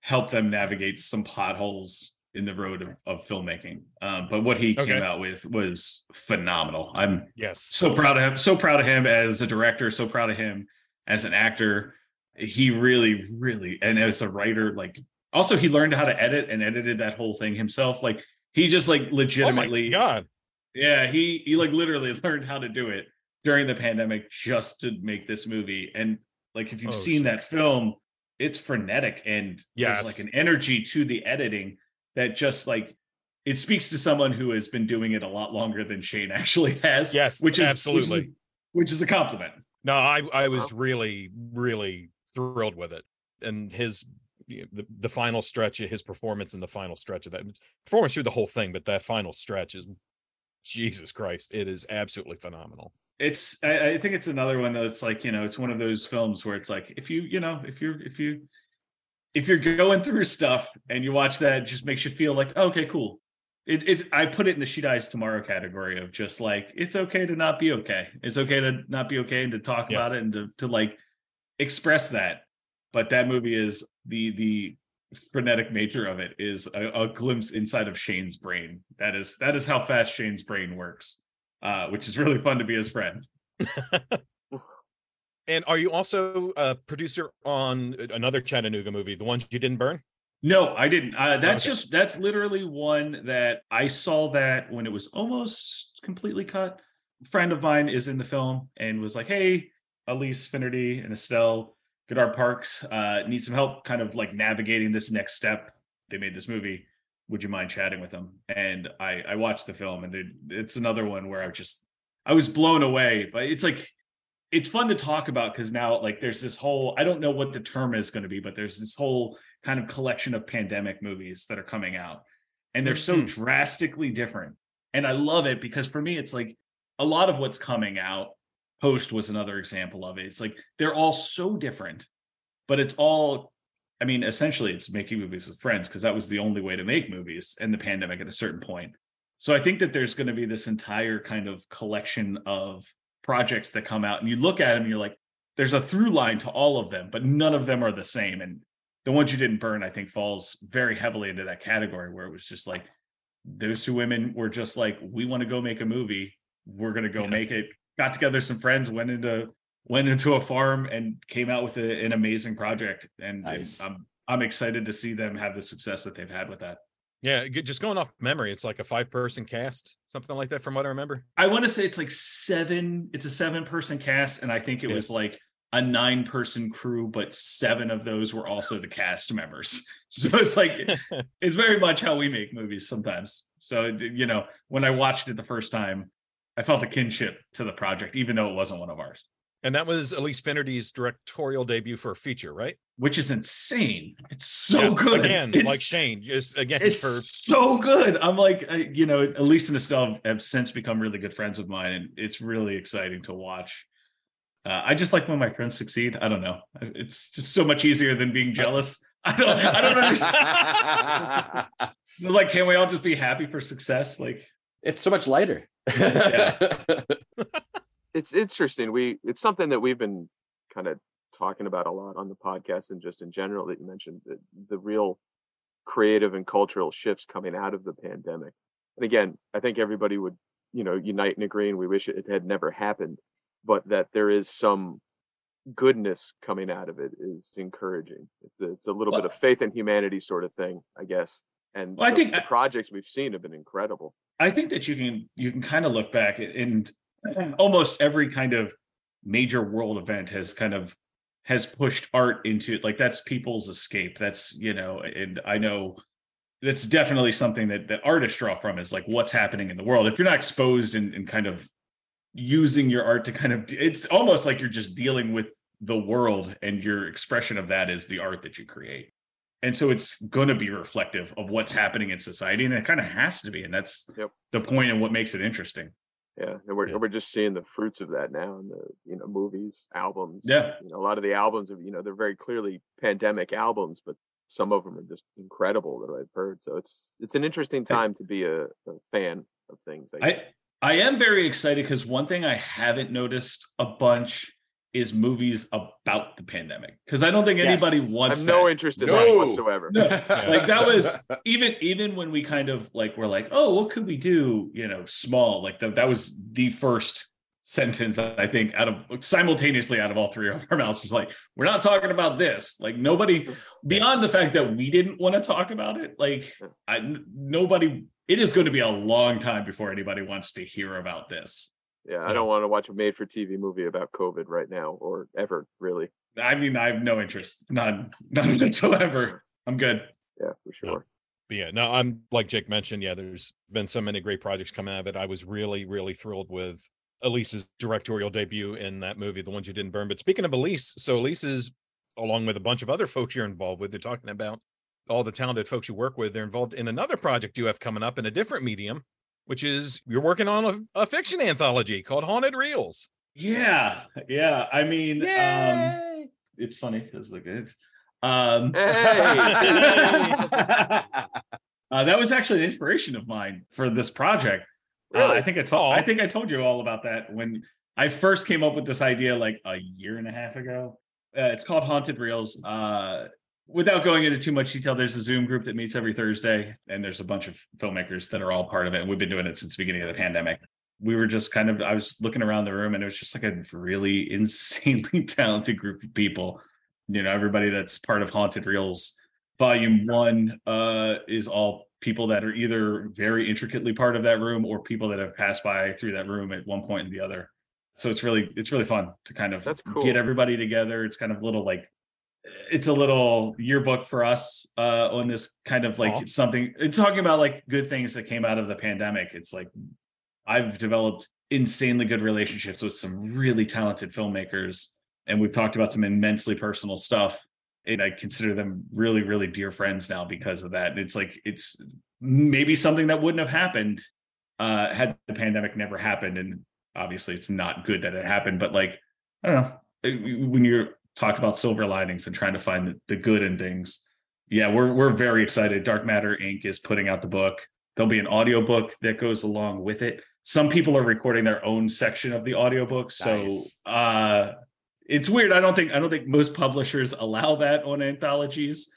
help them navigate some potholes in the road of, of filmmaking. Um, but what he Okay. came out with was phenomenal. I'm Yes. so proud of him. So proud of him as a director. So proud of him as an actor. He really, really, and as a writer, like also he learned how to edit and edited that whole thing himself. Like he just like legitimately. Oh my legitimately, God. yeah, he he like literally learned how to do it during the pandemic just to make this movie. And like if you've Oh, seen shit. that film, it's frenetic and Yes. there's like an energy to the editing that just like it speaks to someone who has been doing it a lot longer than Shane actually has. Yes, which is absolutely. which is, which is a compliment. No, I I was really really thrilled with it, and his the, the final stretch of his performance in the final stretch of that performance through the whole thing, but that final stretch is Jesus Christ, it is absolutely phenomenal. It's I, I think it's another one that's like, you know, it's one of those films where it's like if you, you know, if you're if you if you're going through stuff and you watch that, it just makes you feel like, okay, cool. It, it's I put it in the She Dies Tomorrow category of just like it's okay to not be okay. It's okay to not be okay and to talk Yeah. about it and to, to like express that. But that movie is the the frenetic nature of it is a, a glimpse inside of Shane's brain. That is that is how fast Shane's brain works, uh, which is really fun to be his friend. And are you also a producer on another Chattanooga movie, the ones you didn't burn? No, I didn't. Uh, that's Okay. just that's literally one that I saw that when it was almost completely cut. A friend of mine is in the film and was like, "Hey, Elise Finnerty and Estelle, Goddard Parks uh, needs some help, kind of like navigating this next step. They made this movie. Would you mind chatting with them? And I I watched the film, and it's another one where I just I was blown away. But it's like it's fun to talk about because now like there's this whole I don't know what the term is going to be, but there's this whole kind of collection of pandemic movies that are coming out, and they're so Mhm. drastically different. And I love it because for me, it's like a lot of what's coming out. Post was another example of it. It's like they're all so different, but it's all. I mean, essentially, it's making movies with friends because that was the only way to make movies in the pandemic at a certain point. So I think that there's going to be this entire kind of collection of projects that come out, and you look at them, and you're like, there's a through line to all of them, but none of them are the same. And the ones you didn't burn, I think, falls very heavily into that category where it was just like those two women were just like, we want to go make a movie. We're gonna go Yeah. make it. Got together some friends, went into went into a farm and came out with a, an amazing project. And, and Nice. I'm I'm excited to see them have the success that they've had with that. Yeah, just going off memory, it's like a five person cast, something like that, from what I remember. I want to say it's like seven. It's a seven person cast, and I think it Yeah. was like a nine person crew, but seven of those were also the cast members. So it's like it's very much how we make movies sometimes. So you know, when I watched it the first time, I felt a kinship to the project, even though it wasn't one of ours, and that was Elise Finnerty's directorial debut for a feature, right? which is insane. It's so Yeah, good. Again, It's- like Shane, just again it's for so good. I'm like, I, you know, Elise and Estelle have since become really good friends of mine, and it's really exciting to watch. Uh, I just like when my friends succeed. I don't know. It's just so much easier than being jealous. I don't. I don't understand. It's like, can we all just be happy for success? Like, it's so much lighter. it's interesting. We it's something that we've been kind of talking about a lot on the podcast and just in general that you mentioned the, the real creative and cultural shifts coming out of the pandemic. And again, I think everybody would, you know, unite in agreeing we wish it had never happened, but that there is some goodness coming out of it is encouraging. It's a, it's a little bit of faith in humanity sort of thing, I guess. And Well, I think the I- projects we've seen have been incredible. I think that you can you can kind of look back and almost every kind of major world event has kind of has pushed art into like that's people's escape. That's you know, and I know that's definitely something that that artists draw from is like what's happening in the world. If you're not exposed and, and kind of using your art to kind of it's almost like you're just dealing with the world and your expression of that is the art that you create and so it's going to be reflective of what's happening in society and it kind of has to be and that's Yep. the point and what makes it interesting Yeah, and we're Yeah. we're just seeing the fruits of that now in the you know movies, albums. Yeah. you know, a lot of the albums of you know they're very clearly pandemic albums, but some of them are just incredible that I've heard. So it's it's an interesting I- time to be a, a fan of things. I, i i am very excited because one thing i haven't noticed a bunch is movies about the pandemic because i don't think Yes. anybody I wants have no that. interest in No. that whatsoever. No, like that was even even when we kind of like were like oh what could we do you know small like the, that was the first sentence i think out of simultaneously out of all three of our mouths was like we're not talking about this like nobody beyond the fact that we didn't want to talk about it like I, n- nobody it is going to be a long time before anybody wants to hear about this Yeah, I don't want to watch a made-for-TV movie about COVID right now or ever really. i mean i have no interest none none whatsoever i'm good Yeah, for sure. But yeah, no, I'm like Jake mentioned. Yeah, there's been so many great projects coming out of it. I was really, really thrilled with Elise's directorial debut in that movie, The Ones You Didn't Burn. But speaking of Elise, so Elise is, along with a bunch of other folks you're involved with, they're talking about all the talented folks you work with. They're involved in another project you have coming up in a different medium, which is you're working on a, a fiction anthology called Haunted Reels. yeah yeah i mean um it's funny because like it's um uh, that was actually an inspiration of mine for this project. Uh, Really? i think i told i think i told you all about that when i first came up with this idea like a year and a half ago. Uh, it's called haunted reels. Uh without going into too much detail there's a zoom group that meets every thursday and there's a bunch of filmmakers that are all part of it and we've been doing it since the beginning of the pandemic. We were just kind of i was looking around the room and it was just like a really insanely talented group of people. You know everybody that's part of haunted reels volume one uh is all people that are either very intricately part of that room or people that have passed by through that room at one point or the other. So it's really it's really fun to kind of cool. get everybody together. It's kind of little like it's a little yearbook for us uh, on this kind of like Aw. something talking about like good things that came out of the pandemic. It's like I've developed insanely good relationships with some really talented filmmakers, and we've talked about some immensely personal stuff. And I consider them really, really dear friends now because of that. And it's like it's maybe something that wouldn't have happened uh, had the pandemic never happened. And obviously, it's not good that it happened. But like, I don't know when you talk about silver linings and trying to find the, the good in things. Yeah, we're we're very excited. Dark Matter INK is putting out the book. There'll be an audiobook that goes along with it. Some people are recording their own section of the audiobook. So Nice. uh it's weird. I don't think I don't think most publishers allow that on anthologies.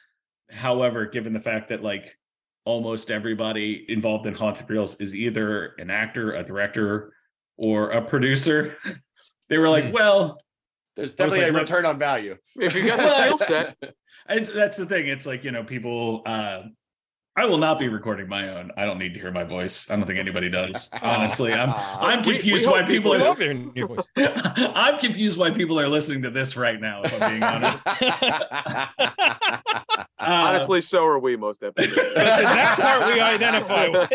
However, given the fact that like almost everybody involved in Haunted Reels is either an actor, a director, or a producer, they were like, Hmm. well, There's definitely like, a return on value. If you got the skill set, it's, that's the thing. It's like, you know, people, uh, I will not be recording my own. I don't need to hear my voice. I don't think anybody does. Honestly, I'm I'm We- we confused why people people I are love hearing your voice. I'm confused why people are listening to this right now, if I'm being honest. Uh, honestly, so are we most episodes. Listen, that part we identify with.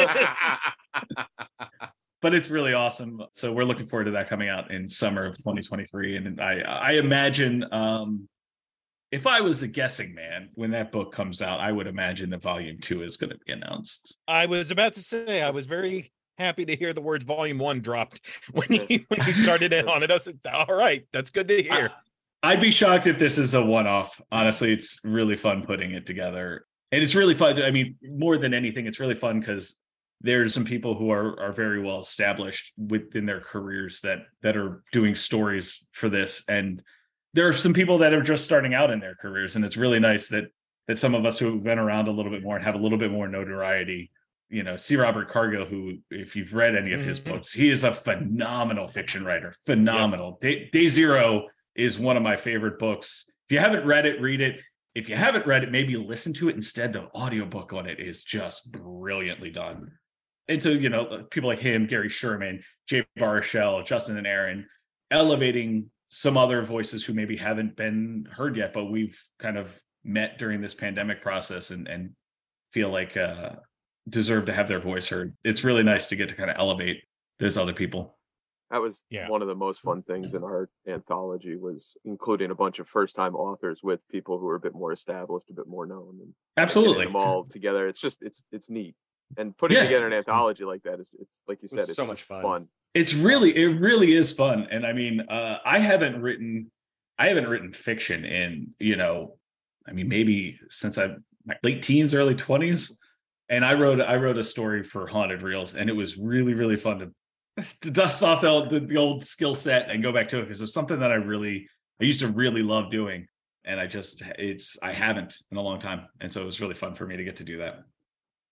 But it's really awesome. So we're looking forward to that coming out in summer of 2023. And I I imagine um if I was a guessing man, when that book comes out, I would imagine that volume two is going to be announced. I was about to say I was very happy to hear the words volume one dropped when you when you started in on it. I said, all right, that's good to hear. I'd be shocked if this is a one-off. Honestly, it's really fun putting it together. And it's really fun. I mean, more than anything, it's really fun because there's some people who are are very well established within their careers that that are doing stories for this. And there are some people that are just starting out in their careers. And it's really nice that that some of us who've been around a little bit more and have a little bit more notoriety, you know, C. Robert Cargill, who, if you've read any of his Mhm. books, he is a phenomenal fiction writer. Phenomenal. Day, Day Zero is one of my favorite books. If you haven't read it, read it. If you haven't read it, maybe listen to it instead. The audiobook on it is just brilliantly done. And so, you know, people like him, Gary Sherman, Jay Baruchel, Justin and Aaron, elevating some other voices who maybe haven't been heard yet, but we've kind of met during this pandemic process and and feel like uh deserve to have their voice heard. It's really nice to get to kind of elevate those other people. That was Yeah. one of the most fun things in our anthology was including a bunch of first time authors with people who are a bit more established, a bit more known, and Absolutely. them all together. It's just it's it's neat. And putting Yeah. together an anthology like that is it's like you It said, it's so much fun. fun. it's really it really is fun and i mean uh i haven't written i haven't written fiction in you know i mean maybe since i my late teens early 20s and i wrote i wrote a story for haunted reels and it was really really fun to to dust off the, the, the old skill set and go back to it because it's something that i really i used to really love doing and i just it's i haven't in a long time and so it was really fun for me to get to do that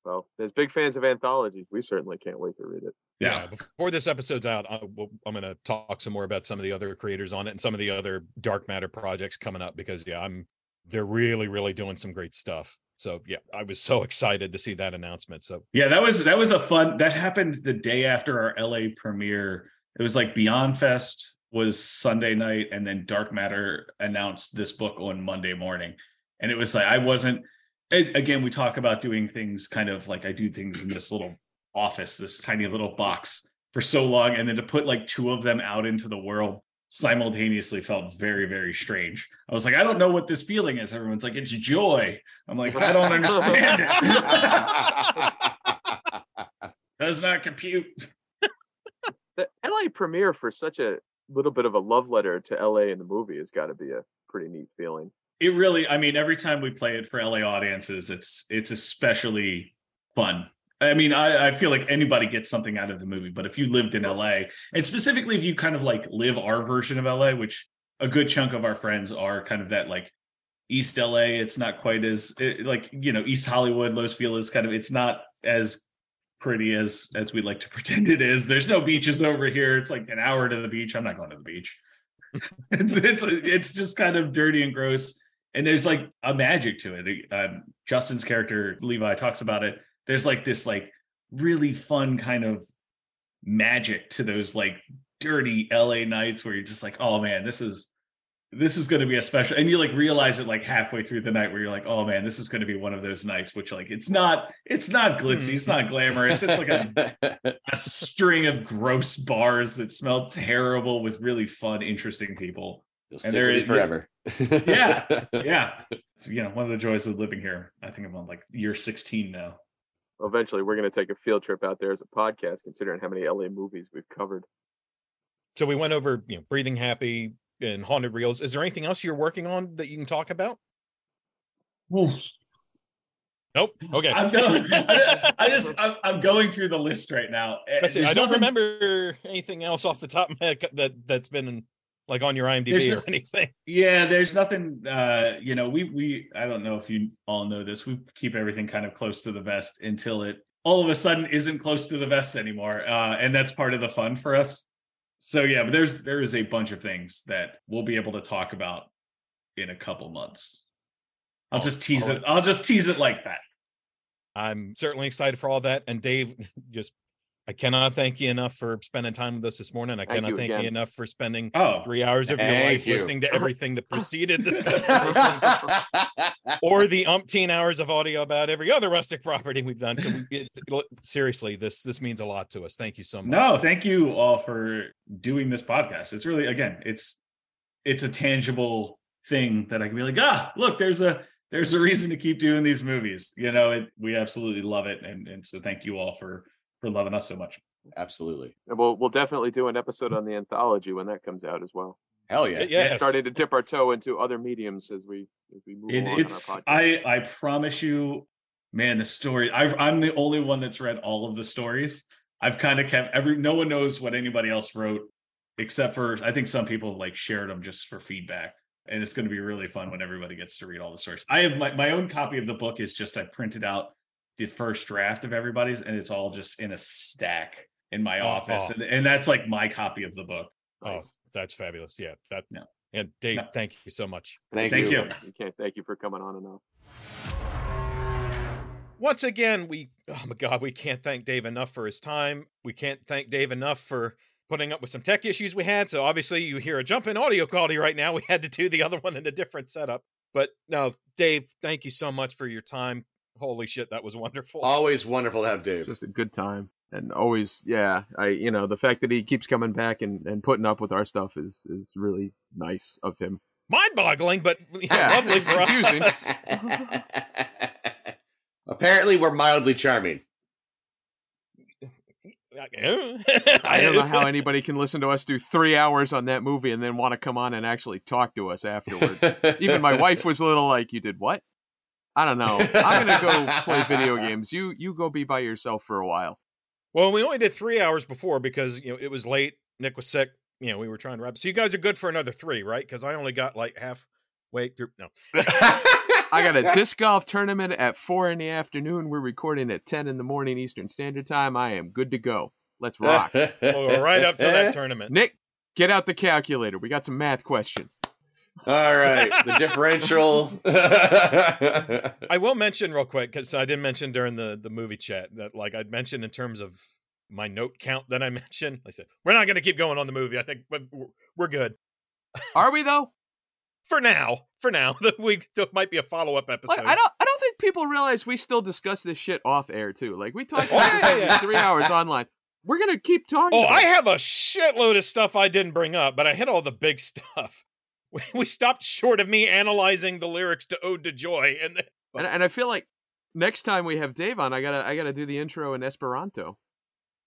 Well, as big fans of anthologies, we certainly can't wait to read it. yeah, Before this episode's out, I, will- I'm going to talk some more about some of the other creators on it and some of the other dark matter projects coming up because yeah, I'm they're really really doing some great stuff. So yeah, I was so excited to see that announcement. So Yeah, that was that was a fun. That happened the day after our LA premiere. It was like Beyond Fest was Sunday night, and then Dark Matter announced this book on Monday morning. And it was like I wasn't. It, again, we talk about doing things kind of like I do things in this little office, this tiny little box for so long, and then to put like two of them out into the world simultaneously felt very very strange. I was like, I don't know what this feeling is. Everyone's like, it's joy. I'm like, I don't understand it. Does not compute. The LA premiere for such a little bit of a love letter to LA in the movie has got to be a pretty neat feeling. It really, I mean, every time we play it for LA audiences, it's it's especially fun. I mean, I, I feel like anybody gets something out of the movie, but if you lived in LA, and specifically if you kind of like live our version of LA, which a good chunk of our friends are kind of that like East LA, it's not quite as it, like you know East Hollywood, Los Feliz, kind of it's not as pretty as as we like to pretend it is. There's no beaches over here. It's like an hour to the beach. I'm not going to the beach. it's it's it's just kind of dirty and gross and there's like a magic to it. Um, Justin's character Levi talks about it. There's like this like really fun kind of magic to those like dirty LA nights where you're just like, oh man, this is this is going to be a special and you like realize it like halfway through the night where you're like oh man this is going to be one of those nights which like it's not it's not glitzy it's not glamorous it's like a, a string of gross bars that smell terrible with really fun interesting people You'll And stick there with it forever. Yeah. yeah it's, you know one of the joys of living here i think i'm on like year 16 now Eventually, we're going to take a field trip out there as a podcast, considering how many LA movies we've covered. So we went over, you know, breathing happy and haunted reels. Is there anything else you're working on that you can talk about? Nope. Okay. I'm going, I, I just I'm, I'm going through the list right now I, say, I don't remember anything else off the top of my head that that's been like on your IMDb There's or anything. Yeah, there's nothing. Uh, you know, we we I don't know if you all know this. We keep everything kind of close to the vest until it all of a sudden isn't close to the vest anymore, uh, and that's part of the fun for us. So yeah, but there's there is a bunch of things that we'll be able to talk about in a couple months. I'll Oh, just tease all it. I'll just tease it like that. I'm certainly excited for all that. And Dave, just I cannot thank you enough for spending time with us this morning. I Thank cannot you thank you enough for spending Oh, three hours of your life you. listening to everything that preceded this conversation. or the umpteen hours of audio about every other rustic property we've done. So we, it's, seriously, this this means a lot to us. Thank you so much. No, thank you all for doing this podcast. It's really again, it's it's a tangible thing that I can be like, ah, look, there's a there's a reason to keep doing these movies. You know, it, we absolutely love it, and and so thank you all for for loving us so much. Absolutely. And we'll we'll definitely do an episode on the anthology when that comes out as well. Hell yeah. Yes. Starting to dip our toe into other mediums as we as we move It, along it's our. I I promise you, man, the story. I, I'm the only one that's read all of the stories. I've kind of kept every. No one knows what anybody else wrote, except for I think some people like shared them just for feedback. And it's going to be really fun when everybody gets to read all the stories. I have my, my own copy of the book is just I printed out the first draft of everybody's, and it's all just in a stack in my Oh, oh. office, oh. and, and that's like my copy of the book. Oh, that's fabulous. Yeah. That No. and Dave, No. thank you so much. Thank, Thank you. you. You can't thank you for coming on enough. Once again, we oh my god, we can't thank Dave enough for his time. We can't thank Dave enough for putting up with some tech issues we had. So obviously you hear a jump in audio quality right now. We had to do the other one in a different setup. But no, Dave, thank you so much for your time. Holy shit, that was wonderful. Always wonderful to have Dave. Just a good time. And always, yeah, I you know the fact that he keeps coming back and, and putting up with our stuff is is really nice of him. Mind-boggling, but you Yeah, lovely for confusing. us. Apparently, we're mildly charming. I don't know how anybody can listen to us do three hours on that movie and then want to come on and actually talk to us afterwards. Even my wife was a little like, "You did what?" I don't know. I'm gonna go play video games. You you go be by yourself for a while. Well, we only did three hours before because you know it was late. Nick was sick. You know, we were trying to wrap. So you guys are good for another three, right? Because I only got like halfway through. No, I got a disc golf tournament at four in the afternoon. We're recording at ten in the morning Eastern Standard Time. I am good to go. Let's rock. we'll right up to that tournament. Nick, get out the calculator. We got some math questions. All right, the differential. I will mention real quick because I didn't mention during the the movie chat that like I'd mentioned in terms of my note count that I mentioned. I said we're not going to keep going on the movie. I think but we're- we're good Are we though? for now. For now, the we there might be a follow up episode. Like, I don't. I don't think people realize we still discuss this shit off air too. Like we talked Oh, about yeah, this yeah. three hours online. We're gonna keep talking. Oh, about I it. have a shitload of stuff I didn't bring up, but I hit all the big stuff. We, we stopped short of me analyzing the lyrics to "Ode to Joy," and then, and, and I feel like next time we have Dave on, I gotta I gotta do the intro in Esperanto.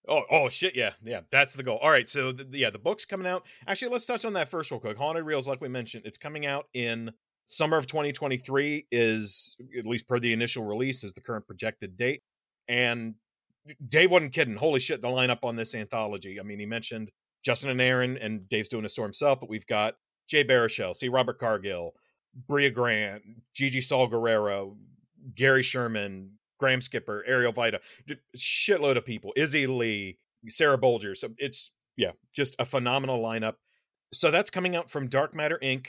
oh, oh shit, yeah, yeah, that's the goal. All right, so the, yeah, the book's coming out. Actually, let's touch on that first real quick. Haunted Reels, like we mentioned, it's coming out in summer of 2023. Is at least per the initial release is the current projected date, and Dave wasn't kidding. Holy shit, the lineup on this anthology. I mean, he mentioned Justin and Aaron, and Dave's doing a story himself, but we've got Jay Baruchel, C. Robert Cargill, Brea Grant, Gigi Saul Guerrero, Gary Sherman, Graham Skipper, Ariel Vida, shitload of people, Izzy Lee, Sarah Bolger. So it's yeah, just a phenomenal lineup. So that's coming out from Dark Matter INK,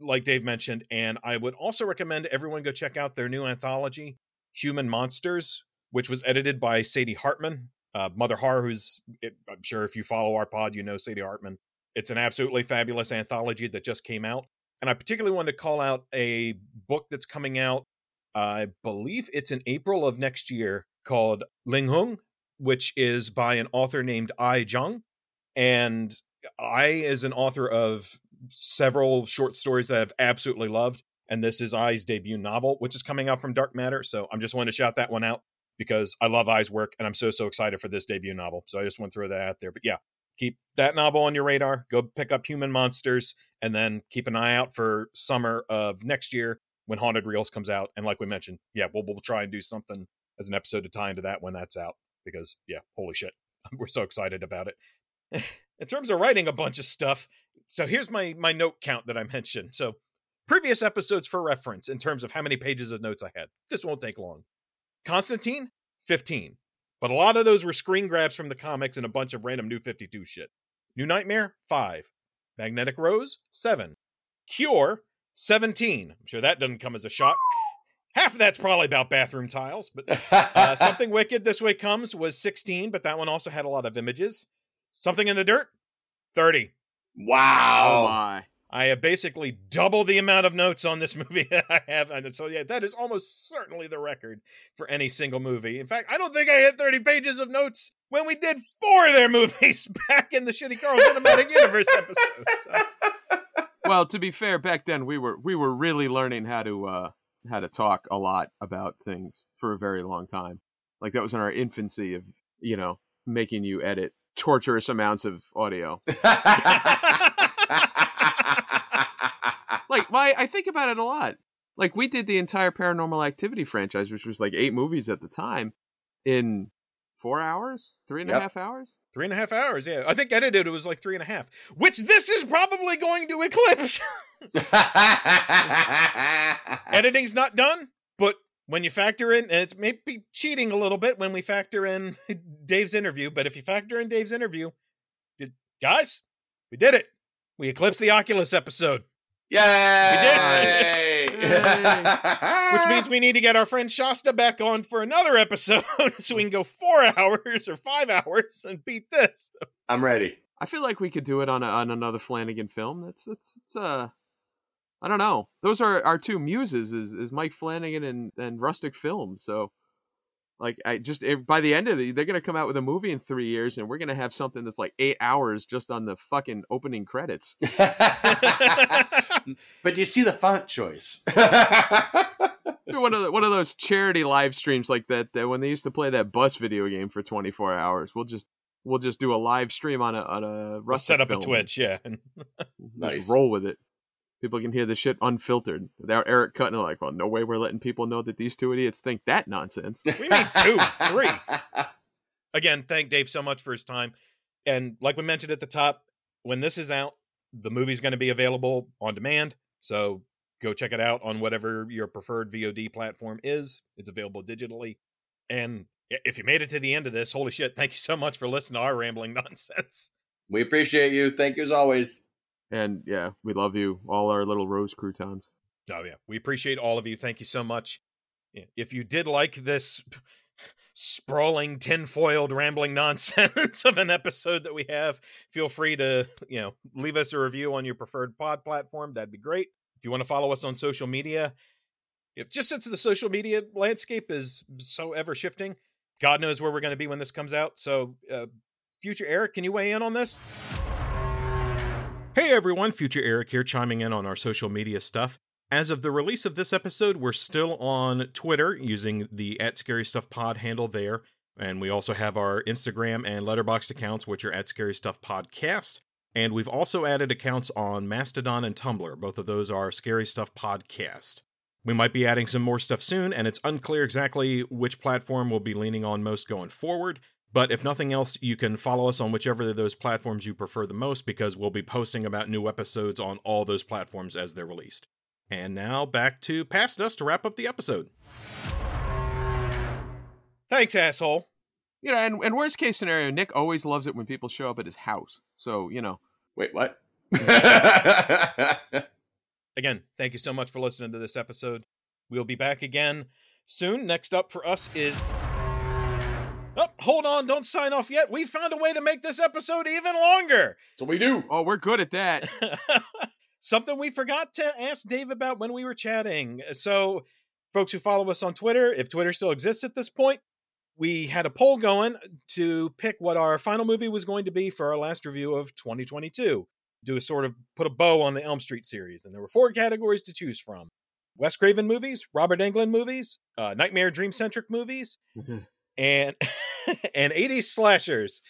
like Dave mentioned, and I would also recommend everyone go check out their new anthology, Human Monsters, which was edited by Sadie Hartmann, uh, Mother Horror, who's it, I'm sure if you follow our pod, you know Sadie Hartmann. It's an absolutely fabulous anthology that just came out. And I particularly wanted to call out a book that's coming out. I believe it's in April of next year called Linghun, which is by an author named Ai Jiang. And I is an author of several short stories that I've absolutely loved. And this is Ai's debut novel, which is coming out from Dark Matter. So I'm just wanting to shout that one out because I love Ai's work and I'm so, so excited for this debut novel. So I just want to throw that out there. But yeah, keep that novel on your radar. Go pick up Human Monsters and then keep an eye out for summer of next year when Haunted Reels comes out. And like we mentioned, yeah, we'll, we'll try and do something as an episode to tie into that when that's out because, yeah, holy shit. We're so excited about it. in terms of writing a bunch of stuff, so here's my my note count that I mentioned. So previous episodes for reference in terms of how many pages of notes I had. This won't take long. Constantine, 15. But a lot of those were screen grabs from the comics and a bunch of random new 52 shit. New Nightmare, 5. Magnetic Rose, 7. Cure, 17. I'm sure that doesn't come as a shock. Half of that's probably about bathroom tiles, but uh, Something Wicked This Way Comes was 16, but that one also had a lot of images. Something in the Dirt, 30. Oh wow. my. I have basically double the amount of notes on this movie that I have. And so, yeah, that is almost certainly the record for any single movie. In fact, I don't think I hit 30 pages of notes when we did four of their movies back in the Shitty Carl Cinematic Universe episode. So, Well, to be fair, back then we were we were really learning how to uh how to talk a lot about things for a very long time. Like that was in our infancy of, you know, making you edit torturous amounts of audio. Like, why I think about it a lot. Like we did the entire Paranormal Activity franchise, which was like eight movies at the time, in four hours, three and a half Yep. hours. three and a half hours, yeah. I think edited it was like three and a half, which this is probably going to eclipse. Editing's not done, but when you factor in, and it's maybe cheating a little bit when we factor in Dave's interview, but if you factor in Dave's interview, guys, we did it. We eclipsed the Oculus episode, Yay! which means we need to get our friend Shasta back on for another episode so we can go four hours or five hours and beat this. I'm ready. I feel like we could do it on a, on another Flanagan film. That's that's it's uh I don't know. Those are our two muses is is Mike Flanagan and and Rustic Film. So like I just if, by the end of the they're gonna come out with a movie in three years and we're gonna have something that's like eight hours just on the fucking opening credits. but do you see the font choice? One of the, one of those charity live streams like that, that when they used to play that bus video game for twenty four hours. We'll just we'll just do a live stream on a on a We'll Rustic set up a Twitch, yeah. And Just Nice. roll with it. People can hear the shit unfiltered. Without Eric cutting it like, well, no way we're letting people know that these two idiots think that nonsense. We made two, three. again, thank Dave so much for his time. And like we mentioned at the top, when this is out, the movie's going to be available on demand. So go check it out on whatever your preferred VOD platform is. It's available digitally. And if you made it to the end of this, holy shit, thank you so much for listening to our rambling nonsense. we appreciate you. Thank you as always. And yeah, we love you, all our little rose croutons. Oh, yeah. We appreciate all of you. Thank you so much. If you did like this sprawling, tinfoiled, rambling nonsense of an episode that we have, feel free to, you know, leave us a review on your preferred pod platform. That'd be great. If you want to follow us on social media, if just since the social media landscape is so ever shifting, God knows where we're going to be when this comes out. So, uh, future Eric, can you weigh in on this? Hey everyone, future Eric here, chiming in on our social media stuff. As of the release of this episode, we're still on Twitter using the at Scary Stuff Pod handle there. And we also have our Instagram and Letterboxd accounts, which are at Scary Stuff Podcast. And we've also added accounts on Mastodon and Tumblr. Both of those are Scary Stuff Podcast. We might be adding some more stuff soon, and it's unclear exactly which platform we'll be leaning on most going forward. But if nothing else, you can follow us on whichever of those platforms you prefer the most because we'll be posting about new episodes on all those platforms as they're released. And now back to Past Us to wrap up the episode. Thanks, asshole. You know, and, and worst case scenario, Nick always loves it when people show up at his house. So, you know, Wait, what? Again, thank you so much for listening to this episode. We'll be back again soon. Next up for us is. Oh, hold on, don't sign off yet. We found a way to make this episode even longer. So we do. oh, we're good at that. something we forgot to ask Dave about when we were chatting. So, folks who follow us on Twitter, if Twitter still exists at this point, we had a poll going to pick what our final movie was going to be for our last review of 2022. Do a sort of put a bow on the Elm Street series, and there were four categories to choose from: Wes Craven movies, Robert Englund movies, uh, nightmare dream centric movies, and and 80s slashers.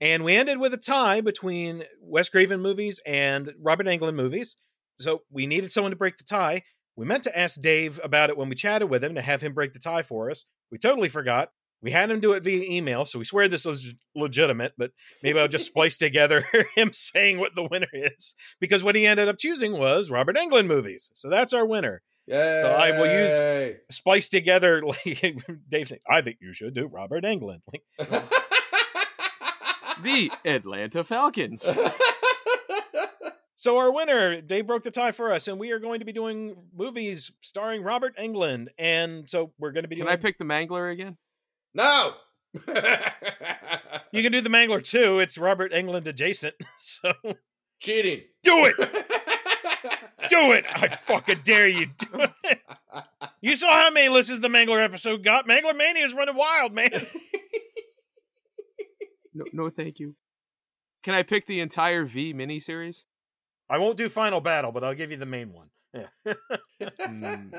And we ended with a tie between Wes Craven movies and Robert Englund movies. So we needed someone to break the tie. We meant to ask Dave about it when we chatted with him to have him break the tie for us. We totally forgot. We had him do it via email, so we swear this was legitimate, but maybe I'll just splice together him saying what the winner is. Because what he ended up choosing was Robert Englund movies. So that's our winner. Yeah. So I will use- Spliced together, like Dave saying, I think you should do Robert Englund. Like, the Atlanta Falcons. So our winner, Dave broke the tie for us, and we are going to be doing movies starring Robert Englund. And so we're going to be Can doing. I pick the Mangler again? no. you can do the Mangler too. It's Robert Englund adjacent. So Cheating. do it, do it. I fucking dare you. Do it. You saw how many listens the Mangler episode got. Mangler Mania is running wild, man. No, no, thank you. Can I pick the entire V miniseries? I won't do Final Battle, but I'll give you the main one. Yeah. Hmm.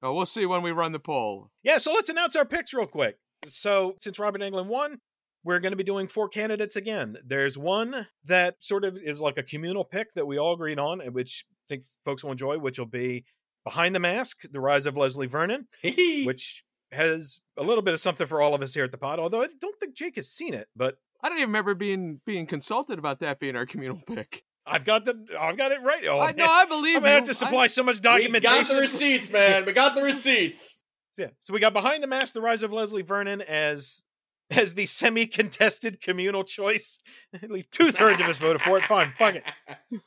Oh, we'll see when we run the poll. Yeah, so let's announce our picks real quick. So, since Robert Englund won, we're going to be doing four candidates again. There's one that sort of is like a communal pick that we all agreed on, which think folks will enjoy, which will be Behind the Mask, The Rise of Leslie Vernon, which has a little bit of something for all of us here at the pod, although I don't think Jake has seen it, but I don't even remember being being consulted about that being our communal pick. I've got the I've got it right. Oh, I, man. no, I believe I'm gonna you. have to supply so much documentation. we documentation. got the receipts, man. We got the receipts. Yeah. So we got Behind the Mask, The Rise of Leslie Vernon as as the semi-contested communal choice. At least two thirds of us voted for it. Fine, fuck it.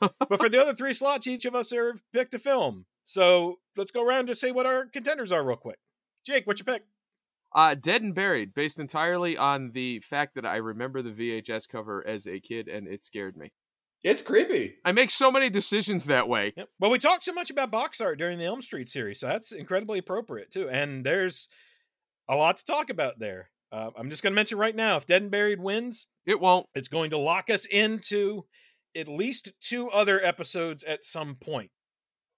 But for the other three slots, each of us have picked a film. So let's go around to say what our contenders are real quick. Jake, what's your pick? Uh, Dead and Buried, based entirely on the fact that I remember the VHS cover as a kid and it scared me. It's creepy. I make so many decisions that way. Yep. Well, we talked so much about box art during the Elm Street series, so that's incredibly appropriate too. And there's a lot to talk about there. Uh, I'm just going to mention right now: if Dead and Buried wins, It won't. it's going to lock us into at least two other episodes at some point.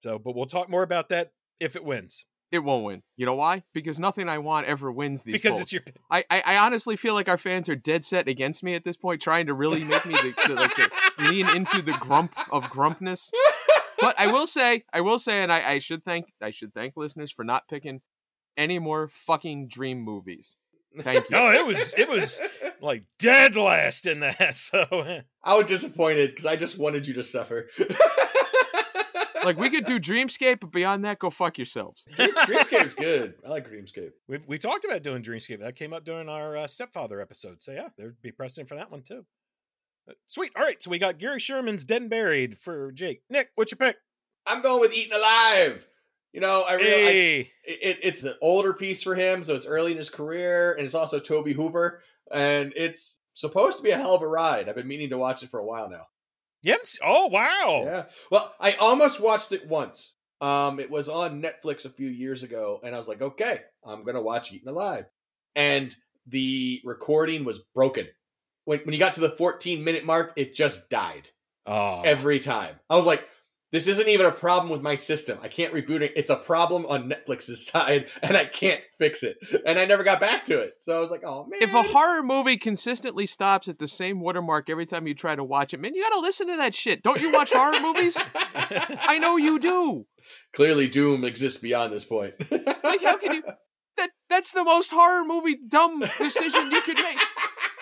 So, but we'll talk more about that if it wins It won't win. You know why? Because nothing I want ever wins these. because polls. it's your. I, I, I honestly feel like our fans are dead set against me at this point, trying to really make me the, the, like the, lean into the grump of grumpness. But I will say, I will say, and I, I should thank I should thank listeners for not picking any more fucking dream movies. Thank you. No, it was it was like dead last in that. So I was disappointed because I just wanted you to suffer. Like we could do Dreamscape, but beyond that, go fuck yourselves. Dream- Dreamscape's good. I like Dreamscape. we we talked about doing Dreamscape. That came up during our uh, stepfather episode. So yeah, there'd be precedent for that one too. Uh, Sweet. All right, so we got Gary Sherman's Dead and Buried for Jake. Nick, what's your pick? I'm going with Eaten Alive. You know, I really I, it, it's an older piece for him, so it's early in his career, and it's also Tobe Hooper, and it's supposed to be a hell of a ride. I've been meaning to watch it for a while now. Yems. Oh wow. Yeah. Well, I almost watched it once. Um, it was on Netflix a few years ago, and I was like, okay, I'm gonna watch Eaten Alive. And the recording was broken. When when you got to the 14 minute mark, it just died Oh. every time. I was like, this isn't even a problem with my system. I can't reboot it. It's a problem on Netflix's side, and I can't fix it. And I never got back to it. So I was like, oh man. If a horror movie consistently stops at the same watermark every time you try to watch it, man, you gotta listen to that shit. Don't you watch horror movies? I know you do. Clearly, Doom exists beyond this point. Like, how can you? That that's the most horror movie dumb decision you could make.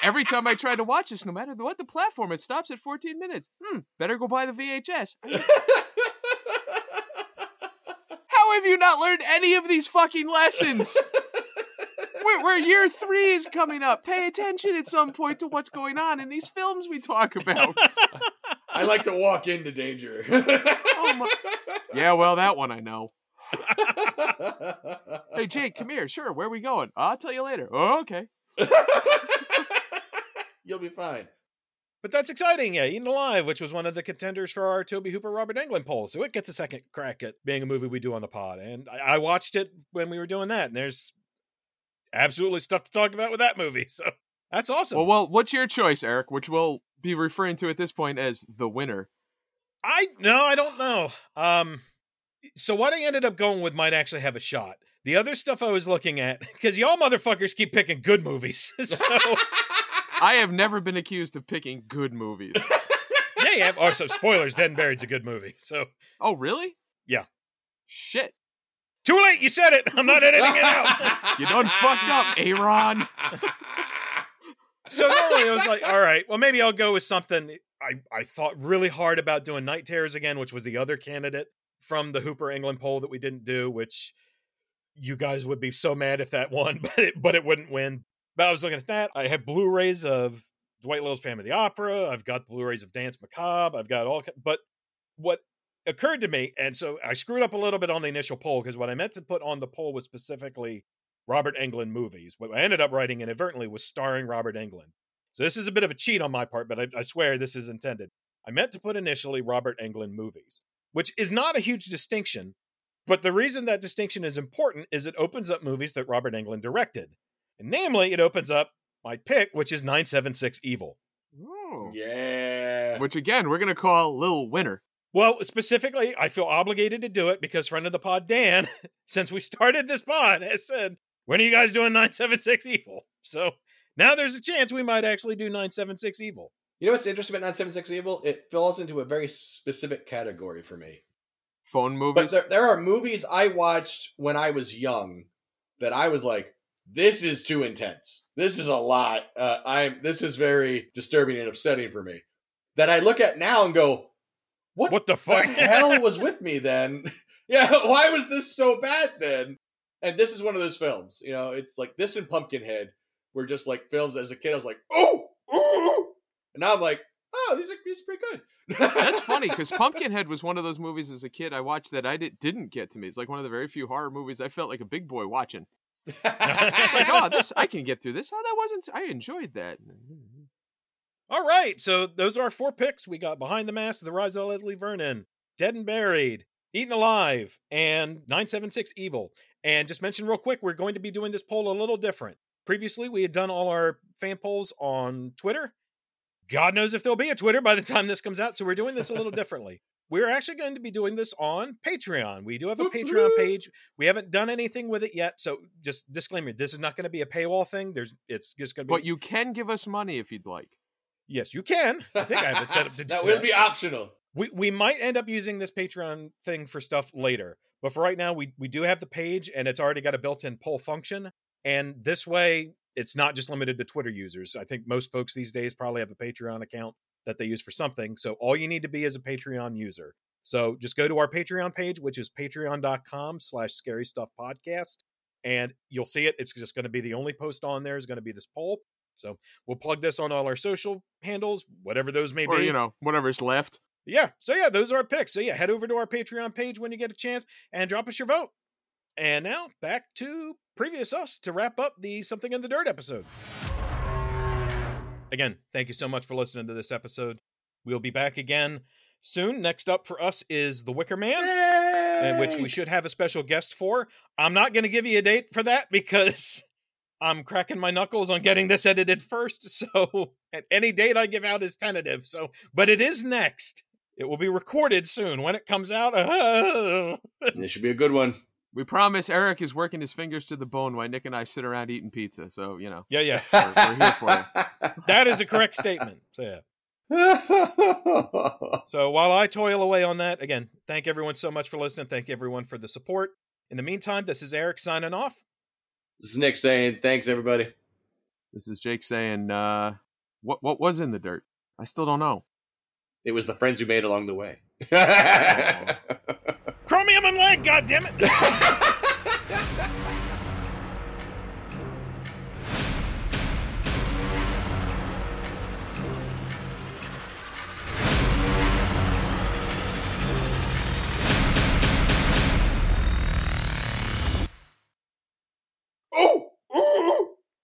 Every time I try to watch this, no matter what the platform, it stops at 14 minutes. Hmm, better go buy the VHS. How have you not learned any of these fucking lessons? We're, we're year three is coming up. Pay attention at some point to what's going on in these films we talk about. I like to walk into danger. Oh my- Yeah, well, that one I know. Hey, Jake, come here. Sure, where are we going? I'll tell you later. Oh, okay. You'll be fine. But that's exciting. Yeah, Eaten Alive, which was one of the contenders for our Tobe Hooper Robert Englund poll. So it gets a second crack at being a movie we do on the pod. And I, I watched it when we were doing that, and there's absolutely stuff to talk about with that movie. So that's awesome. Well, well, what's your choice, Eric? Which we'll be referring to at this point as the winner. I no, I don't know. Um, so what I ended up going with might actually have a shot. The other stuff I was looking at, because y'all motherfuckers keep picking good movies. so I have never been accused of picking good movies. yeah, yeah. Oh, so spoilers. Dead and Buried's a good movie. So Oh, really? Yeah. Shit. too late. You said it. I'm not editing it out. You done fucked up, Aaron. so normally I was like, all right, well maybe I'll go with something. I I thought really hard about doing Night Terrors again, which was the other candidate from the Hooper Englund poll that we didn't do, which you guys would be so mad if that won, but it, but it wouldn't win. But I was looking at that. I have Blu-rays of Dwight Little's Phantom of the Opera. I've got Blu-rays of Danse Macabre. I've got all. But what occurred to me, and so I screwed up a little bit on the initial poll because what I meant to put on the poll was specifically Robert Englund movies. What I ended up writing inadvertently was starring Robert Englund. So this is a bit of a cheat on my part, but I, I swear this is intended. I meant to put initially Robert Englund movies, which is not a huge distinction. But the reason that distinction is important is it opens up movies that Robert Englund directed. And namely, it opens up my pick, which is 976 Evil. Ooh. yeah. Which again, we're gonna call Lil Winner. Well, specifically, I feel obligated to do it because friend of the pod, Dan, since we started this pod, has said, When are you guys doing 976 Evil? So now there's a chance we might actually do 976 Evil. You know what's interesting about 976 Evil? It falls into a very specific category for me. Phone But movies. there, there are movies I watched when I was young that I was like, this is too intense. This is a lot. Uh, I'm. This is very disturbing and upsetting for me. That I look at now and go, what, What the the fuck? hell was with me then? yeah, why was this so bad then? And this is one of those films. You know, it's like this and Pumpkinhead were just like films. As a kid, I was like, oh, ooh, and now I'm like, oh, these are these are pretty good. That's funny because Pumpkinhead was one of those movies as a kid I watched that I did, didn't get to me. It's like one of the very few horror movies I felt like a big boy watching. Like, oh, this I can get through this. Oh, that wasn't. I enjoyed that. Mm-hmm. All right, so those are our four picks. We got Behind the Mask, The Rise of Leslie Vernon, Dead and Buried, Eaten Alive, and 976 Evil. And just mention real quick, we're going to be doing this poll a little different. Previously, we had done all our fan polls on Twitter. God knows if there'll be a Twitter by the time this comes out, so we're doing this a little differently. We're actually going to be doing this on Patreon. We do have a Patreon page. We haven't done anything with it yet, so just disclaimer: this is not going to be a paywall thing. There's, it's just going to be. But you can give us money if you'd like. Yes, you can. I think I have it set up to do that will be optional. We we might end up using this Patreon thing for stuff later, but for right now, we we do have the page, and it's already got a built-in poll function. And this way, it's not just limited to Twitter users. I think most folks these days probably have a Patreon account that they use for something. So all you need to be is a Patreon user. So just go to our Patreon page, which is patreon.com slash scary stuff podcast. And you'll see it. It's just going to be the only post on there is going to be this poll. So we'll plug this on all our social handles, whatever those may Or, be. you know, whatever's left. Yeah. So yeah, those are our picks. So yeah, head over to our Patreon page when you get a chance and drop us your vote. And now back to previous us to wrap up the Something in the Dirt episode. Again, thank you so much for listening to this episode. We'll be back again soon. Next up for us is The Wicker Man, and which we should have a special guest for. I'm not going to give you a date for that because I'm cracking my knuckles on getting this edited first. So, at any date I give out is tentative. So, but it is next. It will be recorded soon when it comes out. This should be a good one. We promise Eric is working his fingers to the bone while Nick and I sit around eating pizza. So, you know. yeah, yeah. We're- we're here for you. That is a correct statement. So, yeah. So while I toil away on that, again, thank everyone so much for listening. Thank everyone for the support. In the meantime, this is Eric signing off. This is Nick saying thanks, everybody. This is Jake saying, uh, what what was in the dirt? I still don't know. It was the friends we made along the way. Chromium and lead, goddammit! oh!